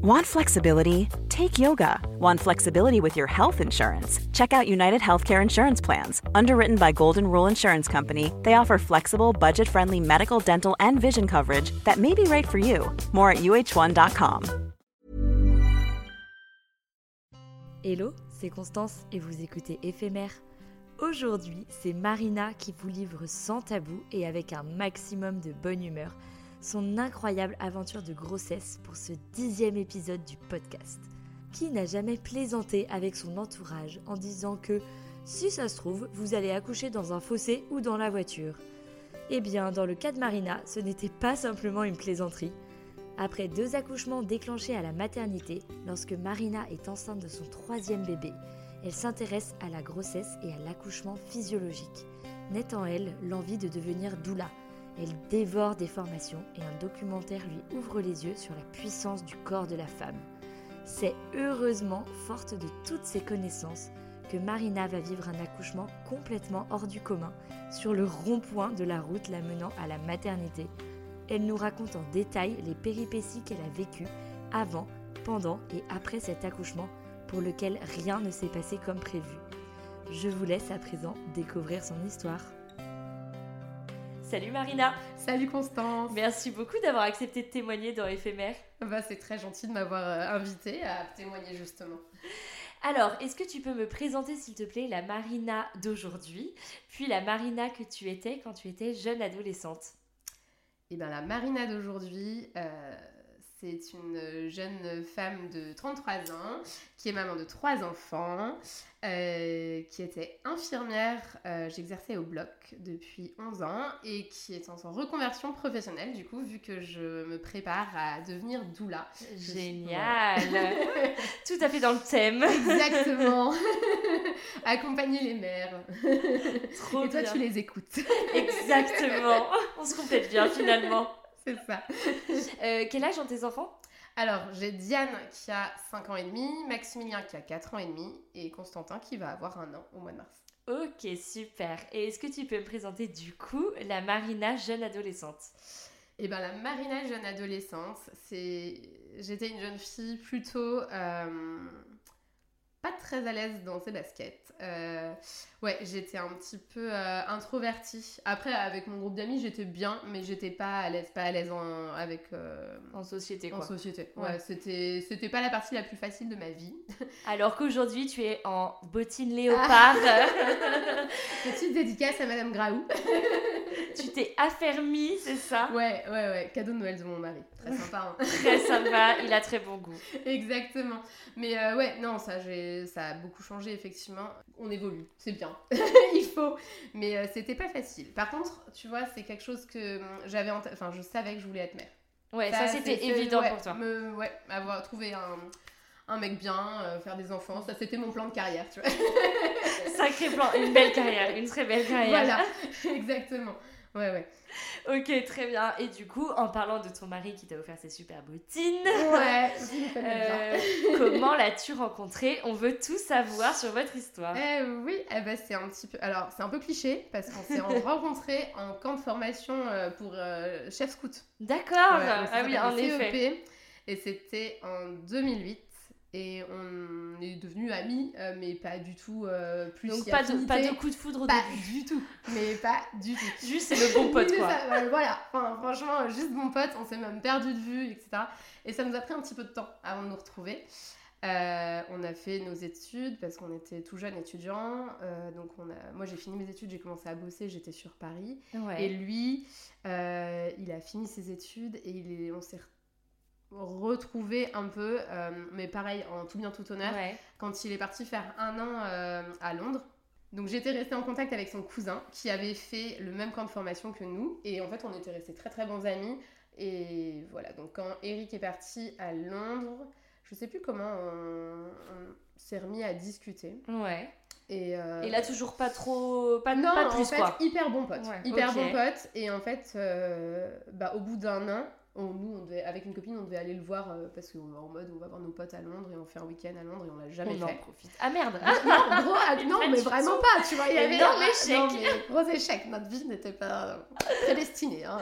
Want flexibility? Take yoga. Want flexibility with your health insurance? Check out United Healthcare Insurance Plans. Underwritten by Golden Rule Insurance Company, they offer flexible, budget friendly medical, dental, and vision coverage that may be right for you. More at uh1.com. Hello, c'est Constance et vous écoutez Éphémère. Aujourd'hui, c'est Marina qui vous livre sans tabou et avec un maximum de bonne humeur son incroyable aventure de grossesse pour ce dixième épisode du podcast. Qui n'a jamais plaisanté avec son entourage en disant que si ça se trouve, vous allez accoucher dans un fossé ou dans la voiture? Eh bien, dans le cas de Marina, ce n'était pas simplement une plaisanterie. Après deux accouchements déclenchés à la maternité, lorsque Marina est enceinte de son troisième bébé, elle s'intéresse à la grossesse et à l'accouchement physiologique, naît en elle l'envie de devenir doula, elle dévore des formations et un documentaire lui ouvre les yeux sur la puissance du corps de la femme. C'est heureusement forte de toutes ces connaissances que Marina va vivre un accouchement complètement hors du commun sur le rond-point de la route la menant à la maternité. Elle nous raconte en détail les péripéties qu'elle a vécues avant, pendant et après cet accouchement pour lequel rien ne s'est passé comme prévu. Je vous laisse à présent découvrir son histoire. Salut Marina Salut Constance Merci beaucoup d'avoir accepté de témoigner dans Éphémère. Bah, c'est très gentil de m'avoir euh, invité à témoigner justement. Alors, est-ce que tu peux me présenter s'il te plaît la Marina d'aujourd'hui, puis la Marina que tu étais quand tu étais jeune adolescente? Eh bien la Marina d'aujourd'hui, euh, c'est une jeune femme de 33 ans qui est maman de trois enfants, euh, qui était infirmière, euh, j'exerçais au bloc depuis 11 ans et qui est en reconversion professionnelle du coup vu que je me prépare à devenir doula. Génial Tout à fait dans le thème Exactement Accompagner les mères. Trop et toi tu les écoutes. Exactement On se complète bien finalement. C'est ça. Euh, quel âge ont tes enfants? Alors, j'ai Diane qui a 5 ans et demi, Maximilien qui a 4 ans et demi et Constantin qui va avoir un an au mois de mars. Ok, super. Et est-ce que tu peux me présenter du coup la Marina jeune adolescente? Eh bien, la Marina jeune adolescente, c'est... J'étais une jeune fille plutôt... Euh, pas très à l'aise dans ses baskets. Euh, ouais, j'étais un petit peu euh, introvertie. Après, avec mon groupe d'amis, j'étais bien, mais j'étais pas à l'aise, pas à l'aise en, avec. Euh, en société, quoi. En société. Ouais, c'était, c'était pas la partie la plus facile de ma vie. Alors qu'aujourd'hui, tu es en bottines léopard. Petite dédicace à Madame Graou. tu t'es affermie, c'est ça? Ouais, ouais, ouais. Cadeau de Noël de mon mari. Très sympa. Hein. très sympa. Il a très bon goût. Exactement. Mais ouais, non, ça, ça a beaucoup changé effectivement. On évolue c'est bien, il faut. Mais euh, c'était pas facile. Par contre, tu vois, c'est quelque chose que hum, j'avais en Enfin, je savais que je voulais être mère. Ouais, ça, c'était évident pour toi. Me, ouais, avoir trouvé un, un mec bien, euh, faire des enfants, ça c'était mon plan de carrière, tu vois. Sacré plan, une belle carrière, une très belle carrière. Voilà, exactement. Ouais, ouais. Ok, très bien. Et du coup, en parlant de ton mari qui t'a offert ses super bottines, ouais, euh, comment l'as-tu rencontré? On veut tout savoir sur votre histoire. Eh oui, eh ben, c'est un petit peu. Alors, c'est un peu cliché parce qu'on s'est rencontrés en camp de formation euh, pour euh, chef scout. D'accord. ah oui, en effet. Et c'était en 2008 et on est devenus amis, euh, mais pas du tout euh, plus. Donc pas de, pas de coup de foudre Pas du tout, mais pas du tout. Juste c'est le bon pote quoi. voilà, enfin, franchement, juste bon pote, on s'est même perdu de vue, etc. Et ça nous a pris un petit peu de temps avant de nous retrouver. Euh, on a fait nos études parce qu'on était tout jeunes étudiants. donc on a, moi j'ai fini mes études, j'ai commencé à bosser, j'étais sur Paris. Et lui, il a fini ses études et il est, on s'est retrouver un peu, euh, mais pareil, en tout bien tout honneur, quand il est parti faire un an euh, à Londres. Donc j'étais restée en contact avec son cousin qui avait fait le même camp de formation que nous. Et en fait, on était restés très très bons amis. Et voilà, donc quand Eric est parti à Londres, je sais plus comment on, s'est remis à discuter. Ouais. Et, euh... et, là, toujours pas trop. Pas, non, pas plus, en fait, hyper bon pote. hyper bon pote. Et en fait, euh, bah, au bout d'un an, on, nous, on devait, avec une copine, on devait aller le voir euh, parce qu'on va en mode, on va voir nos potes à Londres et on fait un week-end à Londres et on l'a jamais On en fait. profite. Ah merde non, gros, ah, non, mais vraiment pas, tu vois. Il y avait Énorme échec. non, mais gros échec. Notre vie n'était pas prédestinée. hein.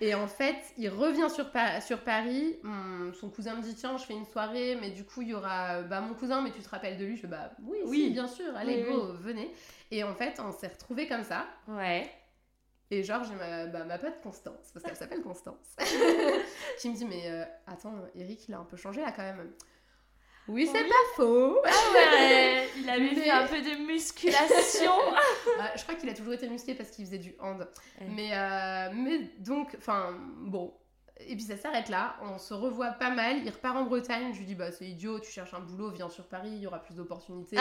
Et en fait, il revient sur, Pa- sur Paris. Hum, son cousin me dit Tiens, je fais une soirée, mais du coup, il y aura bah, mon cousin, mais tu te rappelles de lui? Je fais Bah oui, Oui. oui, bien sûr, allez, Oui, go, venez. Et en fait, on s'est retrouvés comme ça. Ouais. Et genre, j'ai ma, bah, ma pote Constance, parce qu'elle s'appelle Constance, qui me dit Mais euh, attends, Eric, il a un peu changé là quand même. Oui, c'est Oui. pas faux. Ah ouais, il avait Mais- fait un peu de musculation. Ah, je crois qu'il a toujours été musclé parce qu'il faisait du hand. Ouais. Mais, euh, mais donc, enfin, bon. Et puis ça s'arrête là, on se revoit pas mal, il repart en Bretagne, je lui dis bah c'est idiot, tu cherches un boulot, viens sur Paris, il y aura plus d'opportunités.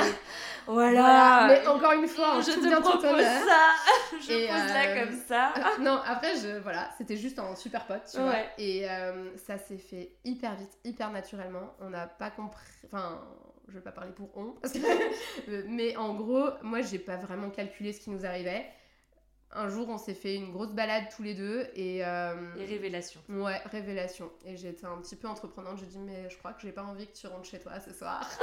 voilà. Mais encore une fois, on je tout te propose ça. Je Et, pose là euh, comme ça. Non, après, je, voilà, c'était juste un super pote, tu vois. Et euh, ça s'est fait hyper vite, hyper naturellement. On n'a pas compris. Enfin, je vais pas parler pour on. parce que- Mais en gros, moi, j'ai pas vraiment calculé ce qui nous arrivait. Un jour, on s'est fait une grosse balade tous les deux et. euh, Les révélations. Ouais, révélation. Et j'étais un petit peu entreprenante. J'ai dit, mais je crois que j'ai pas envie que tu rentres chez toi ce soir.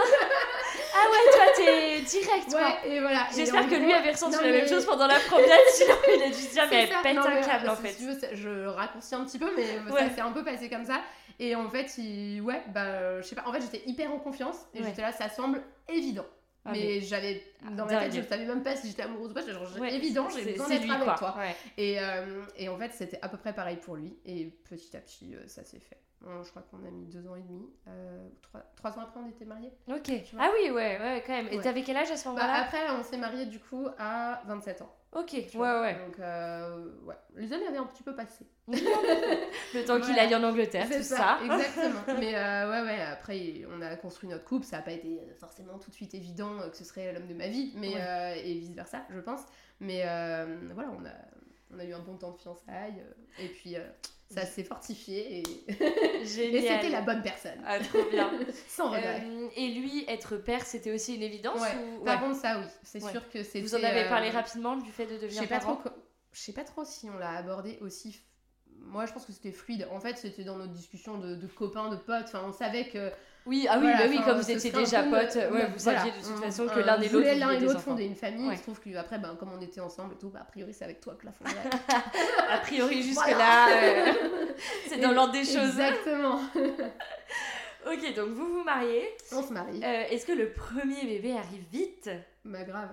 Ah ouais, toi t'es direct quoi. Ouais, et voilà. Et J'espère que lui avait ressenti Non, la même chose pendant la promenade, sinon il a dû se dire mais elle pète Non, un mais, câble en si fait. tu veux, je raccourcis un petit peu, mais Ouais. ça s'est un peu passé comme ça. Et en fait, il... ouais, bah, je sais pas. En fait, j'étais hyper en confiance et Ouais. j'étais là, ça semble évident. Ah, mais j'avais dans ma tête, je savais même pas si j'étais amoureuse ou pas. Genre, Ouais, évident, j'ai besoin d'être avec quoi. toi. Ouais. Et, euh, et en fait, c'était à peu près pareil pour lui. Et petit à petit, euh, ça s'est fait. Bon, je crois qu'on a mis deux ans et demi. Euh, trois, trois ans après, on était mariés. Ok. Ah oui, ouais, ouais, quand même. Et Ouais. t'avais quel âge à ce Bah, moment-là? après, on s'est mariés du coup à 27 ans. Ok, ouais, vois. ouais. Donc, euh, ouais. Les années avaient un petit peu passé. Le temps qu'il Voilà. aille en Angleterre, C'est tout ça, ça. exactement. Mais euh, ouais, ouais, après, on a construit notre couple. Ça n'a pas été forcément tout de suite évident euh, que ce serait l'homme de ma vie, mais Ouais. euh, et vice-versa, je pense. Mais euh, voilà, on a, on a eu un bon temps de fiançailles. euh, et puis, euh, ça s'est fortifié. Et, et Génial. c'était la bonne personne. Ah, trop bien. Sans regret. Euh, et lui, être père, c'était aussi une évidence Ouais. ou... Par ouais. contre, ça, oui. C'est Ouais. sûr que c'était. Vous en avez euh, parlé rapidement du fait de Je devenir sais pas trop. Je sais pas trop si on l'a abordé aussi. Moi, je pense que c'était fluide. En fait, c'était dans notre discussion de, de copains, de potes. Enfin, on savait que Oui, ah oui, Voilà, bah oui, comme vous étiez déjà peu potes, ouais, vous voilà. saviez de toute On- façon que on l'un et l'autre l'un et l'autre fonder une famille. Ouais. Il se trouve que après, ben, comme on était ensemble et tout, bah, a priori, c'est avec toi que la fonderait. A priori, jusque-là, euh, c'est dans l'ordre des choses. Exactement. Ok, donc vous vous mariez. On se marie. Euh, Est-ce que le premier bébé arrive vite? Bah grave.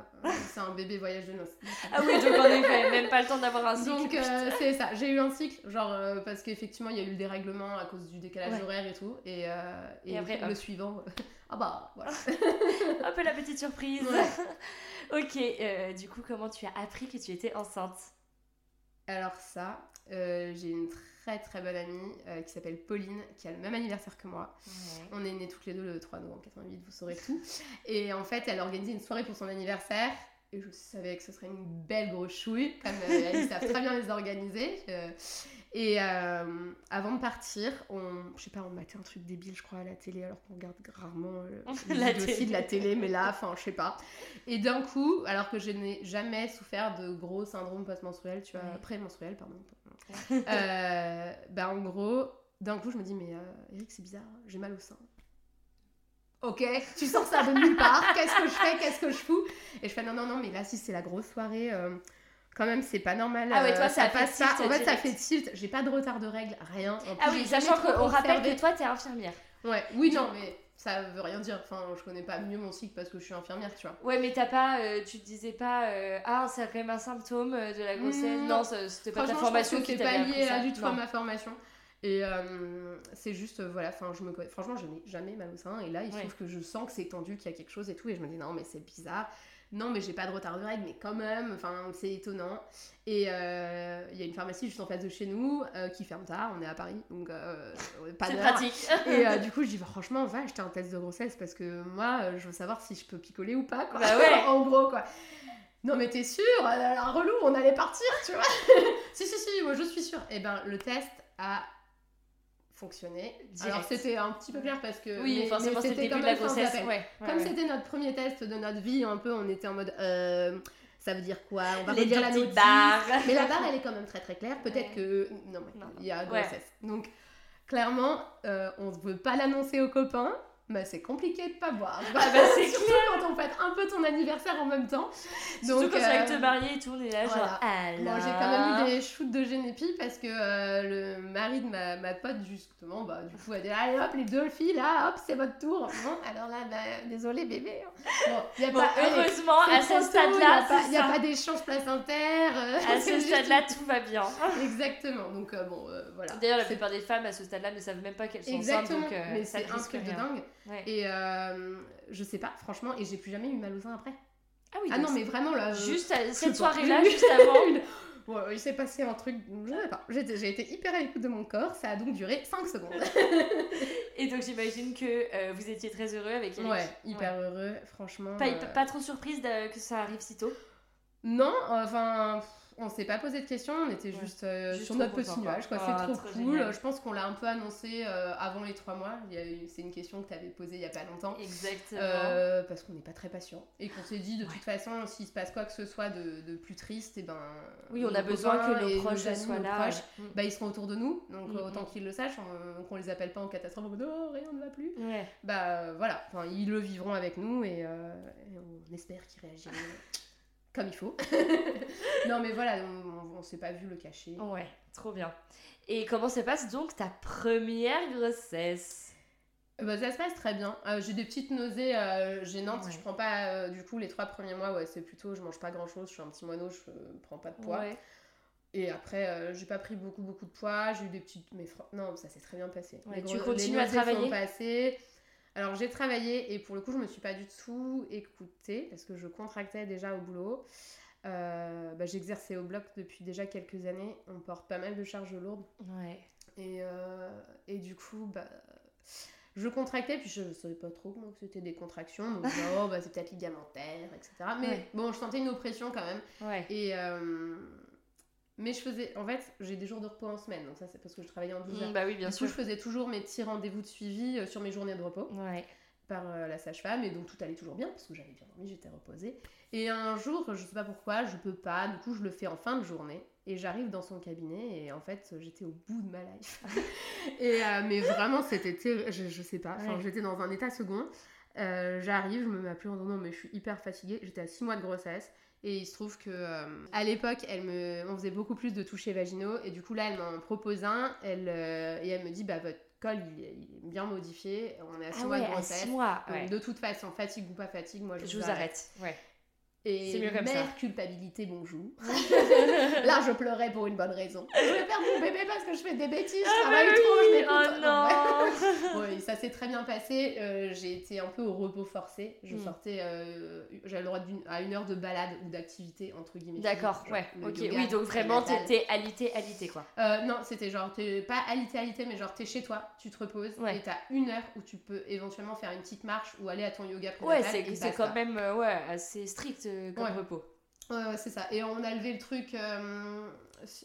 C'est un bébé voyage de noces. Ah oui, donc en effet, même pas le temps d'avoir un cycle. Donc euh, c'est ça, j'ai eu un cycle, genre euh, parce qu'effectivement il y a eu le dérèglement à cause du décalage Ouais. horaire et tout, et, euh, Et après, le hop. suivant, ah bah voilà. Un peu la petite surprise. Ouais. ok, du coup, comment tu as appris que tu étais enceinte? Alors ça, j'ai une très très bonne amie euh, qui s'appelle Pauline, qui a le même anniversaire que moi. On est nés toutes les deux le 3 novembre 88, vous saurez tout. Et en fait, elle a organisé une soirée pour son anniversaire. Et je savais que ce serait une belle grosse chouille, comme euh, elles savent très bien les organiser. Euh, et euh, avant de partir, on, je sais pas, on matait un truc débile, je crois, à la télé, alors qu'on regarde rarement La télé. de la télé, mais là, enfin, je sais pas. Et d'un coup, alors que je n'ai jamais souffert de gros syndrome post-menstruel, tu vois, pré-menstruel, pardon. Euh, bah en gros, d'un coup, je me dis, mais euh, Eric, c'est bizarre, j'ai mal au sein. Ok, tu sors ça de nulle part, qu'est-ce que je fais, qu'est-ce que je fous? Et je fais, non, non, non, mais là, si c'est la grosse soirée, euh, quand même, c'est pas normal. Ah ouais, euh, toi, ça passe fait tilt En fait, ça fait tilt, j'ai pas de retard de règles, rien. En plus, Ah oui, sachant qu'on rappelle que toi, t'es infirmière. Ouais, oui, non, mais ça veut rien dire. Enfin, je connais pas mieux mon cycle parce que je suis infirmière, tu vois. Ouais, mais t'as pas, euh, tu te disais pas, euh, ah, c'est quand même un symptôme euh, de la grossesse. Mm, non, c'était pas ta formation je pense que qui pas lié à du tout à ma formation. Et euh, c'est juste, voilà, enfin, je me connais- franchement, je n'ai jamais mal au sein. Et là, il se Ouais. trouve que je sens que c'est tendu, qu'il y a quelque chose et tout. Et je me dis, non, mais c'est bizarre. Non, mais j'ai pas de retard de règles, mais quand même, enfin, c'est étonnant. Et euh, il y a une pharmacie juste en face de chez nous euh, qui ferme tard. On est à Paris, donc euh, pas C'est pratique. Et euh, du coup, je dis, bah, franchement, va acheter un test de grossesse parce que moi, je veux savoir si je peux picoler ou pas, quoi. Bah ouais. en gros, quoi. Non, mais t'es euh, La relou, on allait partir, tu vois Si, si, si, moi je suis sûre. Et ben, le test a fonctionné. Direct. Alors, c'était un petit peu clair parce que. Oui, forcément, c'est le c'était début de la grossesse. appel. Ouais, ouais, Comme ouais. c'était notre premier test de notre vie, un peu, on était en mode. euh, ça veut dire quoi? On va Les redire la notice. barres. Mais la barre, elle est quand même très très claire. Peut-être Ouais. que. Non, mais Non, il y a Ouais. grossesse. Donc, clairement, euh, on ne veut pas l'annoncer aux copains. Bah, c'est compliqué de pas boire. Ah bah, c'est Surtout clair. quand on fête un peu ton anniversaire en même temps. Surtout quand c'est avec euh, te marier et tout, là, genre, alors. Bon, j'ai quand même eu des shoots de génépi parce que euh, le mari de ma, ma pote, justement, bah, du coup, a dit Allez hop, les deux filles, là, hop, c'est votre tour. Bon, alors là, bah, désolé, bébé. Bon, y a Bon, pas, heureusement, à ce stade-là, Il n'y a, pas d'échange placentaire. euh, À ce stade-là, tout va bien. Exactement. Donc, euh, bon, voilà. D'ailleurs, la plupart des femmes à ce stade-là ne savent même pas qu'elles sont Exactement. enceintes, donc mais ça c'est un truc de dingue. Ouais. Et euh, je sais pas, franchement, et j'ai plus jamais eu mal au sein après. Ah oui, Ah non, mais vraiment, là. euh, Juste à- cette soirée-là, juste avant. Une- Ouais, il s'est passé un truc, je sais pas. J'ai été hyper à l'écoute de mon corps, ça a donc duré 5 secondes. Et donc j'imagine que euh, vous étiez très heureux avec Eric. Ouais, hyper heureux, franchement. Pas, euh, pas trop surprise que ça arrive si tôt? Non, enfin, pff, on s'est pas posé de questions, on était Ouais. juste, euh, Juste sur notre petit nuage, quoi. c'est Ah, trop, trop cool. génial. Je pense qu'on l'a un peu annoncé euh, avant les 3 mois. C'est une question que tu avais posée il y a pas longtemps. Exactement. Euh, parce qu'on n'est pas très patient et qu'on s'est dit de toute façon s'il se passe quoi que ce soit de, de plus triste et ben oui, on a besoin que nos proches amis, soient nos là. proches, ouais. bah, ils seront autour de nous donc Mm, autant mm. qu'ils le sachent on- qu'on les appelle pas en catastrophe en mode oh rien ne va plus Ouais. bah voilà enfin, ils le vivront avec nous et, euh, et on espère qu'ils réagiront comme il faut non mais voilà on, on s'est pas vu le cacher Ouais, trop bien. Et comment se passe donc ta première grossesse? Bah, ça se passe très bien. Euh, j'ai des petites nausées euh, gênantes. Ouais. Je prends pas, euh, du coup, les trois premiers mois, ouais, c'est plutôt, je mange pas grand chose. Je suis un petit moineau, je euh, prends pas de poids. Ouais. Et après, euh, j'ai pas pris beaucoup, beaucoup de poids. J'ai eu des petites. Mais non, ça s'est très bien passé. Ouais, Les tu gros- continues les à travailler sont passées. Alors, j'ai travaillé et pour le coup, je me suis pas du tout écoutée parce que je contractais déjà au boulot. Euh, bah, J'exerçais au bloc depuis déjà quelques années. On porte pas mal de charges lourdes. Ouais. Et, euh, et du coup, bah, je contractais, puis je ne savais pas trop comment que c'était des contractions. Donc, oh, bah, c'est peut-être ligamentaire, etc. Mais Ouais. bon, je sentais une oppression quand même. Ouais. Et, euh, mais je faisais. En fait, j'ai des jours de repos en semaine. Donc, ça, c'est parce que je travaillais en 12 heures. Mm, bah oui, bien du coup, sûr. je faisais toujours mes petits rendez-vous de suivi euh, sur mes journées de repos Ouais. par euh, la sage-femme et donc tout allait toujours bien parce que j'avais bien dormi, j'étais reposée. Et un jour, je sais pas pourquoi, je peux pas, du coup je le fais en fin de journée et j'arrive dans son cabinet et en fait j'étais au bout de ma life. et euh, mais vraiment c'était je, je sais pas, Ouais. j'étais dans un état second. Euh, j'arrive, je me mets à plus en disant non mais je suis hyper fatiguée, j'étais à 6 mois de grossesse. Et il se trouve que euh, à l'époque, elle me, on faisait beaucoup plus de touchés vaginaux et du coup là, elle m'en propose un. Elle euh, et elle me dit bah votre col il, est- il est bien modifié. On est à 6 Ah mois ouais, de à grossesse. Donc, de toute façon, fatigue ou pas fatigue, moi je, Je vous arrête. Ouais. Et C'est mieux comme ça. mère culpabilité, bonjour. Là, je pleurais pour une bonne raison. Je vais perdre mon bébé parce que je fais des bêtises, je Ah travaille trop, je. Oh non Oui, ça s'est très bien passé. Euh, j'ai été un peu au repos forcé. Je Hmm. sortais, euh, j'avais le droit à une heure de balade ou d'activité, entre guillemets. D'accord, ouais. Ok, yoga, oui, donc vraiment, t'étais alité, alité, quoi. Euh, non, c'était genre, t'es pas alité, alité, mais genre t'es chez toi, tu te reposes Ouais. et t'as une heure où tu peux éventuellement faire une petite marche ou aller à ton yoga Ouais, prénatal. c'est et c'est quand même euh, ouais, assez strict comme Ouais. repos. Ouais, ouais, c'est ça. Et on a levé le truc euh,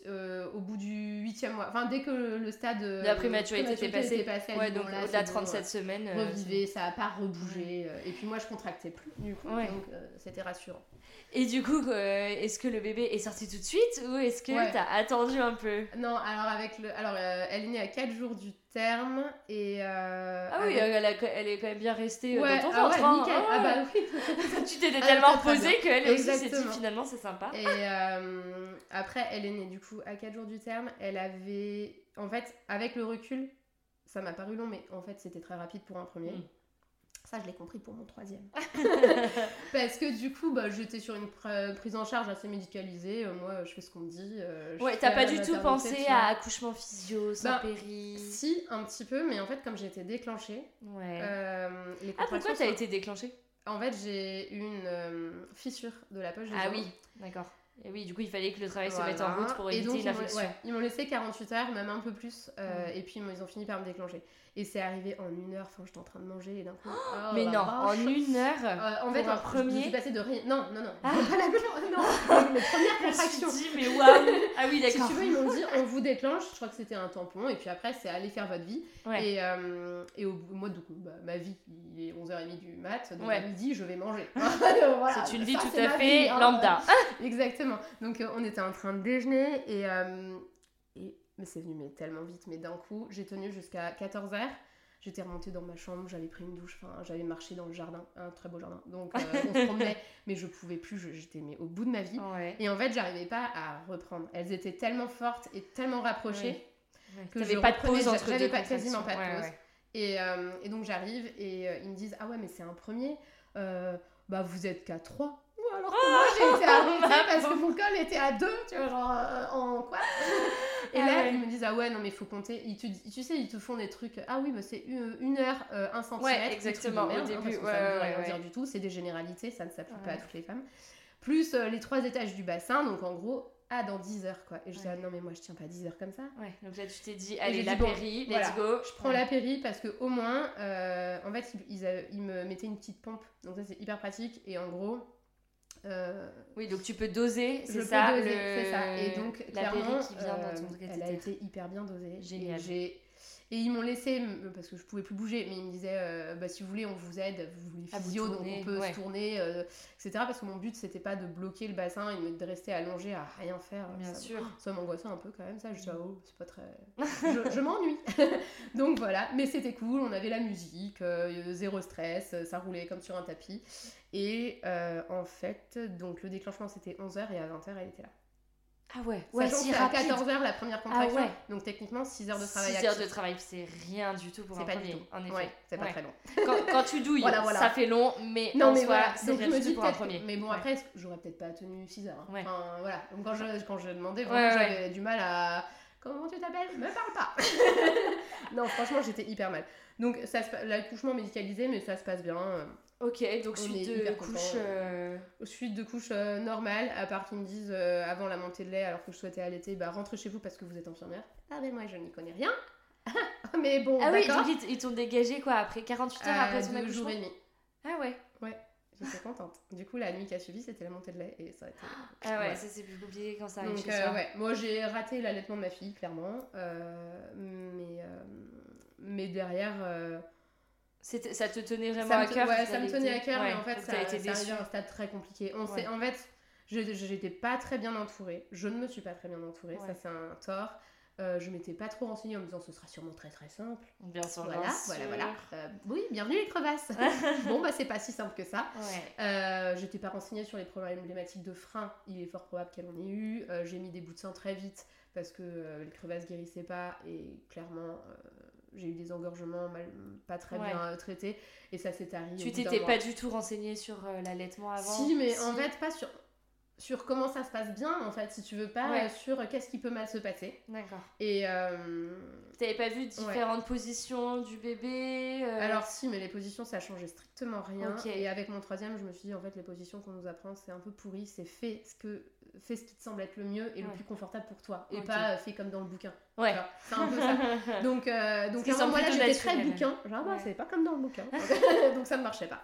euh, au bout du huitième mois. Enfin, dès que le, le stade euh, La prématurité était passée. était passé, Ouais, donc là, au-delà de c'est bon, 37 semaines. euh, ça a pas rebougé. Et puis moi, je contractais plus, du coup, Ouais. donc euh, c'était rassurant. Et du coup, euh, est-ce que le bébé est sorti tout de suite ou est-ce que Ouais. t'as attendu un peu? Non, alors avec le, alors elle est née à 4 jours du terme et. euh, Ah oui, avec- elle, a- elle est quand même bien restée ouais, dans ton ah ouais, hein. nickel. Ah Ah bah oui. tu t'étais Ah, tellement très, très posée bien. qu'elle aussi s'est dit finalement c'est sympa? Et euh, après, elle est née du coup à 4 jours du terme. Elle avait. En fait, avec le recul, ça m'a paru long, mais en fait, c'était très rapide pour un premier. Mm. Ça, je l'ai compris pour mon troisième. Parce que du coup, bah, j'étais sur une pr- prise en charge assez médicalisée. Euh, Moi, je fais ce qu'on me dit. euh, Ouais, t'as pas du tout pensé à accouchement physio, sans Bah, péri. Si, un petit peu, mais en fait, comme j'ai été déclenchée, Ouais. euh, les ah, pourquoi t'as sont- été déclenchée? En fait, j'ai eu une euh, fissure de la poche des Ah oui, d'accord. Et oui, du coup, il fallait que le travail se mette en route pour Et éviter donc, une ils m'ont- infection. ouais, ils m'ont laissé 48 heures, même un peu plus, euh, et puis ils ont fini par me déclencher. Et c'est arrivé en une heure, enfin j'étais en train de manger et d'un coup. oh, Mais la non, en une heure. Euh, en fait, un premier je suis passée de rien. Non, non, non. Ah. Pas l'accouchement, non. Les premières Je me suis contractions. dit, mais waouh Ah oui, Si d'accord. tu veux, ils m'ont dit on vous déclenche. Je crois que c'était un tampon, et puis après, c'est aller faire votre vie. Ouais. Et, euh, et au bout, moi, du coup, bah, ma vie, il est 11h30 du mat, donc Ouais. à midi, je vais manger. Voilà, C'est une ça, vie tout à fait vie, hein. lambda. Exactement. Donc euh, on était en train de déjeuner et, et mais c'est venu mais tellement vite. Mais d'un coup, j'ai tenu jusqu'à 14h. J'étais remontée dans ma chambre, j'avais pris une douche, enfin, j'avais marché dans le jardin, un très beau jardin. Donc euh, on se promenait, mais je pouvais plus, j'étais mais au bout de ma vie. Ouais. Et en fait, j'arrivais pas à reprendre. Elles étaient tellement fortes et tellement rapprochées. Ouais. que T'avais je pas de pause entre j'avais deux pas- quasiment pas de pause. Ouais, Et, euh, et donc j'arrive et euh, ils me disent Ah ouais, mais c'est un premier. Bah vous êtes qu'à 3. Alors que moi j'ai été arrêtée parce que mon col était à 2, tu vois, genre en quoi? Et Ah là ouais. ils me disent Ah ouais, non mais il faut compter. Ils te, tu sais, ils te font des trucs Ah oui, bah c'est une, heure, euh, un centimètre. Ouais, exactement, au merde, hein, début, parce que ouais, ça ne veut rien dire du tout. C'est des généralités, ça ne s'applique pas à toutes les femmes. Plus euh, les trois étages du bassin, donc en gros, ah dans 10 heures quoi. Et je dis Ouais. Ah non mais moi je tiens pas 10 heures comme ça. Ouais, donc là tu t'es dit, allez, la bon, péri, let's voilà, go. Je prends Ouais. la péri parce que au moins, euh, en fait, ils, ils me mettaient une petite pompe. Donc ça, c'est hyper pratique. Et en gros, euh, Oui, donc tu peux doser, c'est ça, le... ça. Et donc, la clairement, qui vient euh, dans ton elle a été hyper bien dosée. Génial. J'ai- et ils m'ont laissé, m- parce que je pouvais plus bouger, mais ils me disaient, euh, bah, si vous voulez, on vous aide, vous voulez vous physio, donc on peut ouais. se tourner, euh, etc. Parce que mon but, c'était pas de bloquer le bassin et de rester allongé à rien faire. Bien Ça- sûr. ça m'angoissait un peu quand même, ça. Je disais, oh, c'est pas très. je je m'ennuie. donc voilà, mais c'était cool, on avait la musique, euh, zéro stress, euh, ça roulait comme sur un tapis. Et euh, en fait, donc le déclenchement c'était 11h et à 20h elle était là. Ah ouais, ouais, Sachant si que c'est à rapide. 14h la première contraction, ouais. donc techniquement 6 heures de travail 6 heures de travail, c'est rien du tout pour C'est un pas premier, du tout. en effet. Ouais, c'est pas très long. Quand, quand tu douilles, Voilà, voilà. ça fait long, mais Non en mais soi, voilà, c'est rien du tout pour un premier. Mais bon après, j'aurais peut-être pas tenu 6 heures. hein. Enfin voilà, donc quand je, quand je demandais, vraiment j'avais du mal à. Comment tu t'appelles? Me parle pas Non, franchement, j'étais hyper mal. Donc l'accouchement médicalisé, mais ça se passe bien. Euh, Ok, donc On suite de couche. euh, Suite de couches euh, normales, à part qu'ils me disent euh, avant la montée de lait, alors que je souhaitais allaiter, bah rentrez chez vous parce que vous êtes infirmière. Ah mais moi je n'y connais rien. mais bon, Ah oui, donc ils t'ont dégagé quoi après 48 heures Euh, après ton deux accouchement jours et demi. Ah ouais. J'étais contente. Du coup, la nuit qui a suivi, c'était la montée de lait et ça a été. Ah ouais, ça c'est plus compliqué quand ça arrive Donc chez euh, soi. ouais, moi j'ai raté l'allaitement de ma fille clairement, euh, mais euh, mais derrière euh, Ça te tenait vraiment à cœur ouais, ça me tenait à cœur, Ouais, mais en fait ça, t'as été ça à un stade très compliqué. On Ouais. sait, en fait, je j'étais pas très bien entourée. Je ne me suis pas très bien entourée, ça c'est un tort. Euh, je m'étais pas trop renseignée en me disant ce sera sûrement très très simple. Bien sûr, Voilà, bien voilà, sûr. voilà. Euh, oui, bienvenue les crevasses. bon bah c'est pas si simple que ça. Ouais. Euh, J'étais pas renseignée sur les problématiques de frein. Il est fort probable qu'elle en ait eu. Euh, J'ai mis des bouts de sein très vite parce que euh, les crevasses guérissaient pas et clairement j'ai eu des engorgements mal, pas très Ouais. bien euh, traités et ça s'est arrivé. Tu t'étais pas du tout renseigné sur euh, l'allaitement avant Si, mais en fait pas sur sur comment ça se passe bien en fait si tu veux pas Ouais. euh, sur euh, qu'est-ce qui peut mal se passer D'accord. et euh, T'avais pas vu différentes positions du bébé euh, alors si mais les positions ça changeait strictement rien et avec mon troisième je me suis dit en fait les positions qu'on nous apprend c'est un peu pourri c'est fait ce que fais ce qui te semble être le mieux et le plus confortable pour toi et pas fait comme dans le bouquin Ouais. C'est un peu ça donc euh, donc semble moi là j'étais très bouquin genre bah, Ouais. c'est pas comme dans le bouquin donc ça ne marchait pas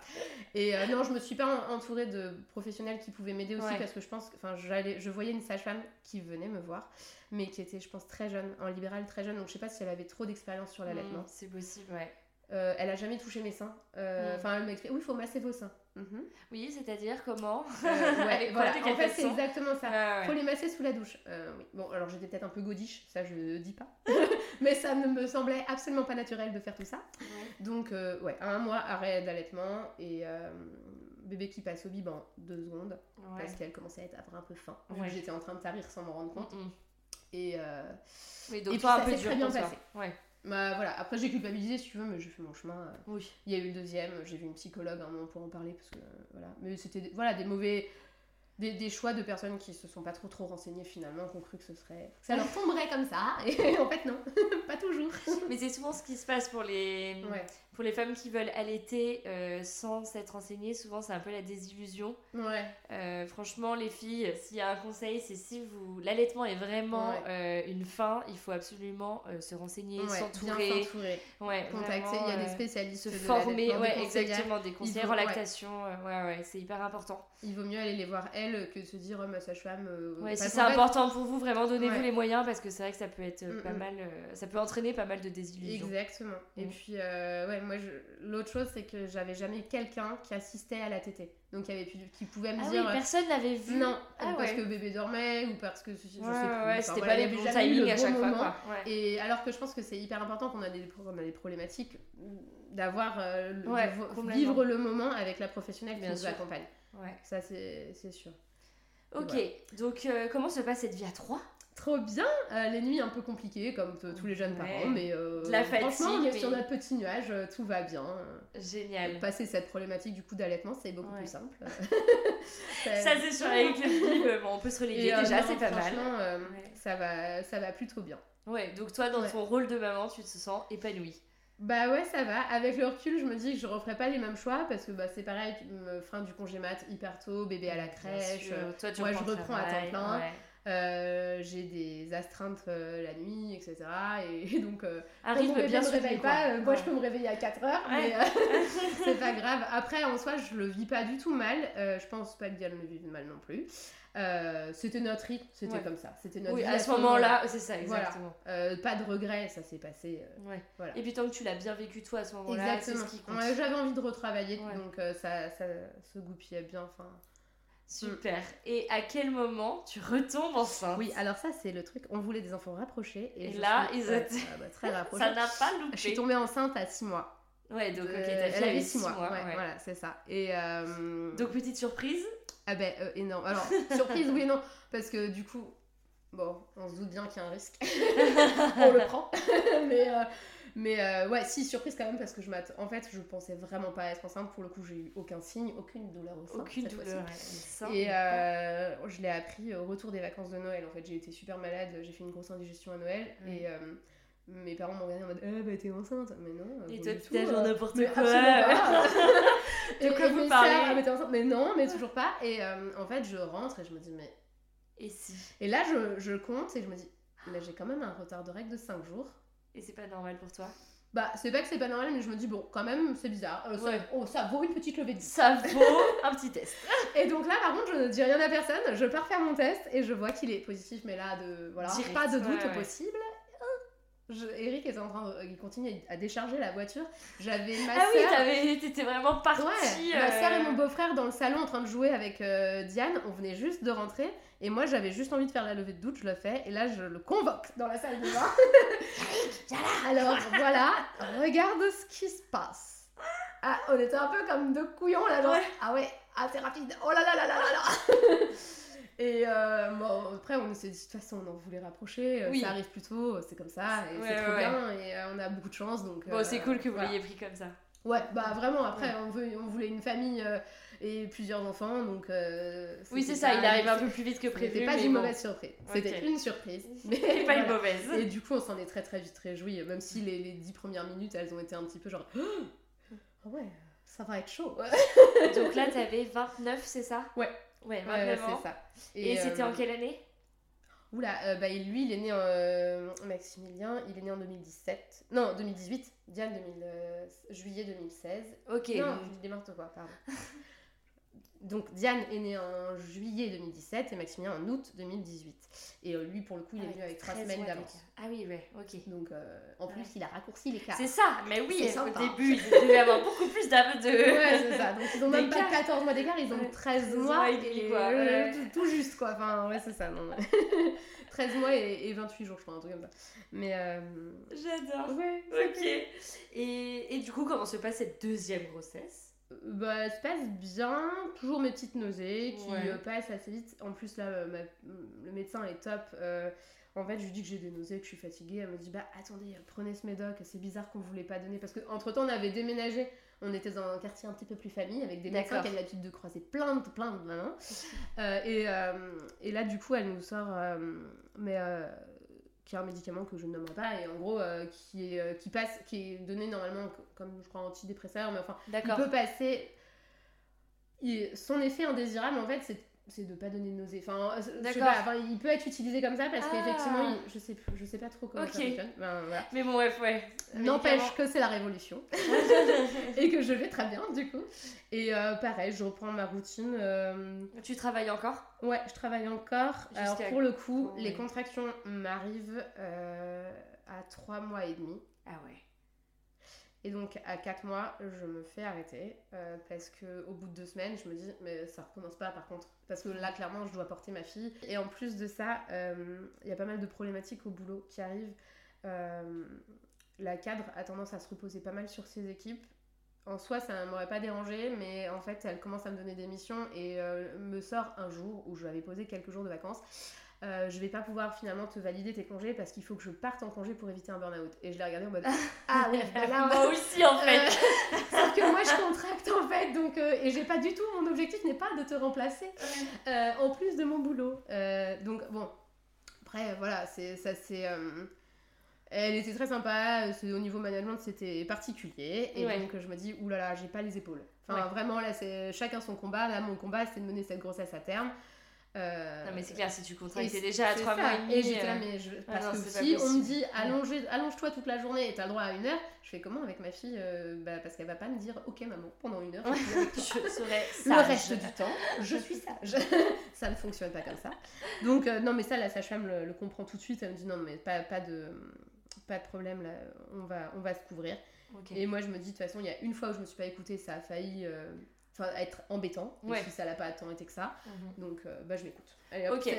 et euh, non je me suis pas en- entourée de professionnels qui pouvaient m'aider aussi Ouais. parce que je pense enfin j'allais je voyais une sage-femme qui venait me voir mais qui était je pense très jeune en libéral très jeune donc je sais pas si elle avait trop d'expérience sur l'allaitement Mm, C'est possible, ouais. Euh, elle a jamais touché mes seins. Euh, Mm. Enfin, elle m'a expliqué, oui, il faut masser vos seins. Mhm. Oui, c'est-à-dire comment Euh, ouais, voilà. En fait, c'est exactement ça. Ah ouais. Faut les masser sous la douche. Euh, oui. Bon, alors j'étais peut-être un peu godiche, ça je ne dis pas. Mais ça ne me semblait absolument pas naturel de faire tout ça. Ouais. Donc, euh, ouais, un mois, arrêt d'allaitement et euh, bébé qui passe au bib en deux secondes Ouais. parce qu'elle commençait à être- avoir un peu faim. vu Ouais. que J'étais en train de tarir sans m'en rendre compte. Et euh, Oui, donc Et puis, ça peu s'est dur très bien passé. Ouais. Bah, voilà, après j'ai culpabilisé si tu veux, mais j'ai fait mon chemin. euh, Oui. Il y a eu le deuxième, j'ai vu une psychologue un moment pour en parler parce que euh, voilà, mais c'était des- voilà des mauvais des, des choix de personnes qui se sont pas trop trop renseignées finalement, qui ont cru que ce serait ça leur tomberait comme ça et en fait non, pas toujours. Mais c'est souvent ce qui se passe pour les Ouais, pour les femmes qui veulent allaiter euh, sans s'être renseignées. Souvent, c'est un peu la désillusion. ouais, Euh, franchement, les filles, s'il y a un conseil, c'est si vous l'allaitement est vraiment Ouais. euh, une fin, il faut absolument se renseigner, ouais, s'entourer, s'entourer, ouais, contacter, il y a des spécialistes se de former, des ouais, exactement, des conseillers en ouais. lactation, ouais, ouais, c'est hyper important. Il vaut mieux aller les voir elles que de se dire oh, ma sage-femme. Ouais, si c'est important pour vous, vraiment donnez-vous Ouais. les moyens parce que c'est vrai que ça peut être Mm, pas mm. mal, ça peut entraîner pas mal de désillusions. Exactement. Et Mm. puis, ouais, moi, je- l'autre chose, c'est que j'avais jamais quelqu'un qui assistait à la tétée. Donc, il y avait plus, qui pouvait me Ah dire. personne n'avait vu. non, Ah parce ouais. que bébé dormait ou parce que je sais Ouais, plus. ouais, Enfin, c'était pas les bons timings le à bon chaque fois, moment. quoi. Ouais. Et alors que je pense que c'est hyper important qu'on a des, on a des problématiques d'avoir euh, le- vivre le moment avec la professionnelle qui Bien nous sûr. accompagne. Ouais. Ça c'est c'est sûr. Ok, Voilà. donc euh, comment se passe cette vie à trois? Trop bien, euh, les nuits un peu compliquées comme t- tous les jeunes Ouais. parents, mais euh, De la franchement on fatigue, sur mais- notre petit nuage, euh, tout va bien. Génial. Passer cette problématique du coup d'allaitement, c'est beaucoup Ouais. plus simple. Ça c'est sûr, avec le film, bon, on peut se reléguer Et, euh, déjà, c'est pas mal. franchement, euh, Ouais. ça va, ça va plutôt bien. Ouais, donc toi dans ton rôle de maman, tu te sens épanouie. Bah ouais, ça va. Avec le recul, je me dis que je referai pas les mêmes choix parce que bah, c'est pareil, fin du congé mat hyper tôt, bébé à la crèche. Toi, tu moi, je reprends à temps plein. ouais. Euh, j'ai des astreintes euh, la nuit, etc. Et, donc, euh, mon bébé bien me soutenu, réveille pas, euh, moi je peux me réveiller à 4 heures, Ouais. mais c'est pas grave. Après, en soi, je le vis pas du tout mal. Je pense pas que Diane le vive mal non plus. C'était notre rythme, c'était Ouais. comme ça. C'était notre Oui, vie à ce moment-là, c'est ça, exactement. Pas de regrets, ça s'est passé. Voilà. Et puis tant que tu l'as bien vécu toi à ce moment-là, c'est ce qui compte. J'avais envie de retravailler, donc ça, ça se goupillait bien. Enfin, Super. Et à quel moment tu retombes enceinte oui, alors ça c'est le truc. On voulait des enfants rapprochés et, là, suis- ils étaient- ah bah, très rapprochés. Ça n'a pas Je suis loupé. tombée enceinte à 6 mois. Ouais, donc ok, Euh, ta elle fille avait avait 6 6 mois. mois. ouais, ouais. Voilà, c'est ça. Et euh, Donc petite surprise. ah ben euh, énorme. Alors surprise oui et non parce que du coup bon on se doute bien qu'il y a un risque. on le prend. mais euh, mais euh, ouais si surprise quand même parce que je m'att- en fait je pensais vraiment pas être enceinte pour le coup j'ai eu aucun signe aucune douleur au sein Aucune cette douleur. Ça, Et euh, je l'ai appris au retour des vacances de Noël. En fait, j'ai été super malade, j'ai fait une grosse indigestion à Noël. Et euh, mes parents m'ont regardé en mode Eh bah t'es enceinte Mais non. pas. Et toi, tu genre euh, n'importe quoi. De et, quoi vous parlez? sœurs, ah, mais t'es enceinte Mais non, mais toujours pas. Et euh, en fait, je rentre et je me dis Mais. Et si? Et là, je, je compte et je me dis Mais j'ai quand même un retard de règle de 5 jours. Et c'est pas normal pour toi? Bah, c'est pas que c'est pas normal, mais je me dis Bon, quand même, c'est bizarre. Euh, ça, Ouais. oh, ça vaut une petite levée de 10. Ça vaut un petit test. Et donc là, par contre, je ne dis rien à personne. Je pars faire mon test et je vois qu'il est positif, mais là, de voilà, Direct, pas de doute ouais, ouais. possible. Je, Eric est en train, de- il continue à décharger la voiture. J'avais ma Ah oui, t'avais- t'étais vraiment partie. ouais, ma sœur et euh, mon beau-frère dans le salon en train de jouer avec euh, Diane. On venait juste de rentrer et moi j'avais juste envie de faire la levée de doute. Je le fais et là je le convoque dans la salle de bain. Alors voilà, regarde ce qui se passe. Ah, on était un peu comme deux couillons là, genre, Ouais. ah ouais, ah c'est rapide, oh là là là là là là Et euh, bon, après on s'est dit, de toute façon on en voulait rapprocher, euh, Oui. ça arrive plus tôt, c'est comme ça, et Ouais, c'est trop ouais, bien, et euh, on a beaucoup de chance, donc... Bon, euh, c'est cool que vous voilà. l'ayez pris comme ça. Ouais, bah vraiment, après on, veut, on voulait une famille euh, et plusieurs enfants, donc... euh, Oui, c'est ça, il arrive un peu plus vite que prévu. C'était pas une bon. mauvaise surprise, c'était une surprise. Mais pas une voilà. mauvaise. Et du coup, on s'en est très très vite réjoui, même si les, les dix premières minutes, elles ont été un petit peu genre. Ah ouais, ça va être chaud. Donc là, t'avais 29, c'est ça? Ouais. Ouais, 29 ouais, ans. c'est ça. Et, c'était euh, en quelle année? Oula, euh, bah, lui, il est né en. euh, Maximilien, il est né en 2017. Non, 2018. Diane, 2000, euh, juillet 2016. Ok. non, je dis n'importe quoi, pardon. Donc Diane est née en juillet 2017 et Maximilien en août 2018. Et euh, lui, pour le coup, il est Ah venu ouais, avec trois 13 semaines d'avance. Ah oui, ouais, ok. Donc euh, en plus, Ouais. il a raccourci l'écart. C'est ça, mais oui, au début, ils devaient avoir beaucoup plus d'âme de. Ouais, c'est ça. Donc ils ont même pas D'écart. 14 mois d'écart, ils ont Ouais. 13 13 mois et quoi. euh, tout, tout juste quoi. Enfin, ouais, c'est ça. Non, ouais. 13 mois et, et 28 jours, je crois, un truc comme ça. Mais euh... J'adore. ouais, Ok. Et, et du coup, comment se passe cette deuxième grossesse? Bah, se passe bien. Toujours mes petites nausées qui Ouais. euh, passent assez vite. En plus, là, euh, ma- le médecin est top. Euh, en fait, je lui dis que j'ai des nausées, que je suis fatiguée. Elle me dit Bah, attendez, prenez ce médoc. C'est bizarre qu'on voulait pas donner. Parce qu'entre temps, on avait déménagé. On était dans un quartier un petit peu plus famille avec des médecins qui avaient l'habitude de croiser plein de, plein de mamans. Euh, et, euh, et là, du coup, elle nous sort. mais. Qui est un médicament que je ne nommerai pas et en gros euh, qui, est, euh, qui passe qui est donné normalement co- comme je crois antidépresseur mais enfin il peut passer. il- Son effet indésirable, en fait, c'est c'est de pas donner de nausée. Enfin, D'accord. pas, enfin, il peut être utilisé comme ça parce Ah. qu'effectivement, il- je sais, je sais pas trop comment ça fonctionne. Ben, voilà. Mais bon, bref, ouais. N'empêche que c'est la révolution et que je vais très bien du coup. Et euh, pareil, je reprends ma routine. euh, tu travailles encore? Ouais, je travaille encore. Alors pour le coup, les oui. contractions m'arrivent euh, à 3 mois et demi. Ah ouais. Et donc à 4 mois, je me fais arrêter euh, parce que au bout de deux semaines, je me dis mais ça recommence pas par contre parce que là clairement je dois porter ma fille. Et en plus de ça, euh, il y a pas mal de problématiques au boulot qui arrivent. Euh, la cadre a tendance à se reposer pas mal sur ses équipes. En soi, ça ne m'aurait pas dérangé, mais en fait, elle commence à me donner des missions et me sort un jour où je lui avais posé quelques jours de vacances euh, je vais pas pouvoir finalement te valider tes congés parce qu'il faut que je parte en congé pour éviter un burn-out. Et je l'ai regardé en mode Ah oui, bah là, moi aussi en fait. Euh, sauf que moi je contracte en fait, donc euh, et j'ai pas du tout, mon objectif n'est pas de te remplacer en plus de mon boulot. donc bon, après voilà, c'est ça c'est. Elle était très sympa, au niveau management c'était particulier, et donc je me dis, oulala, j'ai pas les épaules. Enfin vraiment là c'est chacun son combat, là mon combat c'est de mener cette grossesse à terme. Euh, non mais c'est clair, si tu contractes déjà à 3 mois et demi. Et j'étais là, euh, mais je... Ah parce que si on me dit allonge-toi toute la journée et t'as le droit à une heure, je fais comment avec ma fille euh, bah, Parce qu'elle va pas me dire ok maman, pendant une heure, je, serai sage. Le reste du temps, je suis sage. ça ne fonctionne pas comme ça. Donc non mais ça, la sage-femme le, comprend tout de suite, elle me dit non mais pas, pas, de, pas de problème, là, on va, on va se couvrir. Et moi je me dis de toute façon, il y a une fois où je me suis pas écoutée, ça a failli enfin être embêtant ouais. si ça n'a pas tant été que ça mhm. donc euh, bah je m'écoute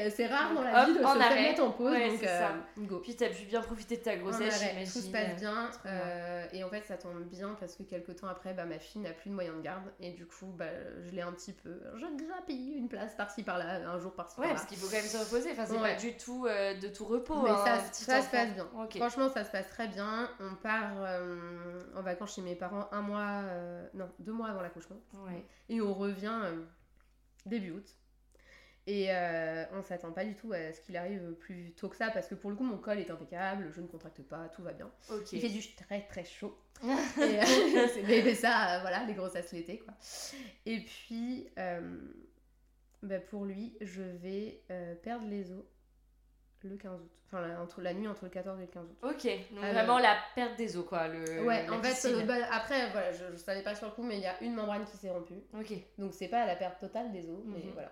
c'est rare dans la vie de se mettre en pause donc euh, go. puis t'as pu bien profiter de ta grossesse tout se passe bien euh, et en fait ça tombe bien parce que quelques temps après bah, ma fille n'a plus de moyens de garde et du coup bah, je l'ai un petit peu je grappille une place par-ci par-là un jour par-ci ouais parce qu'il faut quand même se reposer. Enfin c'est pas du tout de tout repos mais hein, ça, se passe bien. Franchement ça se passe très bien. On part en vacances chez mes parents un mois non deux mois avant l'accouchement. Ouais. Et on revient euh, début août. Et euh, on s'attend pas du tout à ce qu'il arrive plus tôt que ça parce que pour le coup mon col est impeccable, je ne contracte pas, tout va bien. Il fait du très très chaud. et, euh, mais, ça, voilà, les grossesses l'été quoi. Et puis bah, pour lui, je vais perdre les os le 15 août. Enfin, entre la nuit entre le 14 et le 15 août. Ok, donc euh, vraiment la perte des os, quoi. Le, ouais, en fait, euh, bah, après, voilà, je, je, savais pas sur le coup, mais il y a une membrane qui s'est rompue. Ok. Donc c'est pas la perte totale des os, mais mhm. voilà.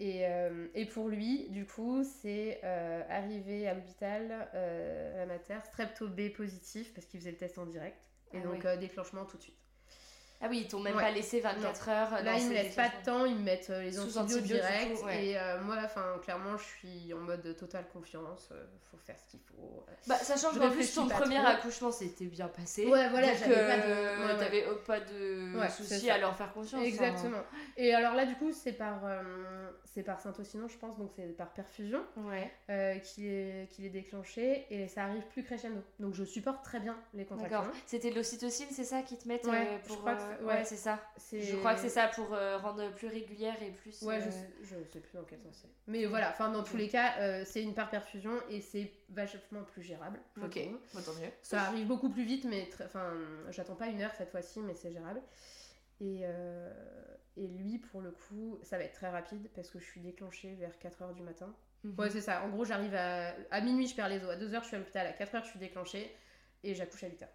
Et, euh, et, pour lui, du coup, c'est arrivé à l'hôpital à mater, strepto B positif, parce qu'il faisait le test en direct. Et ah donc déclenchement tout de suite. Ah oui, ils t'ont même pas laissé 24 heures. Là, ils me laissent pas de temps, ils me mettent euh, les antibiotiques direct. Et euh, moi, enfin, clairement, je suis en mode totale confiance. Euh, faut faire ce qu'il faut. Bah, sachant que en plus, ton premier accouchement s'était bien passé. Ouais, voilà, j'avais pas de. T'avais pas de soucis à leur faire confiance. Hein. Exactement. Et alors là, du coup, c'est par, c'est par Saint-Ossinon, je pense, donc c'est par perfusion ouais. qui est, qui est déclenché. Et ça arrive plus crescendo. Donc je supporte très bien les contractions. C'était de l'ocytocine, c'est ça qui te met pour ouais, c'est ça. Je crois que c'est ça pour euh, rendre plus régulière et plus. Ouais, je, euh, sais, je sais plus dans quel sens c'est. Mais voilà, enfin dans tous les cas, euh, c'est une par perfusion et c'est vachement plus gérable. Ok, tant mieux. Ça arrive beaucoup plus vite, mais enfin, j'attends pas une heure cette fois-ci, mais c'est gérable. Et, et lui, pour le coup, ça va être très rapide parce que je suis déclenchée vers 4h du matin. Mhm. Ouais, c'est ça. En gros, j'arrive à... à minuit, je perds les os. À 2h, je suis à l'hôpital. À 4h, je suis déclenchée et j'accouche à 8h.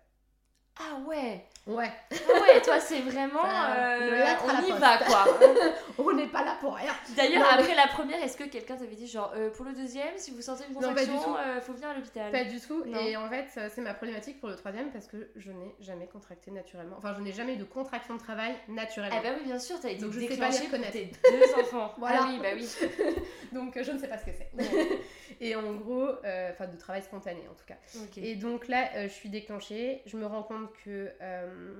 Ah ouais Ouais. Ah ouais, toi c'est vraiment... Euh, on y va quoi. on n'est pas là pour rien. D'ailleurs, après la première, est-ce que quelqu'un t'avait dit genre euh, pour le deuxième, si vous sentez une contraction, il euh, faut venir à l'hôpital? Pas du tout. Et en fait, c'est ma problématique pour le troisième parce que je n'ai jamais contracté naturellement. Enfin, je n'ai jamais eu de contraction de travail naturellement. Ah bah oui, bien sûr, t'as été Donc, je déclenchée pour tes deux enfants. voilà. Ah oui, bah oui. Donc je ne sais pas ce que c'est. Et en gros, enfin de travail spontané en tout cas. Et donc là, je suis déclenchée. Je me rends compte que euh,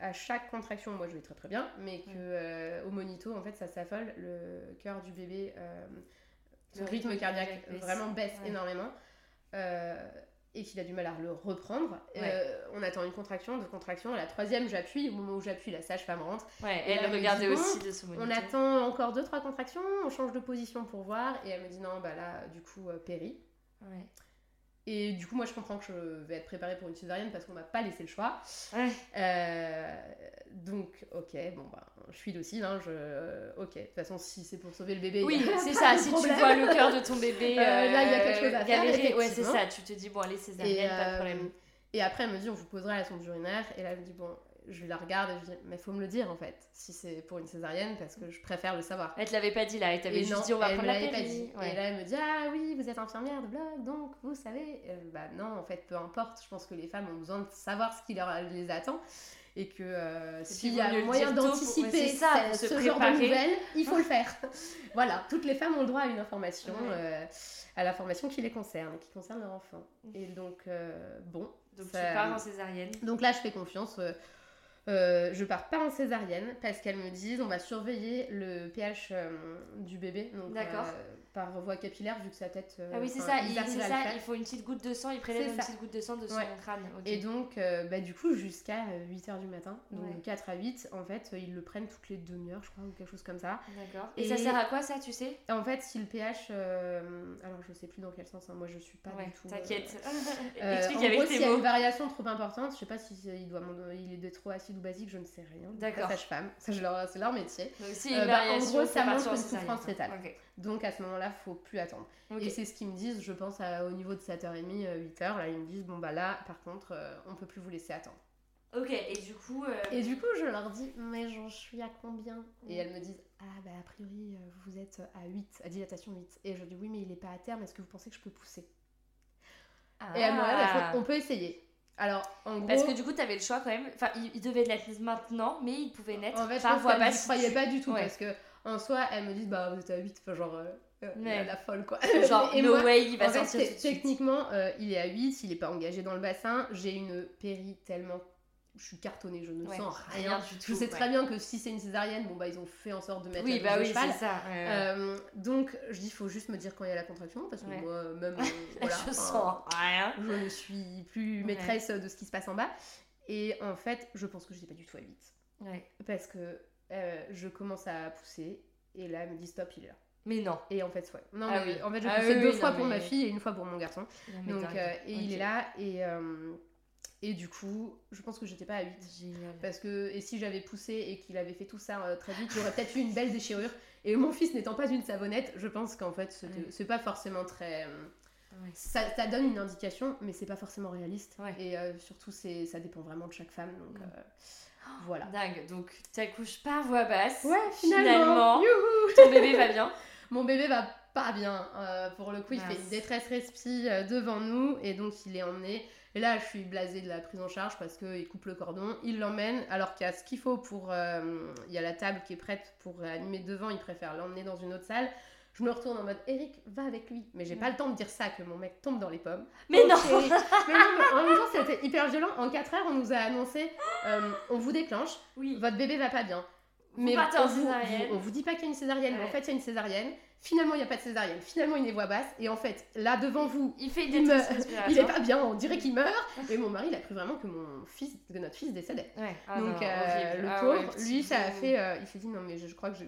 à chaque contraction, moi je vais très très bien, mais que euh, au monito, en fait, ça s'affole, le cœur du bébé, euh, le rythme cardiaque vraiment baisse énormément. Et qu'il a du mal à le reprendre. on attend une contraction, deux contractions. À la troisième, j'appuie. Au moment où j'appuie, la sage-femme rentre. Ouais, et elle regardait aussi de ce monito. On attend encore deux, trois contractions. On change de position pour voir. Et elle me dit non, bah là, du coup, péri. Ouais. Et du coup, moi, je comprends que je vais être préparée pour une césarienne parce qu'on m'a pas laissé le choix. Euh, donc, ok, bon, bah, je suis docile. Hein, je... Ok, de toute façon, si c'est pour sauver le bébé. Oui, c'est ça. Si tu vois le cœur de ton bébé. Euh, là, il y a quelque chose à faire. Ouais, c'est ça. Tu te dis, bon, allez, césarienne, pas de problème. Et après, elle me dit, on vous posera la sonde urinaire. Et là, elle me dit, bon, je la regarde et je dis, mais faut me le dire en fait, si c'est pour une césarienne, parce que je préfère le savoir. Elle te l'avait pas dit là, elle t'avait juste non, dit on va prendre la l'avait pas péri. dit. Ouais. Et là, elle me dit Ah oui, vous êtes infirmière de blog, donc vous savez. Bah non, en fait, peu importe. Je pense que les femmes ont besoin de savoir ce qui leur les attend. Et que euh, s'il y a moyen d'anticiper ouais, ce, genre de nouvelles, il faut le faire. voilà, toutes les femmes ont le droit à une information, Ouais. euh, à l'information qui les concerne, qui concerne leur enfant. Et donc, euh, bon. Donc ça- tu pars en césarienne. donc là, je fais confiance. euh, euh, je pars pas en césarienne parce qu'elles me disent on va surveiller le pH euh, du bébé donc D'accord. euh, par voie capillaire vu que sa tête euh, Ah oui, c'est ça, il, ça, il faut une petite goutte de sang, il prélève une ça. petite goutte de sang de son Ouais. crâne. et donc euh, bah, du coup jusqu'à 8h du matin donc Ouais. de 4 à 8 en fait euh, ils le prennent toutes les demi-heures je crois ou quelque chose comme ça D'accord. Et, Et- ça sert à quoi ça, tu sais? en fait si le pH euh, alors je sais plus dans quel sens hein, moi je suis pas Ouais, du tout euh, t'inquiète. euh, Explique en avec gros, tes s'il y a mots. une variation trop importante, je sais pas si il doit il est trop acide ou basique, je ne sais rien. D'accord. Sage-femme, ça c'est leur métier. Donc si Euh, une bah, en variation, gros, c'est ça montre en une souffrance fétale. Donc à ce moment-là, faut plus attendre. Et c'est ce qu'ils me disent, je pense à- au niveau de 7h30, 8h, là ils me disent bon bah là par contre euh, on peut plus vous laisser attendre. Ok, et du coup. euh, Et du coup je leur dis mais j'en suis à combien? Et elles me disent ah bah a priori euh, vous êtes à 8, à dilatation 8. Et je dis oui mais il est pas à terme, est-ce que vous pensez que je peux pousser? Et elles me ah. on peut essayer. Alors en gros... Parce que du coup, t'avais le choix quand même. Enfin, il, il devait naître maintenant, mais il pouvait naître En fait, je par pense voie basse. croyaient pas du tout Ouais. parce que en soi, elles me disent bah vous êtes à 8, enfin genre euh, euh, Ouais. la folle quoi. Genre, Et no moi, way, il va en fait, sortir te- tout techniquement, euh, il est à 8, il est pas engagé dans le bassin, j'ai une péri tellement je suis cartonnée, je ne Ouais, sens rien du Je tout, sais ouais. très bien que si c'est une césarienne, bon bah ils ont fait en sorte de mettre Oui, la bah oui, c'est ça. Euh, donc je dis faut juste me dire quand il y a la contraction parce que moi même euh, voilà, je sens rien. je ne suis plus maîtresse de ce qui se passe en bas et en fait je pense que je n'étais pas du tout à 8 Ouais. parce que euh, je commence à pousser et là elle me dit stop il est là Mais non. et en fait ouais non Ah mais oui. en fait j'ai Ah poussé oui, deux oui, fois non, pour mais- ma fille et une fois pour mon garçon Non, donc dingue. euh, et il est là et euh, et du coup je pense que j'étais pas à 8 Génial. parce que et si j'avais poussé et qu'il avait fait tout ça très vite j'aurais peut-être eu une belle déchirure et mon fils n'étant pas une savonnette je pense qu'en fait c'est pas forcément très Ouais. ça, ça donne une indication, mais c'est pas forcément réaliste. Ouais. Et euh, surtout, ça dépend vraiment de chaque femme. Donc Mm. euh, voilà. Dingue. Donc, t'accouches par voie basse. Ouais, Finalement. Ton bébé va bien. Mon bébé va pas bien. euh, pour le coup, il fait une détresse respi euh, devant nous et donc il est emmené. Et là, je suis blasée de la prise en charge parce qu'il coupe le cordon, il l'emmène alors qu'il y a ce qu'il faut pour. euh, Il y a la table qui est prête pour animer devant, il préfère l'emmener dans une autre salle. Je me retourne en mode Eric, va avec lui. Mais j'ai Mm. pas le temps de dire ça que mon mec tombe dans les pommes. Mais non mais non, mais en même temps, c'était hyper violent. En 4 heures, on nous a annoncé euh, on vous déclenche, Oui. votre bébé va pas bien. Vous mais on vous, vous- on vous dit pas qu'il y a une césarienne, mais en fait, il y a une césarienne. Finalement, il n'y a pas de césarienne. Finalement, il est voix basse. Et en fait, là, devant vous, Il fait une Il il est pas bien. On dirait qu'il meurt. Et mon mari, il a cru vraiment que mon fils, que notre fils décédait. Ouais. Ah Donc, non, euh, le Ah pauvre, ouais, lui, ça a fait. euh, il s'est dit non, mais je, je crois que je.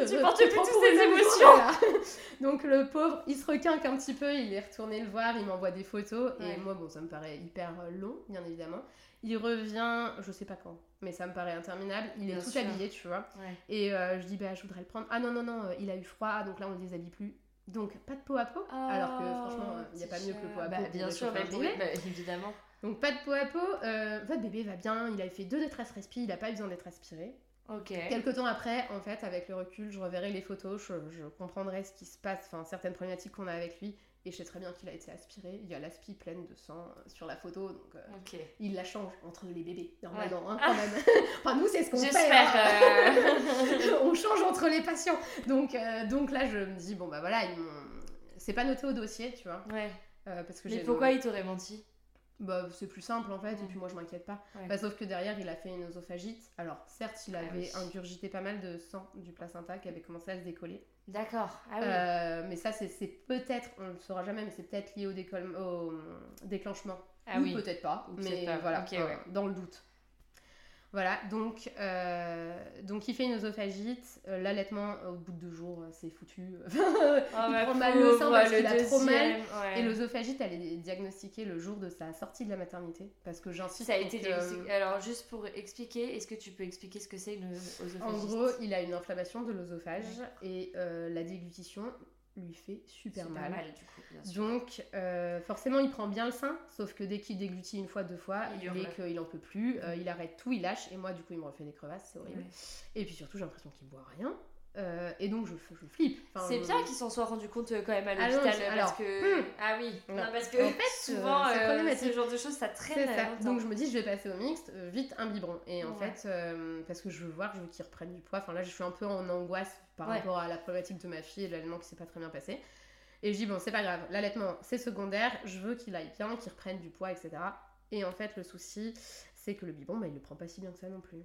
Je supporte te plus toutes ces émotions. Donc le pauvre, il se requinque un petit peu, il est retourné le voir, il m'envoie des photos Ouais. et moi bon ça me paraît hyper euh, long bien évidemment. Il revient, je sais pas quand, mais ça me paraît interminable. Il Bien est tout habillé, tu vois. Ouais. Et euh, je dis bah je voudrais le prendre. Ah non non non, euh, il a eu froid donc là on le déshabille plus. Donc pas de peau à peau. alors que franchement il n'y a pas mieux que le pot à Bah, peau. bien sûr, pour- bébé. bah, évidemment. Donc pas de peau à peau. Euh, votre bébé va bien. Il a fait deux détresses respi. Il a pas eu besoin d'être aspiré. Ok. Quelques temps après, en fait, avec le recul, je reverrai les photos, je, je comprendrai ce qui se passe, enfin certaines problématiques qu'on a avec lui, et je sais très bien qu'il a été aspiré. Il y a l'aspi pleine de sang euh, sur la photo, donc euh, il la change entre les bébés, normalement, hein, quand même. enfin, nous, c'est ce qu'on fait. Hein. euh, On change entre les patients. Donc, euh, donc là, je me dis, bon, bah voilà, c'est pas noté au dossier, tu vois. Ouais. euh, parce que Mais pourquoi il t'aurait menti? Bah, c'est plus simple en fait, et puis moi je m'inquiète pas. Ouais. Bah, sauf que derrière il a fait une oesophagite. Alors certes, il Ah avait oui. ingurgité pas mal de sang du placenta qui avait commencé à se décoller. D'accord. Ah oui. Euh, mais ça, c'est c'est peut-être, on ne le saura jamais, mais c'est peut-être lié au, déclenchement. ah Ou oui. peut-être pas, Ou mais pas. voilà, ouais. dans le doute. Voilà, donc, euh, donc il fait une oesophagite. Euh, L'allaitement, au bout de deux jours, euh, c'est foutu. Oh, il ma prend mal le sein pauvre, parce qu'il a trop mal. ouais. Et l'oesophagite, elle est diagnostiquée le jour de sa sortie de la maternité. Parce que j'insiste. Ça a été que-. Alors, juste pour expliquer, est-ce que tu peux expliquer ce que c'est une En gros, il a une inflammation de l'œsophage et euh, la déglutition lui fait super, Super mal. mal, du coup, bien sûr. Donc, euh, forcément, il prend bien le sein, sauf que dès qu'il déglutit une fois, deux fois, Il il est qu'il en peut plus, euh, il arrête tout, il lâche, et moi, du coup, il me refait des crevasses, c'est horrible. Ouais. Et puis surtout, j'ai l'impression qu'il boit rien, euh, et donc je, je flippe. Enfin, C'est bien qu'ils s'en soient rendus compte euh, quand même à Ah l'hôpital c'est- parce que hmm. ah oui Non. non, parce que En fait, souvent euh, c'est euh, ce genre de choses ça traîne ça. Donc je me dis, je vais passer au mixte, vite un biberon. Et en Ouais. fait, parce que je veux voir, je veux qu'il reprenne du poids. Enfin là, je suis un peu en angoisse par Ouais. rapport à la problématique de ma fille et de l'allaitement qui s'est pas très bien passé. Et je dis, bon, c'est pas grave, l'allaitement c'est secondaire, je veux qu'il aille bien, qu'il reprenne du poids, etc. Et en fait, le souci, c'est que le biberon, bah, il le prend pas si bien que ça non plus.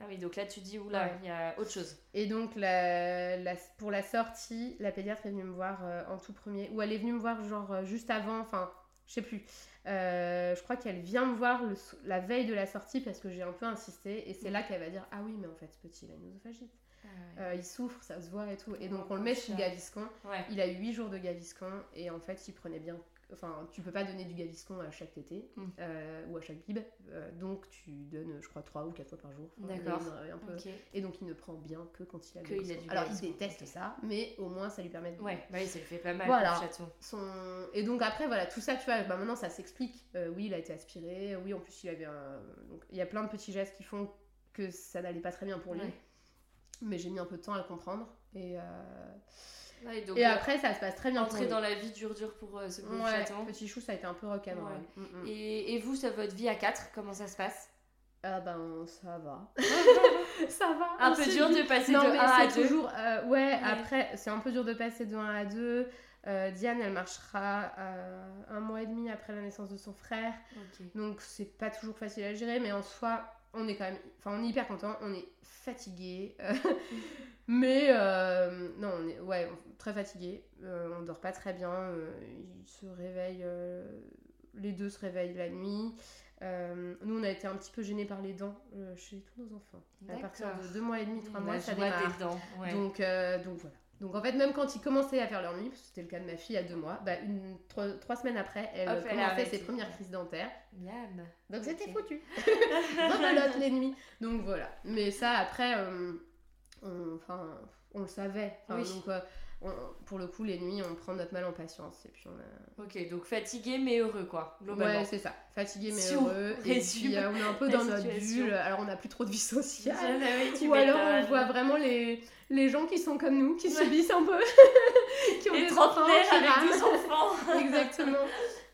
Ah oui donc là tu dis oula Ouais. il y a autre chose. Et donc, la, la- pour la sortie, la pédiatre est venue me voir euh, en tout premier, ou elle est venue me voir genre euh, juste avant, enfin, je sais plus. Euh, je crois qu'elle vient me voir le la veille de la sortie parce que j'ai un peu insisté, et c'est là qu'elle va dire Ah oui, mais en fait, ce petit, il a une oesophagite. Euh, il souffre, ça se voit et tout. Et donc, Oh, on le met chat. Gaviscon. Ouais. Il a eu 8 jours de Gaviscon, et en fait, il prenait bien. Enfin, tu peux pas donner du Gaviscon à chaque tété Mm. euh, ou à chaque bib, euh, donc tu donnes, je crois, 3 ou 4 fois par jour. D'accord. peu- et donc il ne prend bien que quand il a Que il a Gaviscon. du Alors il déteste ça, mais au moins ça lui permet de... Ouais bah oui ça lui fait pas mal Voilà. le chaton. Son... Et donc après voilà, tout ça tu vois, bah, maintenant ça s'explique. Euh, oui il a été aspiré, oui en plus il avait un... Donc il y a plein de petits gestes qui font que ça n'allait pas très bien pour lui. Ouais. Mais j'ai mis un peu de temps à le comprendre. Et, Ouais, donc, et euh, après ça se passe très bien pour entrer lui. dans la vie dure dure pour euh, ce pauvre Ouais, chaton. petit chou ça a été un peu rock'n'roll. Ouais. Mm, mm. Et, et vous ça votre vie à 4 comment ça se passe? Ah ben ça va. ça va. Un on peu dur dit- de passer non, de mais 1 à c'est 2. toujours euh, ouais, après c'est un peu dur de passer de 1 à 2 Euh, Diane elle marchera un mois et demi après la naissance de son frère Ok. donc c'est pas toujours facile à gérer mais en soi on est quand même enfin on est hyper content on est fatigué mais non on est ouais très fatigué Euh, on dort pas très bien euh, il se réveille euh, les deux se réveillent la nuit Euh, nous on a été un petit peu gênés par les dents euh, chez tous nos enfants à partir de 2 mois et demi 3 La mois ça démarre des dents. Ouais. donc, euh, donc voilà. Donc en fait, même quand ils commençaient à faire leur nuit, c'était le cas de ma fille à deux mois, bah, une, trois, trois semaines après, elle Hop, elle a commençait arrêté. ses premières crises dentaires. Miam. Donc c'était foutu. Rebelote les nuits. Donc voilà. Mais ça, après, on, enfin, on le savait. Enfin, Oui. Donc on- pour le coup, les nuits, on prend notre mal en patience. Et puis on a... Ok, donc fatigué mais heureux quoi, globalement. Ouais, c'est ça. Fatigué mais Si on heureux. Et puis euh, on est un peu dans notre bulle. Alors on n'a plus trop de vie sociale. Jamais, tu Ou alors on voit vraiment les, les gens qui sont comme nous, qui subissent un peu, qui ont les des enfants, qui avec deux enfants. Exactement.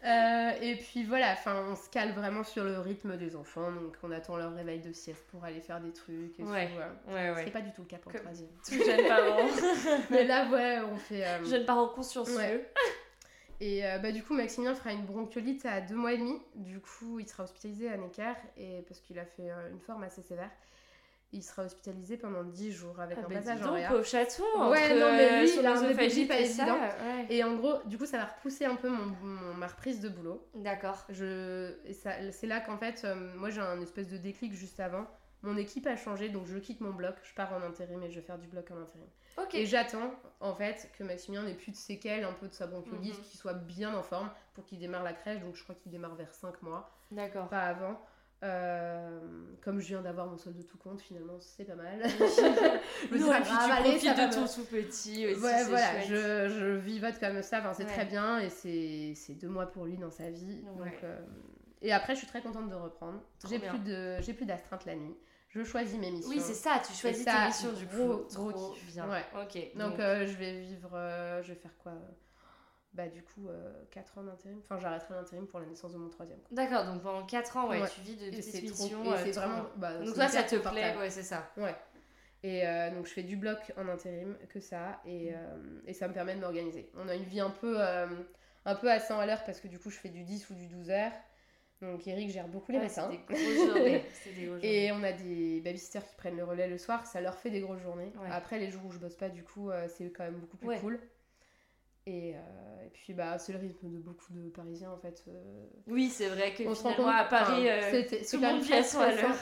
Euh, et puis voilà, enfin, on se cale vraiment sur le rythme des enfants, donc on attend leur réveil de sieste pour aller faire des trucs et Ouais. tout. voilà. Ouais, C'est ouais. pas du tout le cas pour le troisième. Tout jeune parent. Mais là, ouais, on fait. euh, jeune parent consciencieux. Ouais. Et euh, bah, du coup, Maximilien fera une bronchiolite à deux mois et demi. Du coup, il sera hospitalisé à Necker et parce qu'il a fait euh, une forme assez sévère. Il sera hospitalisé pendant 10 jours avec Ah un bah passage dis en donc, réa. pauvre chaton. Ouais, non, mais lui, son il a un œsophagite pas évident. ouais. Et en gros, du coup, ça va repousser un peu mon, mon- ma reprise de boulot. D'accord. Je, c'est là qu'en fait, euh, moi j'ai un espèce de déclic juste avant. Mon équipe a changé, donc je quitte mon bloc, je pars en intérim et je vais faire du bloc en intérim. Ok. Et j'attends en fait que Maximilien n'ait plus de séquelles un peu de sa bronchiolite, Mhm. qu'il soit bien en forme pour qu'il démarre la crèche. Donc je crois qu'il démarre vers 5 mois, D'accord. pas avant. Euh, comme je viens d'avoir mon solde de tout compte, finalement c'est pas mal. Je me Non, grave, tu allez, profites ça de ton sous-petit aussi. Ouais, voilà, je, je vivote comme ça, enfin, c'est Ouais. très bien et c'est deux mois pour lui dans sa vie. Ouais. Donc, euh, Et après, je suis très contente de reprendre. J'ai plus de j'ai plus d'astreinte la nuit. Je choisis mes missions. Oui, c'est ça, tu choisis ça, tes missions du gros- coup. gros kiff. bien. Ouais. Ok. Donc, euh, je vais vivre, je vais faire quoi Bah du coup, 4 ans d'intérim. Enfin, j'arrêterai l'intérim pour la naissance de mon troisième. D'accord, donc pendant 4 ans, ouais, Ouais. tu vis de Et petites trop, euh, c'est vraiment. bah, Donc toi, ça te plaît, ouais, c'est ça. Ouais. Et euh, donc je fais du bloc en intérim, que ça, Mm. et, euh, et ça me permet de m'organiser. On a une vie un peu, euh, un peu à 100 à l'heure parce que du coup je fais du 10 ou du 12 heures. Donc Eric gère beaucoup les Ouais, matins. C'est des grosses journées. C'est des grosses journées. Et on a des babysitters qui prennent le relais le soir, ça leur fait des grosses journées. Ouais. Après les jours où je bosse pas, du coup, euh, c'est quand même beaucoup plus cool. Et, euh, et puis bah c'est le rythme de beaucoup de Parisiens en fait. euh, Oui, c'est vrai que on se rend compte à Paris, euh, tout le monde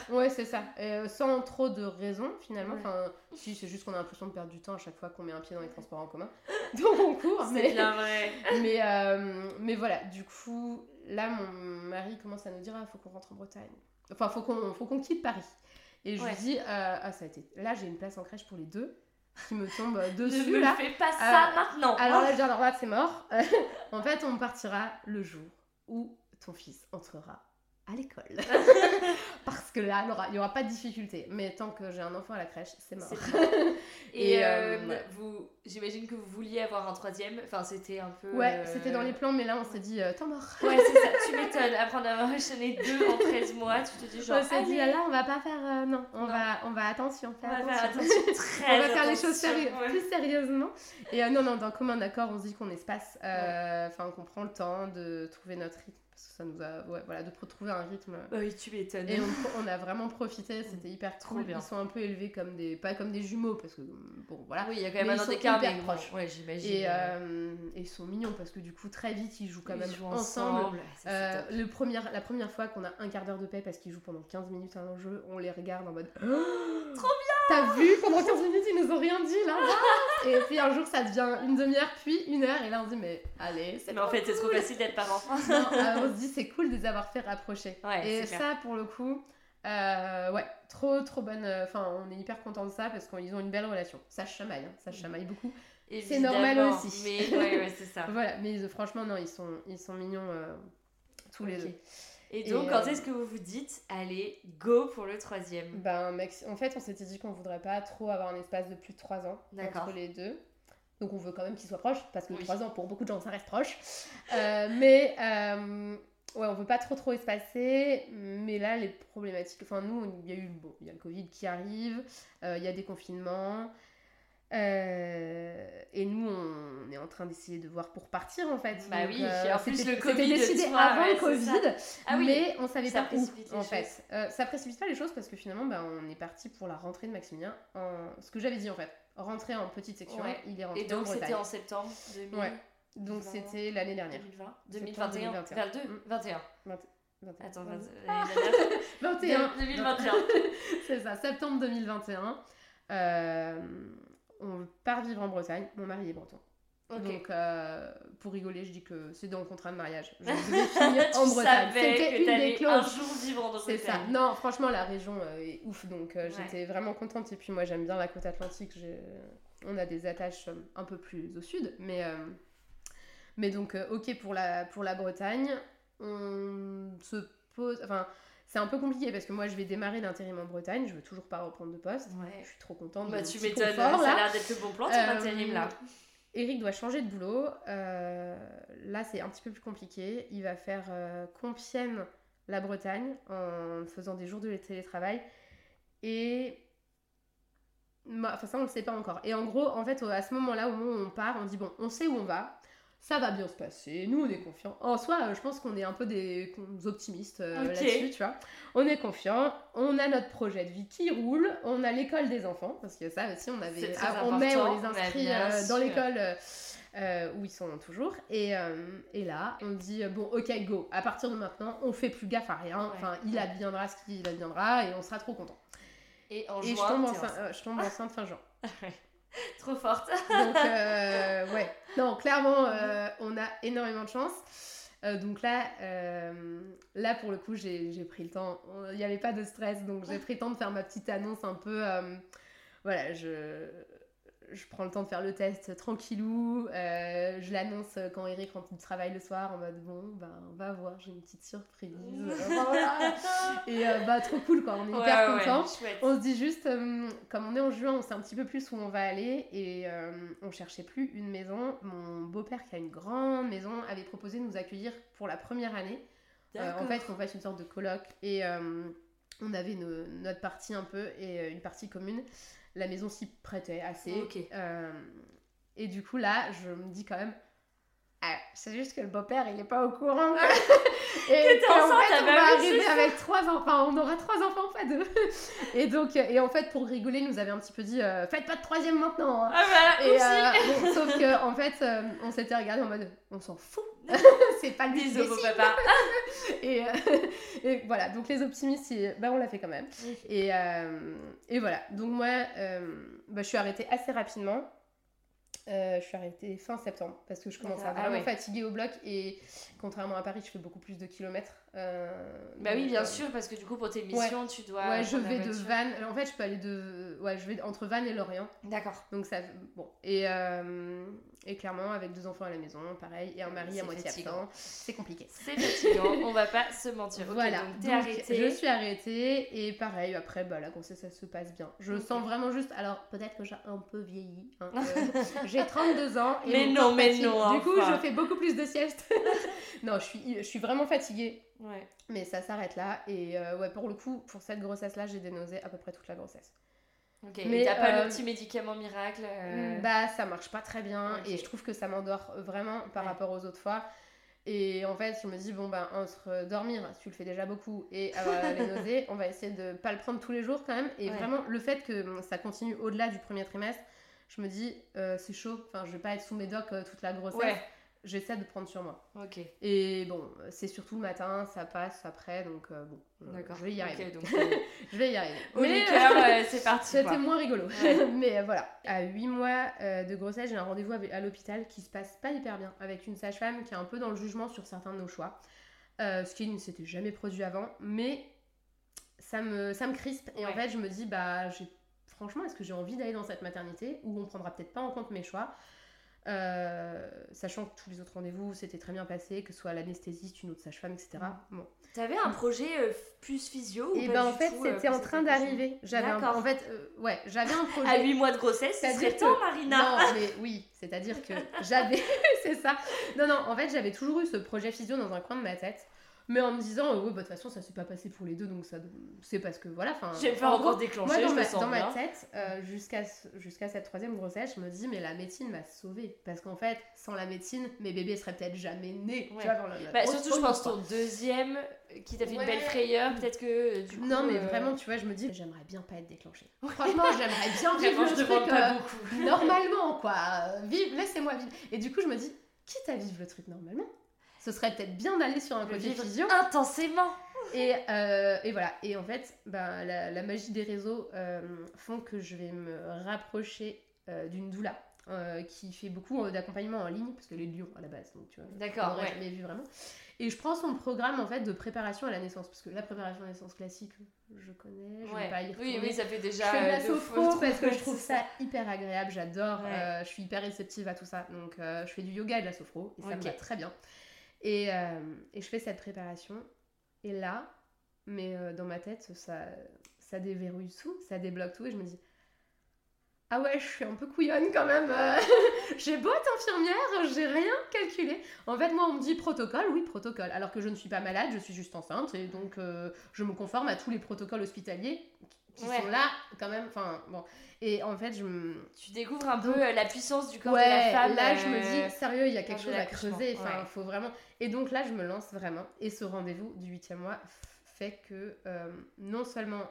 à. Ouais, c'est ça. Et, euh, sans trop de raisons finalement. Ouais. Enfin, si c'est juste qu'on a l'impression de perdre du temps à chaque fois qu'on met un pied dans les transports en commun. Donc on court. C'est Mais, bien vrai. mais, mais voilà, du coup, là mon mari commence à nous dire ah, faut qu'on rentre en Bretagne. Enfin, faut qu'on faut qu'on quitte Paris. Et je Ouais. lui dis ah ça a été. Là j'ai une place en crèche pour les deux. Qui me tombe dessus ne me là. fais pas ça Euh, maintenant. Alors là, alors là, c'est mort. en fait, on partira le jour où ton fils entrera à l'école. Parce que là, il n'y aura, pas de difficulté. Mais tant que j'ai un enfant à la crèche, c'est mort. Et, Et, euh, euh, ouais. vous, j'imagine que vous vouliez avoir un troisième. Enfin, c'était un peu. Ouais, euh, c'était dans les plans, mais là, on s'est dit, temps mort. Ouais, c'est ça. Tu m'étonnes. Après en avoir enchaîné deux en 13 mois, tu te dis genre. on s'est dit, là, on va pas faire. non, on Non. va, on va attention. on va faire attention. Très on va faire les choses ouais. plus sérieusement. Et non, non, d'un commun accord, on se dit qu'on espace, enfin qu'on prend le temps de trouver notre rythme. Parce que ça nous a. Ouais, voilà, de retrouver un rythme. Bah oui, tu m'étonnes. Et on, on a vraiment profité, c'était hyper Trop cool. bien. Ils sont un peu élevés comme des. Pas comme des jumeaux, parce que bon, voilà. Oui, il y a quand même Mais un mais bon, proches. ouais, j'imagine. Et, euh, et ils sont mignons parce que du coup, très vite, ils jouent quand Ils même jouent ensemble. Euh, le premier, la première fois qu'on a un quart d'heure de paix parce qu'ils jouent pendant 15 minutes à un jeu, on les regarde en mode Trop bien T'as vu? Pendant 15 minutes, ils nous ont rien dit là Et puis un jour, ça devient une demi-heure, puis une heure, et là on dit Mais allez, c'est Mais en fait, c'est trop facile d'être parent. Non, euh, on se dit c'est cool de les avoir fait rapprocher. Ouais, et ça, clair. pour le coup, euh, ouais, trop trop bonne. euh, Enfin, on est hyper content de ça parce qu'ils ont une belle relation. Ça chamaille, hein, ça se chamaille beaucoup. C'est normal aussi. Mais ouais, ouais, c'est ça. Voilà, mais ils- franchement, non, ils sont, ils sont mignons euh, tous les deux. Et Et, donc, quand euh, est-ce que vous vous dites, allez, go pour le troisième? Ben, en fait, on s'était dit qu'on voudrait pas trop avoir un espace de plus de 3 ans entre les deux. Donc on veut quand même qu'ils soient proches, parce que Oui. 3 ans, pour beaucoup de gens, ça reste proche. Euh, mais euh, ouais, on veut pas trop trop espacer. Mais là, les problématiques... Enfin, nous, il y a eu bon, il y a le Covid qui arrive, euh, il y a des confinements. Euh, et nous, on est en train d'essayer de voir pour partir en fait. Bah Donc, oui, et en plus, le Covid, décidé tu vois, avant ouais, le Covid, Ah oui, mais on savait ça pas où en fait. Euh, ça précipite pas les choses parce que finalement, bah, on est parti pour la rentrée de Maximilien. En... Ce que j'avais dit en fait, rentrer en petite section, Ouais. il est rentré Et donc, c'était en septembre 2000... Ouais. Donc 20. c'était l'année dernière. 2020 Septembre 2021 2021. 22 Mm. 21 21. Attends, Vingt- 20 l'année dernière 21. 2021 C'est ça, septembre 2021. Euh, on part vivre en Bretagne. Mon mari est breton. Donc, euh, pour rigoler, je dis que c'est dans le contrat de mariage. Je finir en Bretagne. C'était une des t'allais un clauses. jour vivre en C'est ça. Bretagne. Non, franchement, la région euh, est ouf. Donc, euh, Ouais. j'étais vraiment contente. Et puis, moi, j'aime bien la côte atlantique. On a des attaches un peu plus au sud. Mais, euh, mais donc, OK pour la, pour la Bretagne. On se pose. Enfin, c'est un peu compliqué parce que moi, je vais démarrer l'intérim en Bretagne. Je veux toujours pas reprendre de poste. Ouais. Je suis trop contente. Bah, de mon tu m'étonnes, ça a l'air d'être le bon plan, ton Euh, intérim là. Eric doit changer de boulot. Euh, là, c'est un petit peu plus compliqué. Il va faire euh, Compiègne, la Bretagne, en faisant des jours de télétravail. Et. Bah, Enfin, ça, on ne le sait pas encore. Et en gros, en fait, à ce moment-là, au moment où on part, on dit bon, on sait où on va. Ça va bien se passer, nous on est confiants. En soi, euh, je pense qu'on est un peu des optimistes euh, là-dessus, tu vois. On est confiants, on a notre projet de vie qui roule, on a l'école des enfants, parce que ça aussi, on avait. ah, en mai, on les inscrit euh, dans l'école euh, où ils sont toujours. Et, et là, on dit bon, ok, go, à partir de maintenant, on fait plus gaffe à rien. Ouais. Enfin, il adviendra ce qu'il adviendra et on sera trop content. Et en et je tombe, enceinte, enceinte. je tombe enceinte fin juin. Trop forte. Donc, euh, ouais. Non, clairement, euh, on a énormément de chance. Euh, donc là, là, pour le coup, j'ai pris le temps. Il n'y avait pas de stress, donc j'ai pris le temps de faire ma petite annonce un peu. voilà, je, je prends le temps de faire le test tranquillou. euh, je l'annonce quand Eric rentre du travail le soir en mode bon, ben, on va voir, j'ai une petite surprise. Voilà. Et euh, bah, trop cool, quoi. On est hyper Ouais, contents. On se dit juste, euh, comme on est en juin, on sait un petit peu plus où on va aller et on cherchait plus une maison. Mon beau-père, qui a une grande maison, avait proposé de nous accueillir pour la première année. En fait, qu'on fasse une sorte de colloque et on avait notre partie un peu et une partie commune. La maison s'y prêtait assez. Euh, et du coup, là, je me dis quand même. Ah, c'est juste que le beau-père, il est pas au courant. et Que enceinte, fait, on va arriver avec trois enfants. On aura trois enfants, pas deux. et donc, et en fait, pour rigoler, il nous avait un petit peu dit euh, Faites pas de troisième maintenant. hein. Ah Et euh, bon, sauf que en fait, euh, on s'était regardé en mode on s'en fout. c'est pas lui décide. papa. Et, euh, et voilà, donc les optimistes, bah, on l'a fait quand même. Et, euh, et voilà, donc moi, euh, bah, je suis arrêtée assez rapidement. Euh, je suis arrêtée fin septembre parce que je commence à. Ah vraiment ouais. fatiguer au bloc et contrairement à Paris, je fais beaucoup plus de kilomètres bah oui, bien sûr, parce que du coup, pour tes missions, tu dois. Ouais, je vais de Vannes. En fait, je peux aller de. Ouais, je vais entre Vannes et Lorient. D'accord. Donc ça. Bon. Et, et clairement, avec deux enfants à la maison, pareil, et un mari à moitié absent, c'est compliqué. C'est fatigant, on va pas se mentir. voilà. Donc, arrêtée. Je suis arrêtée, et pareil, après, bah, la grossesse, ça se passe bien. Je sens vraiment juste. Alors, peut-être que j'ai un peu vieilli. Hein, j'ai 32 ans. Et mais non, mais non. Du coup, je fais beaucoup plus de siestes. non, je suis, je suis vraiment fatiguée. Ouais. Mais ça s'arrête là. Et euh, ouais, pour le coup, pour cette grossesse-là, j'ai des nausées à peu près toute la grossesse. Ok, mais t'as pas le euh, petit médicament miracle euh Bah, ça marche pas très bien. Et je trouve que ça m'endort vraiment par rapport aux autres fois. Et en fait, je me dis, bon, ben, entre dormir, tu le fais déjà beaucoup, et avoir les nausées, on va essayer de pas le prendre tous les jours quand même. Et vraiment, le fait que ça continue au-delà du premier trimestre, je me dis, c'est chaud, enfin, je vais pas être sous mes docs toute la grossesse j'essaie de prendre sur moi. Ok. Et bon, c'est surtout le matin, ça passe après, donc euh, bon, euh, D'accord. je vais y arriver. donc, je vais y arriver. Mais euh, c'est parti. C'était moins rigolo. Mais voilà, à 8 mois de grossesse, j'ai un rendez-vous à l'hôpital qui se passe pas hyper bien, avec une sage-femme qui est un peu dans le jugement sur certains de nos choix, ce qui ne s'était jamais produit avant, mais ça me, ça me crispe. Et en fait, je me dis, bah, franchement, est-ce que j'ai envie d'aller dans cette maternité où on prendra peut-être pas en compte mes choix? Euh, sachant que tous les autres rendez-vous s'étaient très bien passés, que ce soit l'anesthésiste, une autre sage-femme, etc. Mm. Bon. T'avais un projet euh, plus physio Et ben en fait, euh, c'était en train d'arriver. J'avais en fait, ouais, j'avais un projet. à 8 mois de grossesse, c'est serait temps, Marina. Non, mais oui, c'est-à-dire que j'avais, c'est ça. Non, non, en fait, j'avais toujours eu ce projet physio dans un coin de ma tête mais en me disant, euh, ouais, bah, de toute façon, ça s'est pas passé pour les deux, donc ça, c'est parce que voilà. J'ai pas encore déclenché, moi, dans, ma, dans ma, tête, euh, jusqu'à jusqu'à cette troisième grossesse, je me dis, mais la médecine m'a sauvée. Parce qu'en fait, sans la médecine, mes bébés seraient peut-être jamais nés. Tu vois, bah, surtout, je pense, ton deuxième, qui t'a fait une belle frayeur, peut-être que euh, du coup. Non, mais vraiment, tu vois, je me dis, j'aimerais bien pas être déclenchée. Franchement, j'aimerais bien vivre le truc. Pas beaucoup. normalement, quoi. Vive, laissez-moi vivre. Et du coup, je me dis, quitte à vivre le truc normalement ce serait peut-être bien d'aller sur un côté physio. Intensément et, euh, et, voilà. Et en fait, ben, la, magie des réseaux euh, font que je vais me rapprocher euh, d'une doula qui fait beaucoup d'accompagnement en ligne, parce qu'elle est de Lyon à la base. Donc, tu vois, D'accord. Ouais. jamais vu vraiment. Et je prends son programme en fait de préparation à la naissance, parce que la préparation à la naissance classique, je connais, je vais pas y retourner. Oui, oui, ça fait déjà. Je fais de la sophro parce que je trouve ça hyper agréable, j'adore, je suis hyper réceptive à tout ça. Donc je fais du yoga et de la sophro, et ça me va très bien. Et, euh, et, je fais cette préparation. Et là, mais euh, dans ma tête, ça, ça déverrouille tout, ça débloque tout. Et je me dis, ah ouais, je suis un peu couillonne quand même. Euh. j'ai beau être infirmière, j'ai rien calculé. En fait, moi, on me dit protocole, oui, protocole. Alors que je ne suis pas malade, je suis juste enceinte. Et donc, je me conforme à tous les protocoles hospitaliers qui sont là quand même. Enfin, bon. Et en fait, je me... Tu découvres un peu euh, la puissance du corps de la femme. là, je me dis, euh, sérieux, il y a quelque chose à creuser. Enfin, il faut vraiment... Et donc là, je me lance vraiment. Et ce rendez-vous du huitième mois fait que euh, non seulement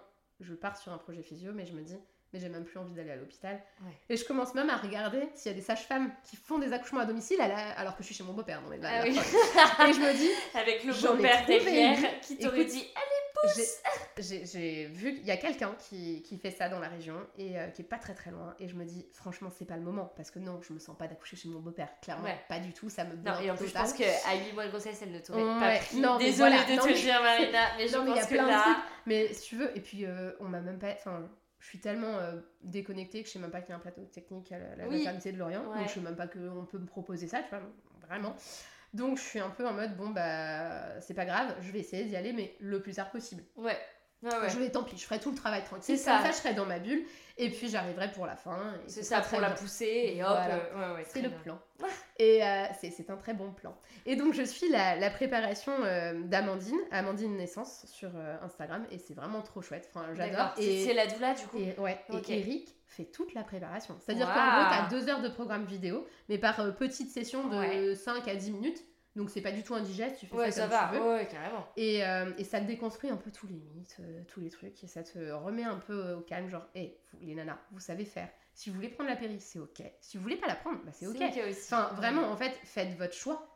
je pars sur un projet physio, mais je me dis, mais j'ai même plus envie d'aller à l'hôpital. Et je commence même à regarder s'il y a des sages-femmes qui font des accouchements à domicile alors que je suis chez mon beau-père. Ah et je me dis, avec le beau-père derrière qui t'aurait dit, allez j'ai vu qu'il y a quelqu'un qui, qui, fait ça dans la région et euh, qui est pas très très loin. Et je me dis, franchement, c'est pas le moment. Parce que non, je me sens pas d'accoucher chez mon beau-père. Clairement, pas du tout. Ça me Non, et en plus, je pense qu'à 8 mois de grossesse, elle ne t'aurait pas pris. Non, Désolée de te dire, Marina, mais je pense que là. Mais si tu veux, et puis euh, on m'a même pas. Enfin, je suis tellement euh, déconnectée que je sais même pas qu'il y a un plateau technique à la, maternité de Lorient. Donc je sais même pas qu'on peut me proposer ça, tu vois. Vraiment. Donc je suis un peu en mode bon bah c'est pas grave, je vais essayer d'y aller mais le plus tard possible. Ouais. Je vais, tant pis, je ferai tout le travail tranquille. C'est ça. ça, je serai dans ma bulle. Et puis j'arriverai pour la fin. C'est ça, pour la pousser et hop. Euh, ouais, c'est le plan. Et euh, c'est un très bon plan. Et donc je suis la, la préparation euh, d'Amandine, Amandine Naissance sur Instagram. Et c'est vraiment trop chouette. Enfin, j'adore. C'est la doula du coup. Et, ouais. Et Eric fait toute la préparation. C'est-à-dire qu'en gros, tu as deux heures de programme vidéo, mais par petite session de 5 à 10 minutes. Donc c'est pas du tout indigeste, tu fais ça, comme va. tu veux. Ouais, carrément. Et, euh, et, ça te déconstruit un peu tous les mythes, euh, tous les trucs, et ça te remet un peu euh, au calme, genre, hé, les nanas, vous savez faire. Si vous voulez prendre la péri, c'est ok. Si vous voulez pas la prendre, bah c'est ok. aussi. Enfin, vraiment, en fait, faites votre choix.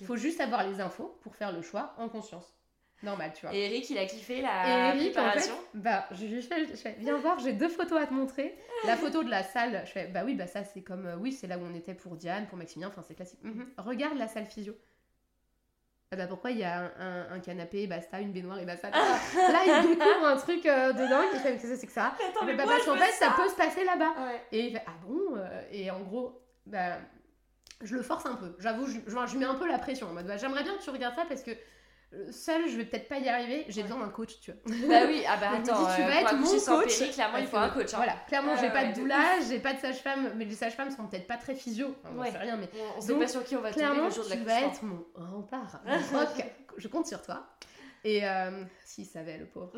Il faut juste avoir les infos pour faire le choix en conscience. Normal, tu vois. Et Eric, il a kiffé la Eric, préparation en fait, Bah, je lui fais, je fais, viens voir, j'ai deux photos à te montrer. La photo de la salle, je fais, bah oui, bah ça c'est comme, oui, c'est là où on était pour Diane, pour Maximilien, enfin c'est classique. Mhm. Regarde la salle physio. Ah bah pourquoi il y a un, un- un canapé, basta, une baignoire et basta. Là, il découvre un truc euh, dedans, il fait, qu'est-ce que c'est que ça Attends, mais bah, moi, Parce qu'en fait, ça ça. peut se passer là-bas. Ouais. Et il fait, ah bon euh, Et en gros, bah, je le force un peu. J'avoue, je, je, mets un peu la pression. En mode, bah, j'aimerais bien que tu regardes ça parce que seule, je vais peut-être pas y arriver. J'ai besoin d'un coach, tu vois. Bah oui, ah bah attends, tu euh, vas être mon coach. péri, clairement, il faut un coach. hein. Voilà, clairement, Ouais, j'ai pas ouais, de doula, j'ai pas de sage-femme, mais les sages-femmes sont peut-être pas très physio. J'en Ouais. sais rien, mais On, on sait Donc, pas sur qui on va tomber clairement, le jour de tu vas être mon rempart, mon. Je compte sur toi. Et euh, s'il savait, le pauvre.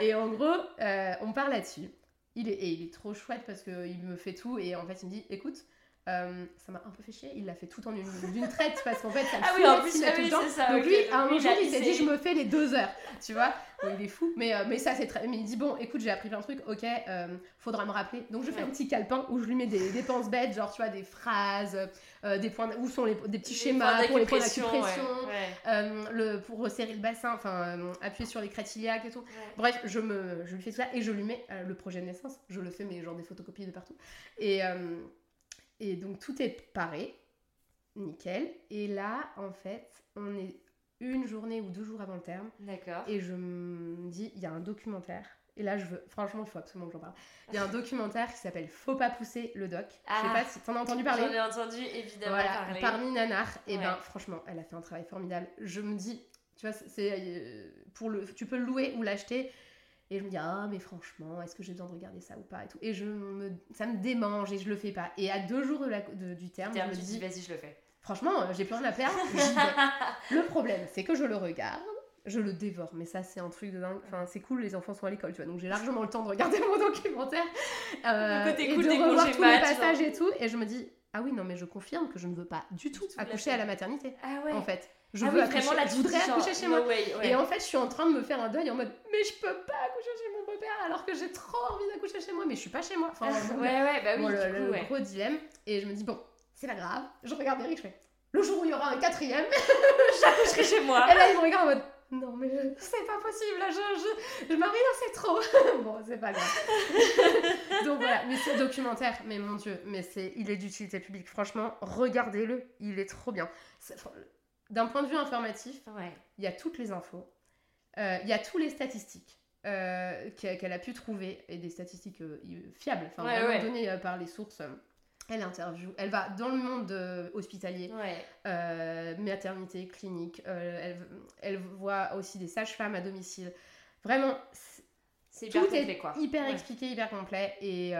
et en gros, euh, on part là-dessus. Il est, et il est trop chouette parce qu'il me fait tout. Et en fait, il me dit écoute, euh, ça m'a un peu fait chier. Il l'a fait tout en une, d'une traite parce qu'en fait, ça me Ah oui, en plus, ah oui, le c'est ça. Donc lui, à un jour, a- il s'est dit, je me fais les deux heures, tu vois. Bon, il est fou, mais, euh, mais ça c'est très... Mais il dit, bon, écoute, j'ai appris plein de trucs, ok, euh, faudra me rappeler. Donc je fais Ouais. un petit calepin où je lui mets des dépenses bêtes, genre, tu vois, des phrases, des points, où sont les, des petits Les schémas pour les points d'acupression, ouais, ouais, le, pour resserrer le bassin, enfin, appuyer sur les crêtes iliaques et tout. Bref, je, me, je lui fais tout ça et je lui mets le projet de naissance. Je le fais, mais genre des photocopies de partout. Et, et donc tout est paré, nickel. Et là, en fait, on est une journée ou deux jours avant le terme. D'accord. Et je me dis, il y a un documentaire. Et là, je veux, franchement, il faut absolument que j'en parle. Il y a un documentaire qui s'appelle Faut pas pousser le doc. Je Ah. sais pas si t'en as entendu parler. J'en ai entendu évidemment Voilà, parler. parmi Nanar, et Ouais. ben franchement, elle a fait un travail formidable. Je me dis, tu vois, c'est euh, pour le, tu peux le louer ou l'acheter. Et je me dis, ah, mais franchement, est-ce que j'ai besoin de regarder ça ou pas et tout. Et je me, ça me démange et je le fais pas. Et à deux jours de la, de- du terme, Terme, je me dis, vas-y, je le fais. franchement, euh, j'ai plus rien à perdre. le problème, c'est que je le regarde, je le dévore. Mais ça, c'est un truc de dingue. Enfin, c'est cool, les enfants sont à l'école, tu vois. Donc j'ai largement le temps de regarder mon documentaire. euh, Le côté et cool de des revoir tous les mat, passages et tout. Et je me dis, ah oui, non, mais je confirme que je ne veux pas du tout accoucher à la maternité Ah ouais. en fait. Je ah veux oui, accoucher, vraiment, là, je voudrais genre, accoucher chez moi. way, ouais. Et en fait, je suis en train de me faire un deuil en mode, mais je peux pas accoucher chez mon beau-père alors que j'ai trop envie d'accoucher chez moi, mais je suis pas chez moi. Enfin, ouais, ouais, bah oui, bon, le, du coup, le ouais. gros dilemme. Et je me dis, bon, c'est pas grave. Je regarde Eric, je fais, le jour où il y aura un quatrième, J'accoucherai chez moi. et là, il me regarde en mode, non, mais c'est pas possible, là, je, je, je c'est trop. bon, c'est pas grave. Donc voilà, mais ce documentaire, mais mon dieu, mais c'est, il est d'utilité publique. Franchement, regardez-le, il est trop bien. D'un point de vue informatif, Ouais. il y a toutes les infos, euh, il y a tous les statistiques euh, qu'elle a pu trouver et des statistiques euh, fiables, enfin Ouais, vraiment ouais. données par les sources. Elle interview, elle va dans le monde euh, hospitalier, Ouais. euh, maternité, clinique, euh, elle, elle voit aussi des sages-femmes à domicile. Vraiment, c'est- hyper tout complet, est quoi. hyper Ouais. expliqué, hyper complet. Et, et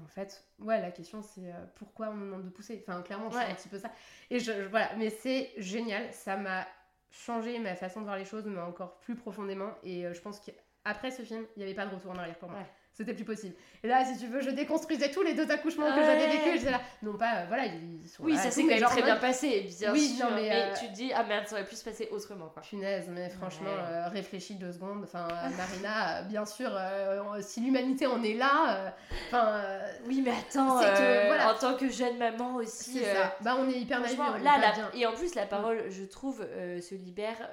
en fait, ouais, la question c'est pourquoi on nous demande de pousser? Enfin, clairement, Ouais. c'est un petit peu ça. Et je, je- voilà, mais c'est génial. Ça m'a changé ma façon de voir les choses, mais encore plus profondément. Et je pense qu'après ce film, il n'y avait pas de retour en arrière pour moi. C'était plus possible. Et là, si tu veux, je déconstruisais tous les deux accouchements que Ouais. j'avais vécu. Là, non pas, euh, voilà, ils sont Oui, là ça s'est quand même très en bien passé, bien Oui, sûr. non, mais, mais euh, tu te dis, ah merde, ça aurait pu se passer autrement, quoi. Punaise, mais franchement, Ouais. euh, réfléchis deux secondes. Enfin, Marina, bien sûr, si l'humanité en est là, enfin, Oui, mais attends, C'est que, voilà. en tant que jeune maman aussi. c'est ça. Bah, on est hyper est là, la- bien. et en plus, la parole, je trouve, se libère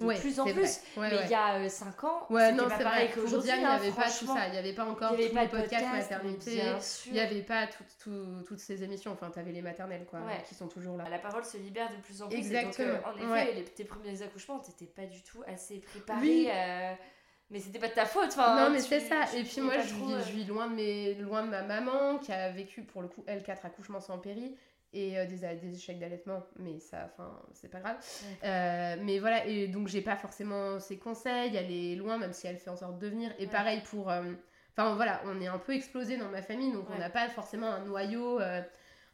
de Ouais, plus en plus. mais il y a 5 ans, c'était pas pareil qu'aujourd'hui. Il n'y hein, avait pas tout ça. Il n'y avait pas encore tous pas les podcasts podcast, maternité. Il n'y avait pas toutes- tout- toutes ces émissions. Enfin, t'avais les maternelles, quoi, Ouais. qui sont toujours là. La parole se libère de plus en plus. et Exactement, donc, euh, en effet, ouais. les, tes premiers accouchements, t'étais pas du tout assez préparée. Oui. euh, mais c'était pas de ta faute. Enfin, non, mais tu- c'est ça. tu Et puis moi, pas je trop, vis, euh, je vis loin, de mes, loin de ma maman qui a vécu, pour le coup, elle, quatre accouchements sans péri et euh, des, des échecs d'allaitement. Mais ça, enfin, c'est pas grave. Euh, mais voilà, et donc j'ai pas forcément ses conseils. Elle est loin, même si elle fait en sorte de venir. Et Ouais. pareil pour. euh, Enfin voilà, on est un peu explosé dans ma famille, donc on n'a pas forcément un noyau, euh,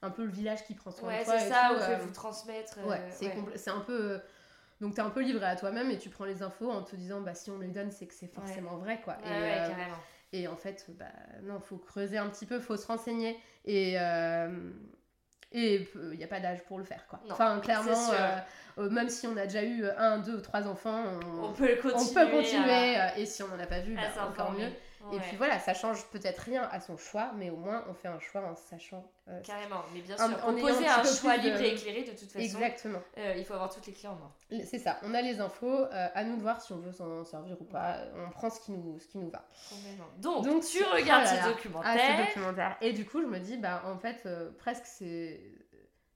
un peu le village qui prend soin Ouais, de toi. c'est ça, tout, on peut euh, vous transmettre. Ouais, euh, c'est ouais. un peu. Donc t'es un peu livré à toi-même et tu prends les infos en te disant bah si on les donne c'est que c'est forcément vrai quoi. Ouais, et, carrément. et en fait bah non faut creuser un petit peu, faut se renseigner et euh, et il n'y a pas d'âge pour le faire quoi. Non, enfin clairement euh, même si on a déjà eu un, deux ou trois enfants, on, On peut continuer. on peut continuer à- et si on n'en a pas vu bah, encore s'informer. Et puis voilà, ça change peut-être rien à son choix, mais au moins on fait un choix en sachant. euh, Carrément, mais bien En- sûr, ayant proposer un un choix de- libre et éclairé de toute façon. Exactement. euh, il faut avoir toutes les clés en main. C'est ça, on a les infos, euh, à nous de voir si on veut s'en servir ou pas. On prend ce qui nous, ce qui nous va. Donc, Donc, tu regardes ce. Ah, documentaire. ce documentaire. Et du coup, je me dis, bah en fait, presque c'est.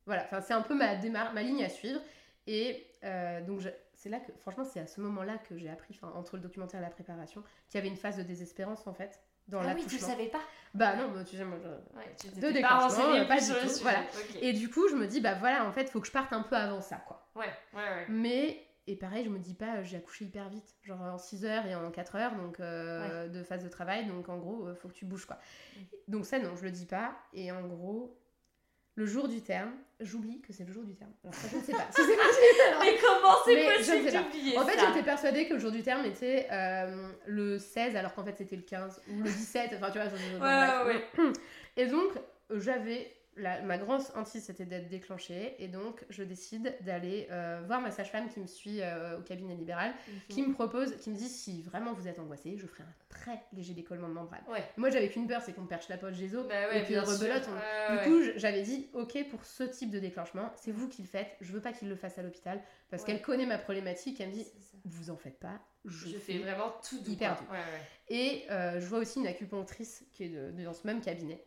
Voilà, enfin, c'est un peu ma, démar- ma ligne à suivre. Et euh, donc, je- c'est là que, franchement, c'est à ce moment-là que j'ai appris, enfin, entre le documentaire et la préparation, qu'il y avait une phase de désespérance, en fait, dans Ah oui, tu le savais pas Bah non, bah, tu sais, moi, je- Ouais, tu De t'étais déclenchement, renseignée euh, pas du tout, sujet. voilà. Et du coup, je me dis, bah voilà, en fait, faut que je parte un peu avant ça, quoi. Ouais, ouais, ouais. Mais, et pareil, je me dis pas, euh, j'ai accouché hyper vite, genre en 6 heures et en 4 heures, donc euh, de phase de travail, donc en gros, faut que tu bouges, quoi. Donc ça, non, je le dis pas, et en gros, le jour du terme, j'oublie que c'est le jour du terme. Alors ça, je ne sais pas. Si Mais comment c'est possible d'oublier En fait, j'étais persuadée que le jour du terme était euh, le 16, alors qu'en fait c'était le 15 ou le 17. Enfin, tu vois, je- je- Ouais. Et donc, j'avais. La- ma grande hantise c'était d'être déclenchée, et donc je décide d'aller euh, voir ma sage-femme qui me suit euh, au cabinet libéral, qui me propose, qui me dit si vraiment vous êtes angoissé, je ferai un très léger décollement de membrane. Ouais. Moi j'avais qu'une peur, c'est qu'on me perche la poche des os, Bah ouais, et puis rebelote. on- Ouais, du coup, j'avais dit, ok, pour ce type de déclenchement, c'est vous qui le faites. Je veux pas qu'il le fasse à l'hôpital parce qu'elle connaît ma problématique. Elle me dit, vous en faites pas. Je, Je fais vraiment tout doux. hyper doux. Et euh, je vois aussi une acupunctrice qui est de- de- dans ce même cabinet,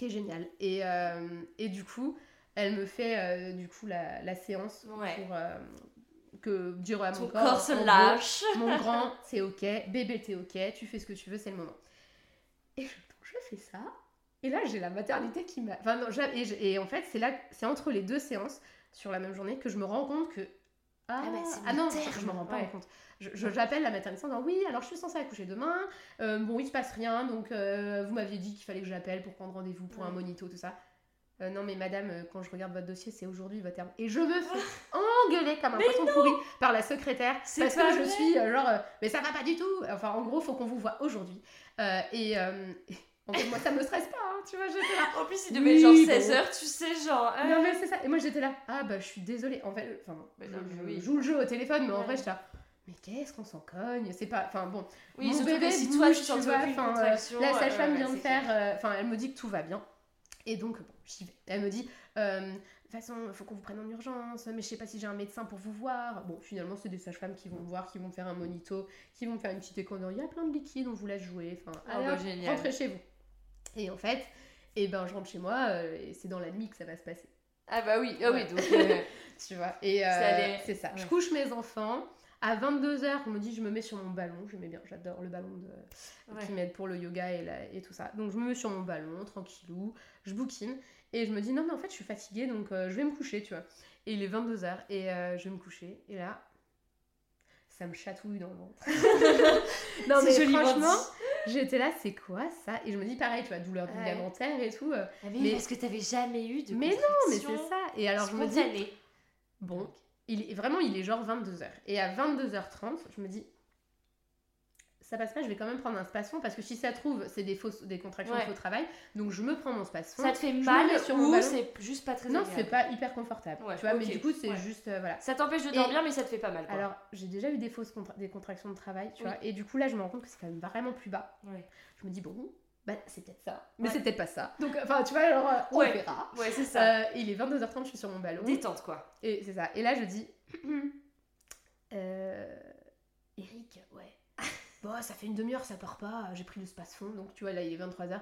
qui est géniale. Et, euh, et du coup, elle me fait euh, du coup la, la séance Ouais. pour euh, que dire à mon Ton corps. corps se gros, lâche. mon grand, c'est ok. Bébé, t'es ok. Tu fais ce que tu veux, c'est le moment. Et je, je fais ça. Et là, j'ai la maternité qui m'a. Enfin, non, et, et en fait, c'est là, c'est entre les deux séances sur la même journée que je me rends compte que. Ah, Ah bah, ah non, je me rends pas ouais. compte. J'appelle la maternité en disant oui, alors je suis censée accoucher demain. Euh, bon, il se passe rien, donc euh, vous m'aviez dit qu'il fallait que j'appelle pour prendre rendez-vous pour un monito, tout ça. Euh, non, mais madame, euh, quand je regarde votre dossier, c'est aujourd'hui votre terme. Et je me fais engueuler comme un poisson pourri par la secrétaire C'est parce que je suis genre, mais ça va pas du tout. Enfin, en gros, faut qu'on vous voit aujourd'hui. Et en fait, moi, ça me stresse pas, hein, tu vois, j'étais là. En plus, il Oui, devait genre bon. 16h, tu sais, genre. euh, Non, mais c'est ça. Et moi, j'étais là. Ah, bah, je suis désolée. En fait, enfin, je, non, je oui. joue le jeu au téléphone, mais en vrai, j'étais là. Mais qu'est-ce qu'on s'en cogne? C'est pas. Enfin, bon. Oui, Mon bébé que si bouge, toi, tu vois, enfin, euh. La euh, sage-femme vient de faire. euh, Enfin, elle me dit que tout va bien. Et donc, bon, j'y vais. Elle me dit, de toute façon, il faut qu'on vous prenne en urgence, mais je sais pas si j'ai un médecin pour vous voir. Bon, finalement, c'est des sages-femmes qui vont me voir, qui vont me faire un monito, qui vont me faire une petite écho. Il y a plein de liquide, on vous laisse jouer. Enfin, Ah allez, bah, hop, rentrez chez vous. Et en fait, et ben, je rentre chez moi, euh, et c'est dans la nuit que ça va se passer. Ah bah oui, ah oui, donc. euh, Tu vois Et euh, c'est ça. Je couche mes enfants. À 22h, on me dit je me mets sur mon ballon. J'aimais bien, j'adore le ballon de, Ouais. qui m'aide pour le yoga et, la- et tout ça. Donc je me mets sur mon ballon, tranquillou, je bouquine. Et je me dis non, mais en fait, je suis fatiguée, donc je vais me coucher, tu vois. Et il est 22h et je vais me coucher. Et là, ça me chatouille dans le ventre. non, mais franchement. J'étais là, c'est quoi ça? Et je me dis pareil, tu vois, douleur Ouais. ligamentaire et tout. euh, Ah, mais, Mais- parce que t'avais jamais eu de mais non, mais c'est ça. Et alors je me dis. Bon, il est, vraiment, il est genre 22h. Et à 22h30, je me dis, ça passe pas, je vais quand même prendre un spasfon parce que si ça trouve, c'est des, fausses, des contractions Ouais. de faux travail. Donc je me prends mon spasfon. Ça te fait mal sur ou c'est juste pas très Non, c'est pas hyper confortable. Ouais, tu vois, mais du coup, c'est ouais. juste. euh, voilà. Ça t'empêche de Et- dormir, mais ça te fait pas mal. Quoi. Alors, j'ai déjà eu des fausses contra- des contractions de travail, tu Oui. vois. Et du coup, là, je me rends compte que c'est quand même vraiment plus bas. Je me dis, bon, bah, c'est peut-être ça. Mais Ouais. c'est peut-être pas ça. Donc, enfin, tu vois, alors, euh, on Ouais. verra. Ouais, c'est ça. Euh, il est 22h30, je suis sur mon ballon. Détente, quoi. Et c'est ça. Et là, je dis, euh, Eric, Bon, ça fait une demi-heure, ça part pas. J'ai pris le space-fond, donc tu vois, là, il est 23h.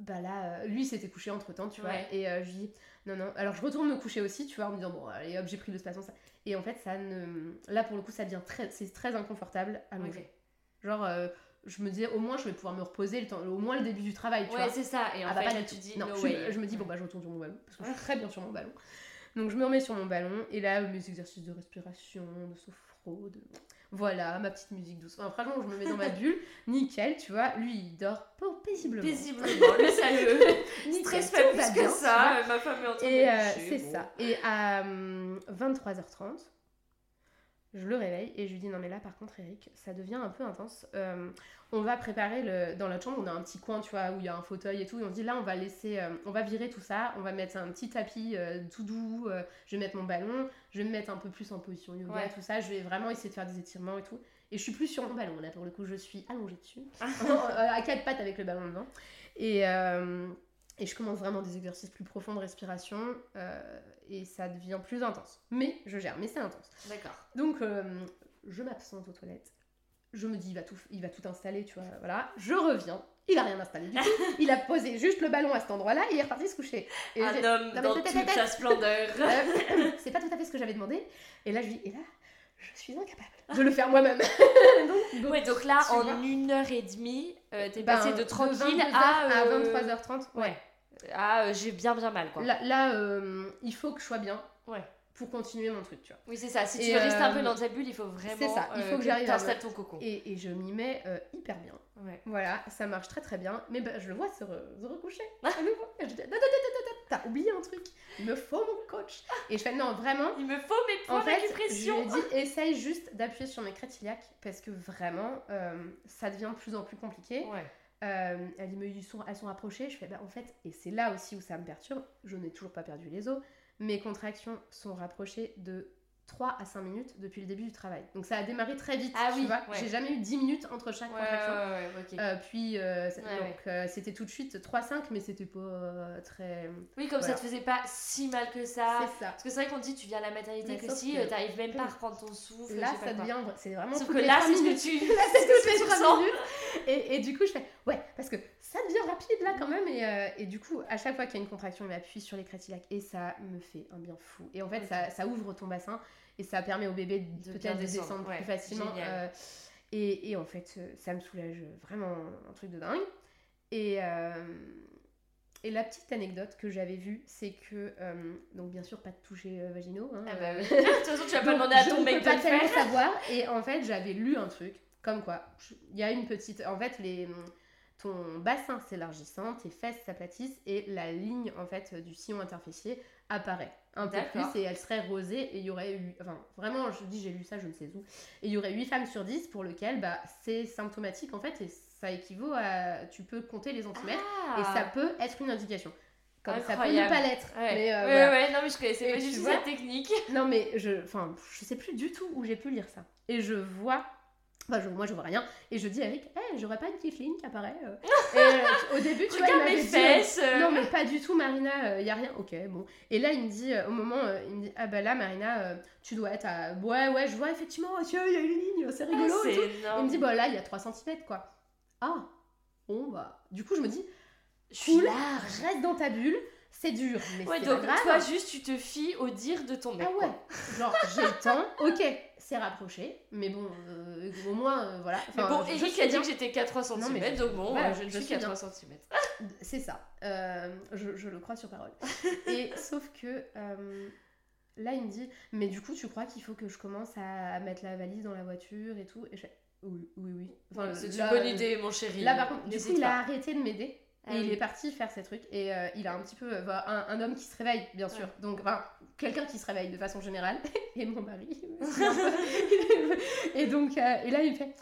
Bah là, euh, lui s'était couché entre temps, tu vois. Ouais. Et euh, je dis, non, non. Alors, je retourne me coucher aussi, tu vois, en me disant, bon, allez, hop, j'ai pris le space-fond. Ça. Et en fait, ça ne. Là, pour le coup, ça devient très. C'est très inconfortable à Ok. Genre, euh, je me disais, au moins, je vais pouvoir me reposer le temps, au moins le début du travail, tu Ouais, vois. c'est ça. Et en Ah bah fait, là, tu dis non, no je, way. je me dis bon bah je retourne sur mon ballon parce que je suis très bien sur mon ballon. Donc je me remets sur mon ballon et là mes exercices de respiration, de sophro, de voilà ma petite musique douce. Enfin, franchement je me mets dans ma bulle, nickel, tu vois. Lui il dort paisiblement. Paisiblement, le. Nickel, Stress pas plus que ça. Ma femme est en train Et de euh, c'est ça. Et à hum, 23h30, je le réveille et je lui dis non mais là par contre Eric, ça devient un peu intense. Euh, on va préparer le dans notre chambre, on a un petit coin tu vois où il y a un fauteuil et tout. Et on se dit là on va laisser, euh, on va virer tout ça, on va mettre un petit tapis euh, tout doux. je vais mettre mon ballon, je vais me mettre un peu plus en position yoga Ouais. tout ça. Je vais vraiment essayer de faire des étirements et tout. Et je suis plus sur mon ballon là pour le coup, je suis allongée dessus, à quatre pattes avec le ballon devant. Et et je commence vraiment des exercices plus profonds de respiration euh, et ça devient plus intense. Mais je gère, mais c'est intense. D'accord. Donc euh, je m'absente aux toilettes. Je me dis il va tout, il va tout installer, tu vois, voilà. Je reviens Il a rien installé du tout. Il a posé juste le ballon à cet endroit-là et il est reparti se coucher. Et Un homme dans toute sa splendeur. Euh, c'est pas tout à fait ce que j'avais demandé. Et là, je dis, et là, je suis incapable de le faire moi-même. donc, donc, Ouais, donc là, en vois. une heure et demie, euh, t'es ben, passé de tranquille 22h à, à euh, 23h30. Ouais. Ouais. Ah, euh, j'ai bien bien mal quoi. Là, là, euh, il faut que je sois bien Ouais. pour continuer mon truc, tu vois. Oui, c'est ça. Si tu Et, veux rester un peu euh, dans ta bulle, il faut vraiment. c'est ça, il faut que j'arrive à ton cocon. Et, et je m'y mets hyper bien. Ouais. Voilà, ça marche très très bien. Mais ben, je le vois se, re- se recoucher à nouveau. Je dis, t'as oublié un truc. Il me faut mon coach. Et je fais, non, vraiment. Il me faut mes points En fait, je lui ai dit, essaye juste d'appuyer sur mes crêtes iliaques parce que vraiment, euh, ça devient de plus en plus compliqué. Ouais. Euh, elle dit, mais ils sont, elles sont rapprochées. Je fais, bah en fait, et c'est là aussi où ça me perturbe, je n'ai toujours pas perdu les os. Mes contractions sont rapprochées de 3 à 5 minutes depuis le début du travail. Donc ça a démarré très vite, Ah tu oui, vois. ouais. J'ai jamais eu 10 minutes entre chaque contraction. ouais, ouais, ok. Euh, puis, euh, donc euh, c'était tout de suite 3-5, mais c'était pas euh, très. oui, comme ça voilà. te faisait pas si mal que ça. C'est ça. Parce que c'est vrai qu'on dit tu viens à la maternité que si que- euh, t'arrives même pas à reprendre ton souffle. Là, ça devient. C'est vraiment. Sauf que là, c'est ce que tu. Là, c'est toutes les tu 3 ressens. minutes. Et, et du coup, je fais ouais, parce que ça devient rapide là quand même. Et, euh, et du coup, à chaque fois qu'il y a une contraction, il m'appuie sur les crétilacs et ça me fait un bien fou. Et en fait, ça, ça ouvre ton bassin et ça permet au bébé de peut-être de descendre, descendre ouais, plus facilement. euh, et, et en fait, euh, ça me soulage vraiment un truc de dingue. Et, et la petite anecdote que j'avais vue, c'est que, euh, donc bien sûr, pas de toucher euh, vaginaux. hein, Ah bah oui. De toute façon, tu vas pas demander à ton mec de pas le faire. savoir. Et en fait, j'avais lu un truc, comme quoi, il y a une petite... En fait, les, ton bassin s'élargissant, tes fesses s'aplatissent et la ligne, en fait, du sillon interfessier apparaît un peu plus et elle serait rosée et il y aurait eu... Enfin, vraiment, je dis, j'ai lu ça, je ne sais où. Et il y aurait 8 femmes sur 10 pour lesquelles, bah, c'est symptomatique, en fait, et ça équivaut à... Tu peux compter les centimètres et ça peut être une indication. Comme ça peut ne Ah. Pas l'être. Ouais. Mais, euh, ouais, voilà. ouais, non, mais je connaissais pas du tout cette technique. Non, mais je, enfin, je sais plus du tout où j'ai pu lire ça. Et je vois, enfin, je, moi je vois rien. Et je dis à Eric, hey, j'aurais pas une petite ligne qui apparaît. euh. Et euh, au début, tu vois, il mes dit, fesses. euh. non, mais pas du tout, Marina, il y a rien. Ok, bon. Et là, il me dit, euh, au moment, euh, il me dit, ah bah là, Marina, euh, tu dois être à. Ouais, ouais, je vois effectivement, oh, tiens, il y a une ligne, c'est Ah, rigolo. et c'est tout. Il me dit, bah là, il y a 3 cm, quoi. Ah, bon, bah. Du coup, je me dis, je suis cool, large. reste dans ta bulle, c'est dur, mais Ouais, c'est donc pas grave. toi, juste, tu te fies au dire de ton mec. Ah ouais, genre j'ai le temps, ok, c'est rapproché, mais bon, euh, au moins, euh, voilà. Mais bon, je- Eric a dit bien. que j'étais qu'à 3 cm, Non, mais donc bon, voilà, euh, je ne suis qu'à bien. 3 cm. C'est ça, euh, je, je le crois sur parole. Et sauf que là, il me dit, mais du coup, tu crois qu'il faut que je commence à mettre la valise dans la voiture et tout? Et je fais, oui, oui, oui. Enfin, c'est une bonne idée, mon chéri. Là, par contre, du coup, il a arrêté de m'aider. Ah et il est parti faire ses trucs. Et euh, il a un petit peu. euh, un, un homme qui se réveille, bien sûr. Donc, enfin, quelqu'un qui se réveille de façon générale. et mon mari. et donc, euh, et là, il fait.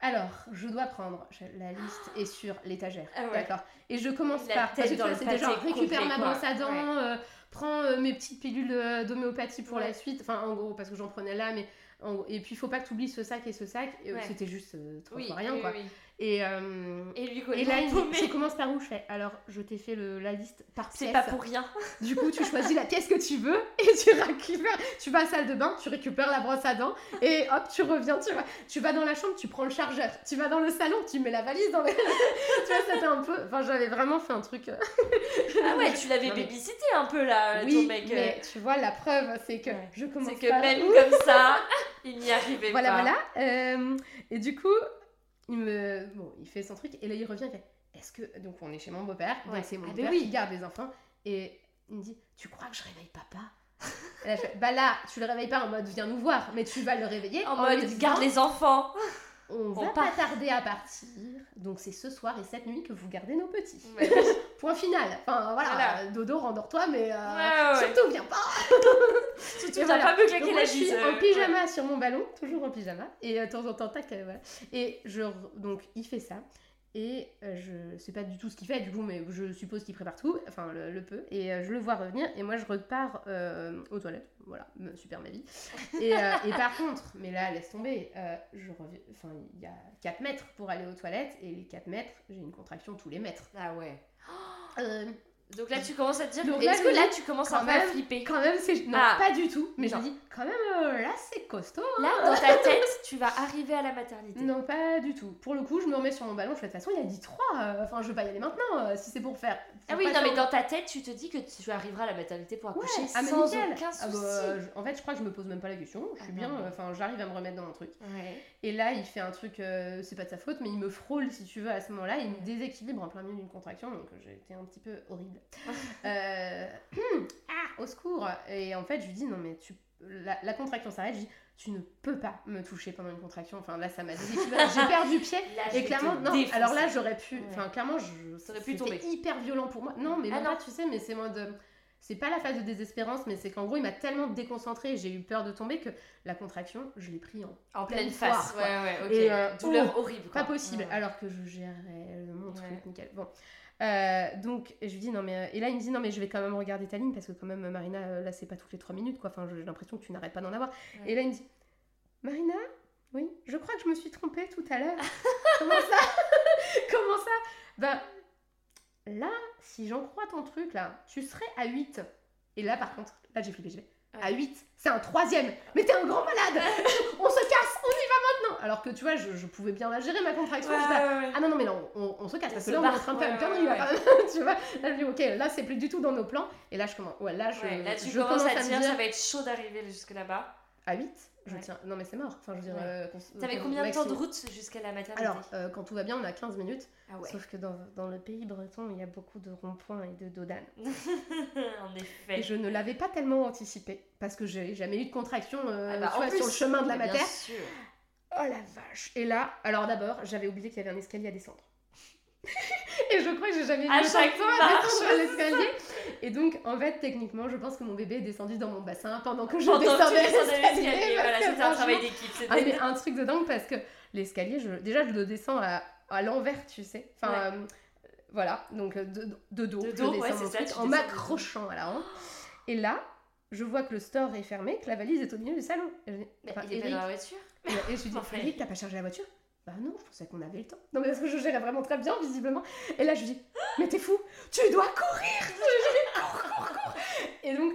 Alors, je dois prendre. je- La liste est sur l'étagère. Ah ouais. D'accord. Et je commence La par. Parce que genre pâté récupère ma brosse à dents, Ouais. euh, prends mes petites pilules d'homéopathie pour la suite. Enfin, en gros, parce que j'en prenais là, mais. en et puis, il faut pas que tu oublies ce sac et ce sac. C'était juste trois Oui, rien, quoi. Et, euh, Et lui, et là, il commence par où je fais Alors, je t'ai fait le, la liste par C'est pièce. pas pour rien. Du coup, tu choisis la pièce que tu veux et tu récupères. Tu vas à la salle de bain, tu récupères la brosse à dents et hop, tu reviens. Tu vas, tu vas dans la chambre, tu prends le chargeur. Tu vas dans le salon, tu mets la valise dans le. tu vois, c'était un peu. Enfin, j'avais vraiment fait un truc. euh, Ah ouais, tu l'avais babysité un peu là, ton Oui, mec. euh, mais tu vois, la preuve, c'est que je commence C'est que par même comme ça, il n'y arrivait Voilà, pas. voilà. Euh, et du coup, il me, bon, il fait son truc et là il revient. Il fait, est-ce que donc on est chez mon beau-père, Ouais. donc c'est mon Ah, beau-père ben oui. qui garde les enfants et il me dit, tu crois que je réveille papa? Et là, je fais, bah là, tu le réveilles pas en mode viens nous voir, mais tu vas le réveiller En mode, disant, garde les enfants. On va pas tarder à partir, donc c'est ce soir et cette nuit que vous gardez nos petits. Ouais. Point final. Enfin voilà, Voilà. dodo, rendors-toi, mais euh, Ouais, ouais, ouais. surtout viens pas. Surtout, voilà. pas me claquer la je suis bise. euh, en pyjama sur mon ballon, toujours en pyjama, et euh, de temps en temps, tac, voilà. Et je, donc il fait ça, et je sais pas du tout ce qu'il fait, du coup, mais je suppose qu'il prépare tout, enfin le, le peu, et je le vois revenir, et moi je repars euh, aux toilettes, voilà, super ma vie. Et, euh, et par contre, mais là, laisse tomber, euh, je reviens, enfin il y a 4 mètres pour aller aux toilettes, et les 4 mètres, j'ai une contraction tous les mètres. Ah ouais. Euh, Donc là, tu commences à te dire. Est-ce que là, tu commences à même, flipper? Quand même, c'est. Non, Ah. pas du tout. Mais je me dis, quand même, euh, là, c'est costaud. hein. Là, dans ta tête, tu vas arriver à la maternité. Non, pas du tout. Pour le coup, je me remets sur mon ballon. Je fais de toute façon, il a dit 3. Enfin, je vais pas y aller maintenant euh, si c'est pour faire. Ah oui, non, mais dans ta tête, tu te dis que tu arriveras à la maternité pour Ouais, accoucher ah, mais sans aucun Ah, souci. bah, je- en fait, je crois que je me pose même pas la question. Je suis Ah, bien. non. euh, Enfin, j'arrive à me remettre dans mon truc. Ouais. Et là, il fait un truc, euh, c'est pas de sa faute, mais il me frôle, si tu veux, à ce moment-là. Il me déséquilibre en plein milieu d'une contraction, donc j'ai été un petit peu horrible. Euh, ah, au secours Et en fait, je lui dis, non, mais tu... la, la contraction s'arrête. Je dis, tu ne peux pas me toucher pendant une contraction. Enfin, là, ça m'a déséquilibré. j'ai perdu pied. Là, Et clairement, non, alors là, j'aurais pu. Ouais. Enfin, clairement, je. T'aurais pu c'était tomber. hyper violent pour moi. Non, mais Ah non. pas, tu sais, mais c'est moi de. C'est pas la phase de désespérance, mais c'est qu'en gros, il m'a tellement déconcentrée, j'ai eu peur de tomber que la contraction, je l'ai pris en En pleine pleine face. foire, Ouais, ouais. Et, euh, Douleur horrible. quoi. pas possible, Ouais. alors que je gérais mon truc, nickel. Bon. Euh, donc, je lui dis non, mais. euh, Et là, il me dit non, mais je vais quand même regarder ta ligne parce que, quand même, Marina, euh, là, c'est pas toutes les 3 minutes, quoi. Enfin, j'ai l'impression que tu n'arrêtes pas d'en avoir. Ouais. Et là, il me dit Marina, oui, je crois que je me suis trompée tout à l'heure. Comment ça? Comment ça? Ben, là, si j'en crois ton truc, là, tu serais à 8. Et là, par contre, là, j'ai flippé, j'ai fait à 8, c'est un troisième. Mais t'es un grand malade On se casse, on y va maintenant Alors que tu vois, je, je pouvais bien la gérer, ma contraction. Ouais, là, ah non, non, mais là, on, se casse parce que là, on est en train de faire une connerie, là, tu vois, là, je dis, ok, là, c'est plus du tout dans nos plans. Et là, je commence, ouais, là, je, là, tu je commences à me te dire, ça va être chaud d'arriver jusque là-bas. À 8, je Ouais. tiens. Non, mais c'est mort. Enfin, je veux dire. Ouais. euh, T'avais combien de temps de route jusqu'à la maternité Alors, euh, quand tout va bien, on a 15 minutes. Ah ouais. Sauf que dans, dans le pays breton, il y a beaucoup de ronds-points et de dodanes. en effet. Et je ne l'avais pas tellement anticipé parce que j'ai jamais eu de contraction euh, Ah bah, en plus, sur le chemin de la mais bien mater. sûr. Oh la vache Et là, alors d'abord, j'avais oublié qu'il y avait un escalier à descendre. et je crois que j'ai jamais À eu autant chaque temps à descendre l'escalier. Et donc, en fait, techniquement, je pense que mon bébé est descendu dans mon bassin pendant que je Pendant descendais l'escalier. voilà, c'était un travail d'équipe. ah, mais un truc de dingue parce que l'escalier, je... déjà, je le descends à, à l'envers, tu sais. Enfin, euh, voilà, donc euh, de, de dos, De je dos, descends ouais, mon c'est ça, truc, tu en m'accrochant à la rampe. Et là, je vois que le store est fermé, que la valise est au milieu du salon. Et je dis, Mais enfin, il est pas dans la voiture? Et, je lui dis. Eric, t'as pas chargé la voiture? Bah non, je pensais qu'on avait le temps. Non, mais parce que je gérais vraiment très bien, visiblement. Et là, je lui dis, mais t'es fou, tu dois courir Je lui dis, cours, cours, cours Et donc,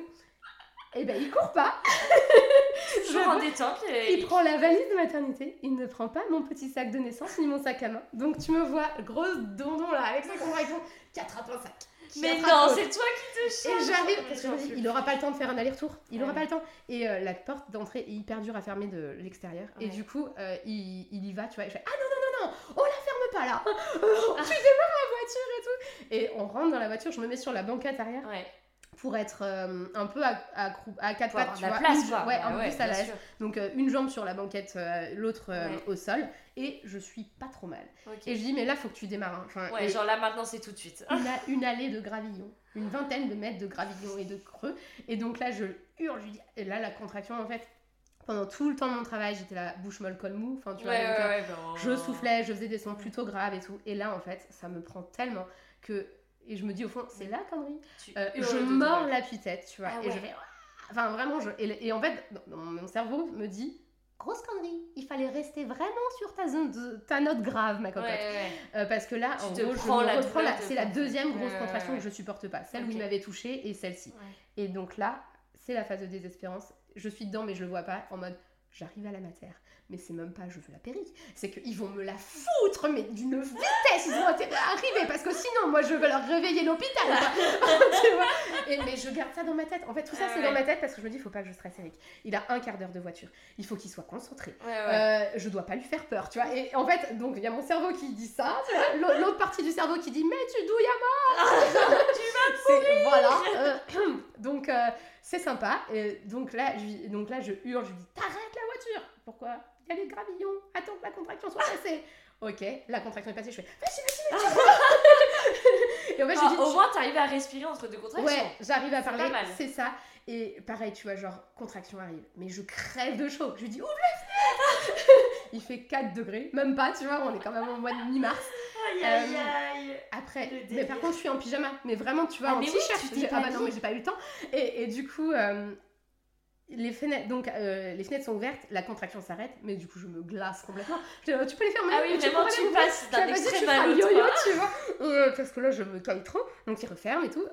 eh ben, il court pas. Toujours en détente. Il prend la valise de maternité, il ne prend pas mon petit sac de naissance ni mon sac à main. Donc tu me vois, grosse dondon là, avec sa contraction, qui attrape un sac. Qui Mais non, l'autre. c'est toi qui te Et charge j'arrive, parce que je J'en me dis, peux il aura pas le temps de faire un aller-retour, il aura Ouais. pas le temps. Et euh, la porte d'entrée est hyper dure à fermer de l'extérieur. Et du coup, euh, il, il y va, tu vois. Et je fais, ah non, non, non, non, on la ferme pas là. Euh, tu démarres la voiture et tout. Et on rentre dans la voiture, je me mets sur la banquette arrière Ouais, pour être euh, un peu à, à, à quatre pattes, tu la vois. place, Une- quoi. Ouais, un Bah peu plus à sûr. Donc euh, une jambe sur la banquette, euh, l'autre Ouais. au sol. Et je suis pas trop mal. Et je dis, mais là, faut que tu démarres. hein. Enfin, Ouais, genre là maintenant c'est tout de suite. une, a- une allée de gravillon. Une vingtaine de mètres de gravillon et de creux. Et donc là, je hurle. Je lui dis, et là, la contraction, en fait, pendant tout le temps de mon travail, j'étais la bouche molle, col mou. Enfin, tu vois, Ouais, donc, ouais, ouais, bon. je soufflais, je faisais des sons plutôt graves et tout. Et là, en fait, ça me prend tellement que. Et je me dis, au fond, c'est la connerie. Tu Euh, je mords la tue-tête, tu vois. Ah Et je vais. Enfin, vraiment, je. Et, et en fait, dans- mon cerveau me dit. Grosse connerie, il fallait rester vraiment sur ta zone de, ta note grave, ma cocotte. ouais, Euh, parce que là, Tu en gros, je la reprends la- c'est la deuxième grosse contraction ouais. que je supporte pas. Celle où il m'avait touchée et celle-ci. Et donc là, c'est la phase de désespérance. Je suis dedans, mais je le vois pas. En mode, j'arrive à la matière. Mais c'est même pas je veux la péri. C'est qu'ils vont me la foutre, mais d'une vitesse. Ils ont intérêt à arriver. Parce que sinon, moi, je vais leur réveiller l'hôpital. Tu vois et, mais je garde ça dans ma tête. En fait, tout ça, Ah c'est ouais. dans ma tête parce que je me dis, il faut pas que je stresse Eric. Il a un quart d'heure de voiture. Il faut qu'il soit concentré. Ouais, ouais. Euh, je dois pas lui faire peur, tu vois. Et en fait, donc il y a mon cerveau qui dit ça, l'autre partie du cerveau qui dit mais tu douilles à mort, tu vas mourir. Voilà. euh, donc euh, c'est sympa. Et donc là, je, donc là, je hurle, je lui dis t'arrêtes la voiture. Pourquoi? Il y a les gravillons. Attends que la contraction soit passée. Ok, la contraction est passée. Je fais vas-y, vas-y, vas-y. Et en fait, je Ah, lui dis au moins t'arrives à respirer entre deux contractions. Ouais, j'arrive à parler, c'est ça. Et pareil, tu vois, genre, contraction arrive. Mais je crève de chaud. Je lui dis, ouvre la fenêtre Il fait 4 degrés, même pas, tu vois, on est quand même au mois de mi-mars. Aïe Euh, aïe aïe. Après, mais par contre, je suis en pyjama. Mais vraiment, tu vois, Ah, en oui, t-shirt. tu pas Ah bah non, mais j'ai pas eu le temps. Et, et du coup, euh, les fenêtres, donc, euh, les fenêtres sont ouvertes, la contraction s'arrête, mais du coup, je me glace complètement. Je dis, tu peux les fermer Ah oui, Tu vraiment tu les passes d'un tu extrême à l'autre. tu vois. Parce que là, je me caille trop. Donc, il referme et tout.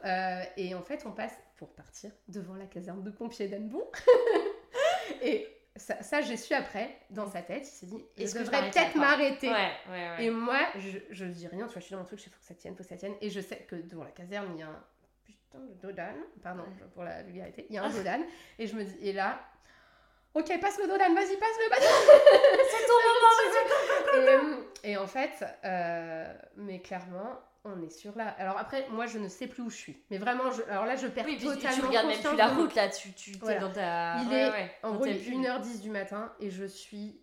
Et en fait, on passe pour partir devant la caserne de pompiers d'Annebon. et ça, ça, j'ai su après, dans sa tête, il s'est dit, Est-ce que je devrais peut-être m'arrêter. Ouais, ouais, ouais. Et moi, je, je dis rien, tu vois, je suis dans mon truc, je sais, faut que ça tienne, faut que ça tienne. Et je sais que devant la caserne, il y a un putain de dodan, pardon pour la vulgarité, il y a un dodan. et je me dis, et là, ok, passe le dodan, vas-y, passe le dodan. C'est ton moment, vas-y. et, et en fait, euh, mais clairement, on est sur là. Alors après, moi, je ne sais plus où je suis. Mais vraiment, je, alors là, je perds Oui, totalement tu regardes même plus la route là, tu tu dans ta. Il ouais, est- ouais, En gros, il est bulle. 1h10 du matin et je suis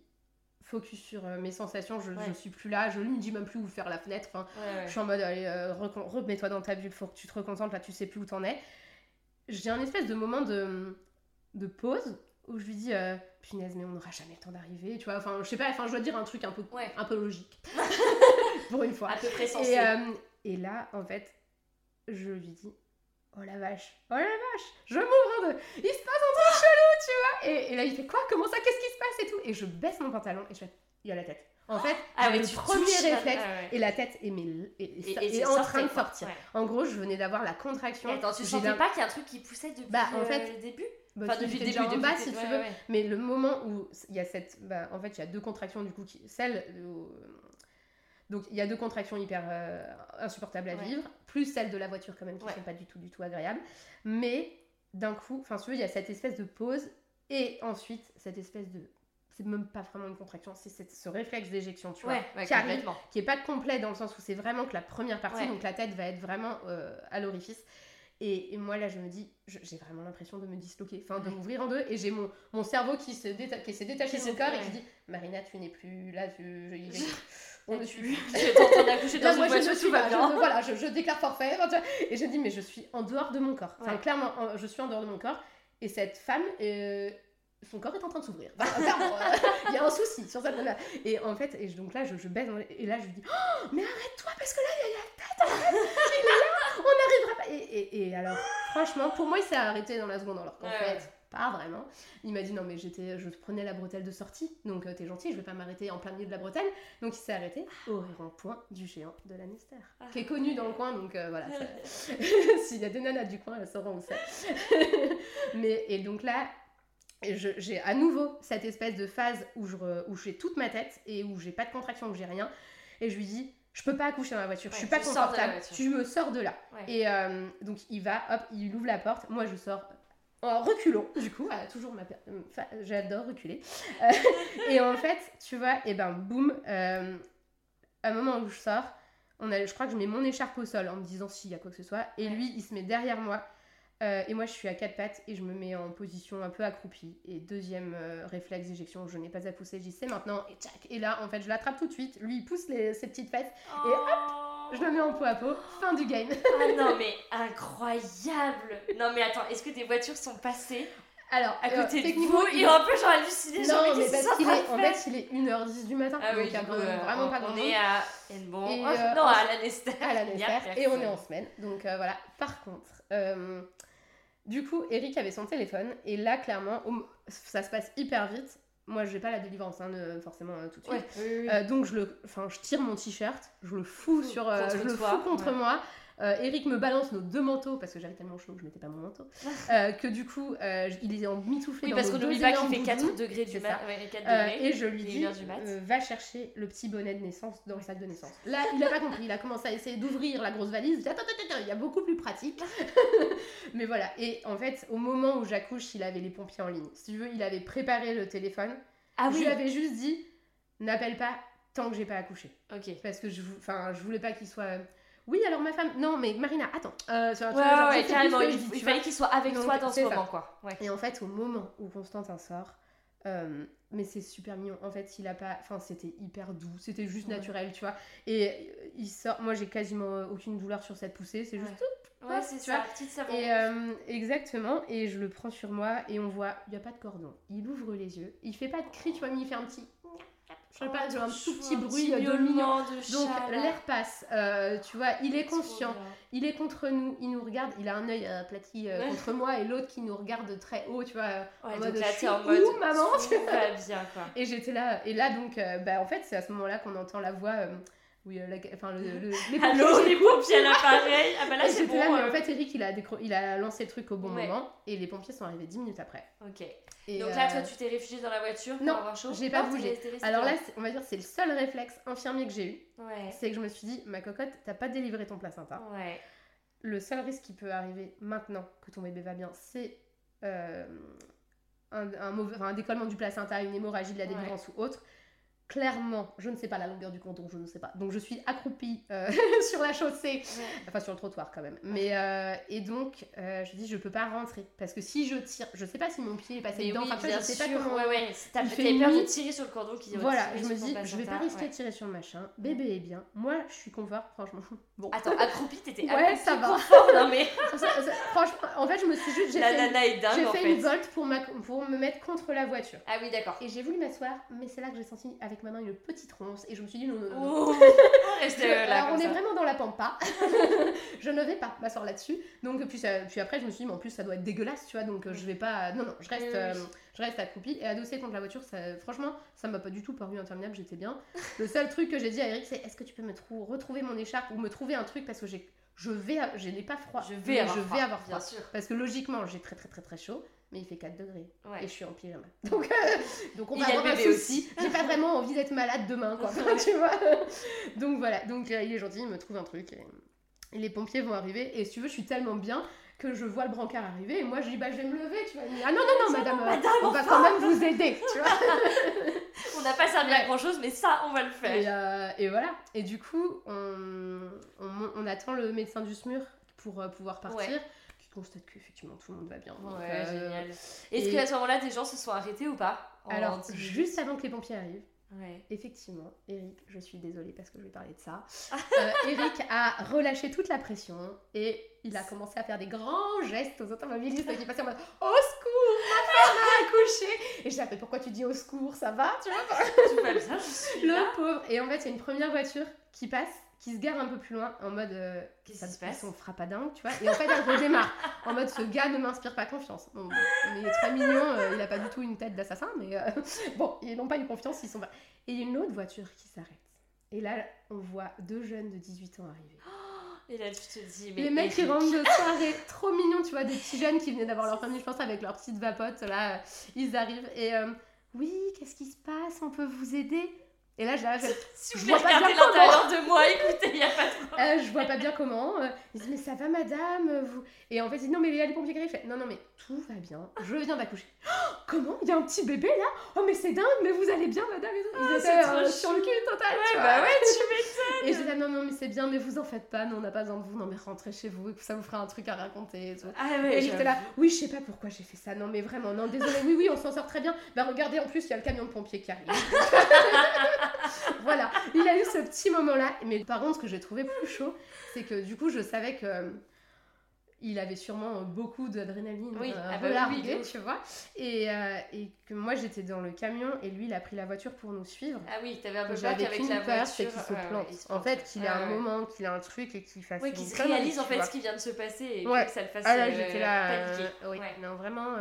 focus sur euh, mes sensations. Je, Ouais. je suis plus là, je ne me dis même plus où faire la fenêtre. Enfin. Je suis en mode, allez, euh, remets-toi dans ta bulle, faut que tu te reconcentres, là, tu sais plus où t'en es. J'ai un espèce de moment de, de pause où je lui dis, euh, punaise, mais on n'aura jamais le temps d'arriver, tu vois. Enfin, je sais pas, enfin, je dois dire un truc un peu, Ouais. un peu logique. Pour une fois. À peu près sensé. Et, euh, et là, en fait, je lui dis, oh la vache, oh la vache, je m'ouvre en deux, il se passe un truc chelou, tu vois. Et, et là, il fait quoi? Comment ça? Qu'est-ce qui se passe et tout? Et je baisse mon pantalon et je fais, il y a la tête. En fait, Ah ouais, le tu premier touches réflexe ouais. et la tête est, mais- et- est en train de sortir. Ouais. En gros, je venais d'avoir la contraction. Attends, tu sentais pas qu'il y a un truc qui poussait depuis Bah, en euh, fait, le début? Bah, Enfin, depuis le début, en bas, si tu veux. Mais le moment où il y a cette. Bah, en fait, il y a deux contractions du coup. Qui... Celle. Donc, il y a deux contractions hyper euh, insupportables à Ouais. vivre, plus celle de la voiture, quand même, qui Ouais. sont pas du tout, du tout agréables. Mais d'un coup, enfin, tu veux, il y a cette espèce de pause et ensuite cette espèce de. C'est même pas vraiment une contraction, c'est ce réflexe d'éjection, tu vois Ouais, qui arrive, qui est pas complet dans le sens où c'est vraiment que la première partie, donc la tête va être vraiment euh, à l'orifice. Et, et moi là, je me dis, j'ai vraiment l'impression de me disloquer, enfin de m'ouvrir en deux, et j'ai mon, mon cerveau qui se déta- s'est détaché de mon s'est- corps et qui dit, Marina, tu n'es plus là, tu, on ne tu es en train d'accoucher dans Là, une moi, je suis pas, je, voilà, je, je déclare forfait. et je dis, mais je suis en dehors de mon corps. Enfin, Ouais. clairement, en- je suis en dehors de mon corps. Et cette femme, euh, son corps est en train de s'ouvrir. Enfin, euh, il y a un souci sur cette nana. Et en fait, et donc là, je, je les- Et là, je lui dis, oh, mais arrête-toi, parce que là, il y a la tête. il est là, on n'arrivera pas. Et, et- et alors, franchement, pour moi, il s'est arrêté dans la seconde. Alors qu'en Ouais, fait. Pas vraiment. Il m'a dit, non, mais j'étais, je prenais la bretelle de sortie. Donc, euh, t'es gentil, je vais pas m'arrêter en plein milieu de la bretelle. Donc, il s'est arrêté au rond-point du géant de Lannister, Ah. qui est connu dans le coin. Donc, euh, voilà. S'il y a des nanas du coin, elles sauront où c'est. Mais, et donc là, j'ai à nouveau cette espèce de phase où je où j'ai toute ma tête et où j'ai pas de contraction, où j'ai rien. Et je lui dis, je peux pas accoucher dans la voiture, je suis pas confortable, tu me sors de là. Ouais. Et euh, donc il va, hop, il ouvre la porte, moi je sors en reculant, du coup, ah, toujours ma per- euh, j'adore reculer. Euh, et en fait, tu vois, et ben boum, euh, à un moment où je sors, on a, je crois que je mets mon écharpe au sol en me disant s'il y a quoi que ce soit, et lui il se met derrière moi. euh, et moi je suis à quatre pattes et je me mets en position un peu accroupie. Et deuxième euh, réflexe d'éjection, je n'ai pas à pousser, j'y sais maintenant. Et tchac Et là en fait je l'attrape tout de suite, lui il pousse les- ses petites fesses, Oh. Je le mets en peau à peau, fin du game. Ah non, mais incroyable Non, mais attends, est-ce que des voitures sont passées Alors à euh, côté de vous il- et un peu genre halluciné genre, Non, mais mais parce qu'il est, en fait, il est 1h10 du matin, Ah donc oui, il y a vraiment, euh, vraiment on, pas grand on est à. Et, Oh, euh, non, à la Nester. à et on est en semaine. Donc euh, voilà. Par contre, du coup, Eric avait son téléphone et là, clairement, ça se passe hyper vite. Moi, j'ai pas la délivrance hein, de- forcément euh, tout de suite. Ouais, oui, oui. Euh, donc je le, enfin, je tire mon t-shirt, je le fous Fous sur, euh, contre je le fous contre ouais. moi. Euh, Eric me balance nos deux manteaux parce que j'avais tellement chaud que je mettais pas mon manteau. Euh, que du coup, euh, il est en mitouflé Oui, dans parce qu'on n'oublie pas qu'il fait 4 doudous. degrés du mat. ça. Ouais, 4 degrés. et je lui dis, va chercher le petit bonnet de naissance dans le sac de naissance. Là, il a pas compris, il a commencé à essayer d'ouvrir la grosse valise. Il dit, attends, attends, attends, il y a beaucoup plus pratique. Mais voilà, et en fait, au moment où j'accouche, il avait les pompiers en ligne. Si tu veux, il avait préparé le téléphone. Ah je oui lui avais juste dit, n'appelle pas tant que j'ai pas accouché. Ok. Parce que je, enfin, je voulais pas qu'il soit... Oui, alors ma femme... Non, mais Marina, attends. Euh, tu Ouais, genre, ouais, carrément. Il, fallait qu'il soit avec Donc, toi dans ce c'est ça. moment, quoi. Ouais. Et en fait, au moment où Constantin sort, euh, mais c'est super mignon. En fait, il a pas. Enfin, c'était hyper doux. C'était juste Ouais. naturel, tu vois. Et euh, il sort. Moi, j'ai quasiment aucune douleur sur cette poussée. C'est juste. Ouais, c'est tu ça, petite. Et euh, exactement. Et je le prends sur moi et on voit. Il y a pas de cordon. Il ouvre les yeux. Il fait pas de cri, tu vois, mais il fait un petit. Je sais pas, genre un tout petit bruit euh, miaulement de Donc l'air passe, euh, tu vois, il est conscient, il est contre nous, il nous regarde, il a un œil euh, aplati euh, contre moi et l'autre qui nous regarde très haut, tu vois, Ouais, en mode, là, où, maman! Tout va bien, quoi. Et j'étais là, et là donc, euh, bah, en fait, c'est à ce moment-là qu'on entend la voix. Euh, Oui, euh, la- enfin, le, le- les Allô, pompiers, les pompiers à l'appareil Ah bah là c'est bon. là, mais euh, en fait, Eric, il a, décro- il a lancé le truc au bon Ouais. moment et les pompiers sont arrivés 10 minutes après. Ok. Et, Donc là, euh, toi, tu t'es réfugié dans la voiture pour non, avoir chaud j'ai pas bougé. Alors là, on va dire c'est le seul réflexe infirmier que j'ai eu. Ouais. C'est que je me suis dit, ma cocotte, t'as pas délivré ton placenta. Ouais. Le seul risque qui peut arriver maintenant que ton bébé va bien, c'est euh, un, un mauvais, un décollement du placenta, une hémorragie de la Ouais. délivrance ou autre. Clairement, je ne sais pas la longueur du cordon, je ne sais pas. Donc je suis accroupie euh, sur la chaussée, Ouais. enfin sur le trottoir quand même. Mais euh, et donc euh, je dis je peux pas rentrer parce que si je tire, je sais pas si mon pied est passé dedans. oui, enfin, je sais sûr. pas comment. Ouais, ouais. T'as peur de tirer sur le cordon qui Voilà, je me dis, je vais pas risquer de tirer sur le machin. Bébé est bien. Moi, je suis confort, franchement. Bon. Attends, accroupie, t'étais Ouais, ça va. confort, non mais Ça- ça- franchement, en fait, je me suis juste. J'ai fait, nana est dingue en fait fait. une volte pour, ma- pour me mettre contre la voiture. Ah oui, d'accord. Et j'ai voulu m'asseoir, mais c'est là que j'ai senti avec ma main une petite ronce. Et je me suis dit, non, non, non. Oh, on reste Je- là alors, comme on ça. est vraiment dans la pampa. je ne vais pas m'asseoir là-dessus. Donc, puis, ça- puis après, je me suis dit, mais en plus, ça doit être dégueulasse, tu vois. Donc, euh, je vais pas. Non, non, je reste, euh, je reste accroupie et adossée contre la voiture. Ça, franchement, ça m'a pas du tout paru interminable. J'étais bien. Le seul truc que j'ai dit à Eric, c'est est-ce que tu peux me trou- retrouver mon écharpe ou me trouver un truc parce que j'ai, je vais, je n'ai pas froid. Je vais avoir je froid, vais avoir froid. bien sûr. Parce que logiquement, j'ai très très très très chaud, mais il fait 4 degrés Ouais. et je suis en pyjama. Donc, euh, donc on va avoir un souci. J'ai pas vraiment envie d'être malade demain, quoi. tu vois Donc voilà, donc euh, il est gentil, il me trouve un truc. Et, et les pompiers vont arriver. Et si tu veux, je suis tellement bien que je vois le brancard arriver. Et moi, je dis, bah je vais me lever, tu vois. Ah non, non, non, madame, euh, madame, on va quand même vous aider, tu vois. On n'a pas servi à grand chose, mais ça, on va le Et, faire. euh, et voilà. Et du coup, on, on, on attend le médecin du SMUR pour euh, pouvoir partir. Ouais. Constate qu'effectivement tout le monde va bien. Donc, Ouais, euh, génial. Est-ce et- qu'à ce moment-là, des gens se sont arrêtés ou pas Alors, juste avant que les pompiers arrivent, Ouais. effectivement, Eric, je suis désolée parce que je vais parler de ça. euh, Eric a relâché toute la pression et il a commencé à faire des grands gestes aux automobilistes qui passaient en mode Au secours, ma femme a accouché Et je disais, pourquoi tu dis au secours Ça va Tu vois? Tout va bien, je suis là. Le pauvre Et en fait, il y a une première voiture qui passe, qui se gare un peu plus loin en mode. euh, Qu'est-ce qui se passe Ils sont frappadingues, tu vois. Et en fait, elle redémarre en mode ce gars ne m'inspire pas confiance. Bon, bon, il est très mignon, euh, il a pas du tout une tête d'assassin, mais euh, bon, ils n'ont pas une confiance, ils sont pas. Et il y a une autre voiture qui s'arrête. Et là, on voit deux jeunes de 18 ans arriver. Et là, tu te dis, mais. les mecs qui rentrent de soirée, trop mignons, tu vois, des petits jeunes qui venaient d'avoir leur famille, je pense, avec leur petite vapote, là, ils arrivent. Et euh, oui, qu'est-ce qui se passe? On peut vous aider? Et là, je Si je vous voulez vois pas bien l'intérieur de moi, écoutez, il n'y a pas de Euh, je vois pas bien comment. Euh, ils disent, mais ça va, madame euh, vous... Et en fait, ils disent, non, mais il y a les pompiers qui arrivent. Je fais, non, non, mais tout va bien. Je viens d'accoucher. Oh, comment Il y a un petit bébé là? Oh, mais c'est dingue, mais vous allez bien, madame. Ils Ah, étaient euh, sur le cul total. tu Ouais, vois. bah ouais, tu m'étonnes. Et je disais, non, non, mais c'est bien, mais vous en faites pas. Non, on n'a pas besoin de vous. Non, mais rentrez chez vous. et Ça vous fera un truc à raconter. Et tout. Ah Et ouais, était là, oui, je sais pas pourquoi j'ai fait ça. Non, mais vraiment, non, désolé. Oui, oui, on s'en sort très bien. Bah, regardez, en plus, il y a le camion de pompiers qui arrive. voilà, il a eu ce petit moment-là. Mais par contre, ce que j'ai trouvé plus chaud, c'est que du coup, je savais que. euh, Il avait sûrement beaucoup d'adrénaline Oui, euh, ah bah oui, relarguée, oui, tu vois. Et, euh, et que moi, j'étais dans le camion et lui, il a pris la voiture pour nous suivre. Ah oui, t'avais un peu peur qu'avec la peur, voiture. c'est qu'il se ouais, plante. en fait, qu'il ait Ouais, un moment, qu'il ait un truc et qu'il fasse. Une qu'il se réalise en fait vois. ce qui vient de se passer et Ouais. que ça le fasse Ah là, euh, j'étais là. euh, oui, Ouais. non, vraiment.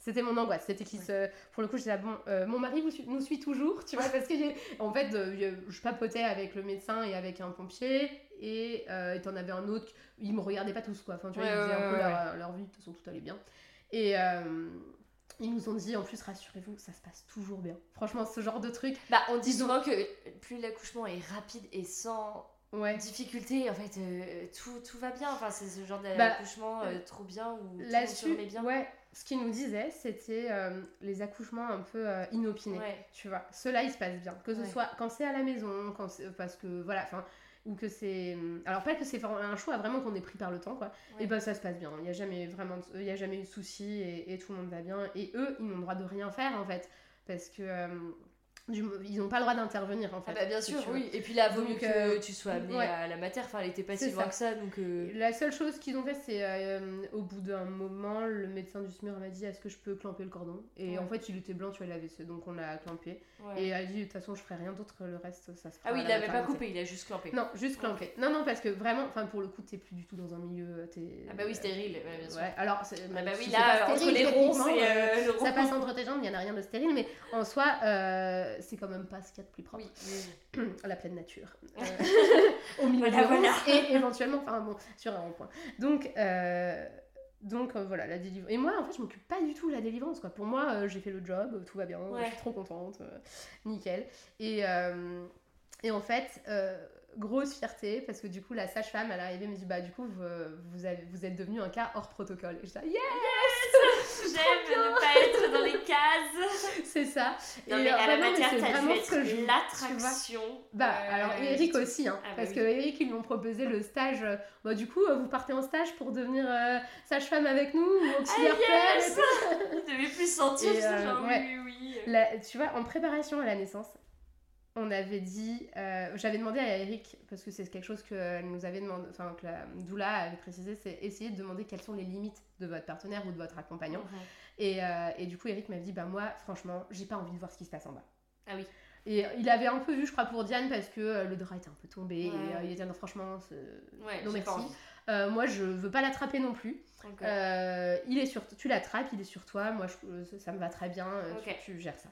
C'était mon angoisse. C'était qu'il se. Pour le coup, j'étais là, bon, euh, mon mari vous suit- nous suit toujours, tu vois, parce que en fait, euh, je- papotais avec le médecin et avec un pompier, et euh, t'en avais un autre, ils me regardaient pas tous, quoi. Enfin, tu vois, Ouais, ils faisaient ouais, un peu ouais, leur, leur vie, de toute façon, tout allait bien. Et. euh, ils nous ont dit, en plus, rassurez-vous, ça se passe toujours bien. Franchement, ce genre de truc, Bah, on dit souvent que plus l'accouchement est rapide et sans ouais. difficulté, en fait, euh, tout, tout va bien. Enfin, c'est ce genre Bah, d'accouchement euh, trop bien se Là-dessus, bien. ouais, ce qu'ils nous disaient, c'était euh, les accouchements un peu euh, inopinés. Ouais. Tu vois, ceux-là, ils se passent bien. Que ce Ouais. soit quand c'est à la maison, quand c'est- parce que voilà, enfin, ou que c'est. Alors, pas que c'est un choix vraiment qu'on est pris par le temps, quoi. Ouais. Et ben, ça se passe bien. Il n'y a jamais vraiment. de- Il y a jamais eu de soucis et, et tout le monde va bien. Et eux, ils n'ont le droit de rien faire, en fait. Parce que. euh, du- ils n'ont pas le droit d'intervenir, en fait. Ah bah bien sûr, oui. Et puis là, vaut mieux que euh, tu sois ouais. à la matière. Enfin, elle était pas si loin que ça, donc... euh, La seule chose qu'ils ont fait, c'est euh, au bout d'un moment, le médecin du SMUR m'a dit Est-ce que je peux clamper le cordon? Et Ouais. en fait, il était blanc, tu vois, il avait ce- donc on l'a clampé. ouais. Et elle a dit De toute façon, je ferai rien d'autre, le reste, ça se fera. Ah oui, il la l'avait pas coupé, il a juste clampé. Non, juste clampé. Non, non, parce que vraiment, enfin, pour le coup, t'es plus du tout dans un milieu. t'es- Ah bah oui, stérile, bien sûr. Alors, Ah bah oui, là, entre les ronces euh, euh, ça passe entre tes jambes, il n'y en a rien de stérile, mais en soi, euh, c'est quand même pas ce qu'il y a de plus propre. Oui, la pleine nature. Euh, au milieu Voilà, ronces voilà. et éventuellement, enfin bon, sur un rond-point. Donc, euh, donc euh, voilà, la délivrance. Et moi, en fait, je m'occupe pas du tout de la délivrance. Quoi. Pour moi, euh, j'ai fait le job, tout va bien, Ouais. je suis trop contente, euh, nickel. Et, et en fait, grosse fierté, parce que du coup, la sage-femme, à l'arrivée, me dit Bah, du coup, vous, vous, avez- vous êtes devenu un cas hors protocole. Et je dis Yeah J'aime ne pas être dans les cases. C'est ça. Non, Et, mais euh, à la matière, c'est vraiment ce que je- l'attraction. Bah, euh, alors Eric aussi, hein, Ah bah parce oui. que Eric, ils lui ont proposé le stage. euh, bah, du coup, euh, vous partez en stage pour devenir euh, sage-femme avec nous ou auxiliaire Ah, yes. Il devait plus sentir, Et, euh, genre ouais. oui, oui. La- tu vois, en préparation à la naissance, on avait dit. euh, J'avais demandé à Eric, parce que c'est quelque chose que nous avait demandé, enfin, que la doula avait précisé, c'est essayer de demander quelles sont les limites de votre partenaire ou de votre accompagnant. Et, euh, et du coup, Eric m'a dit Bah, moi, franchement, j'ai pas envie de voir ce qui se passe en bas. Ah oui. Et il avait un peu vu, je crois, pour Diane, parce que euh, le drap était un peu tombé. Et Ouais. euh, il était non, franchement, Ouais, non merci. Euh, moi, je veux pas l'attraper non plus. Euh, il est sur, tu l'attrapes, il est sur toi. Moi, je- euh, ça me va très bien. euh, tu- tu, gères ça.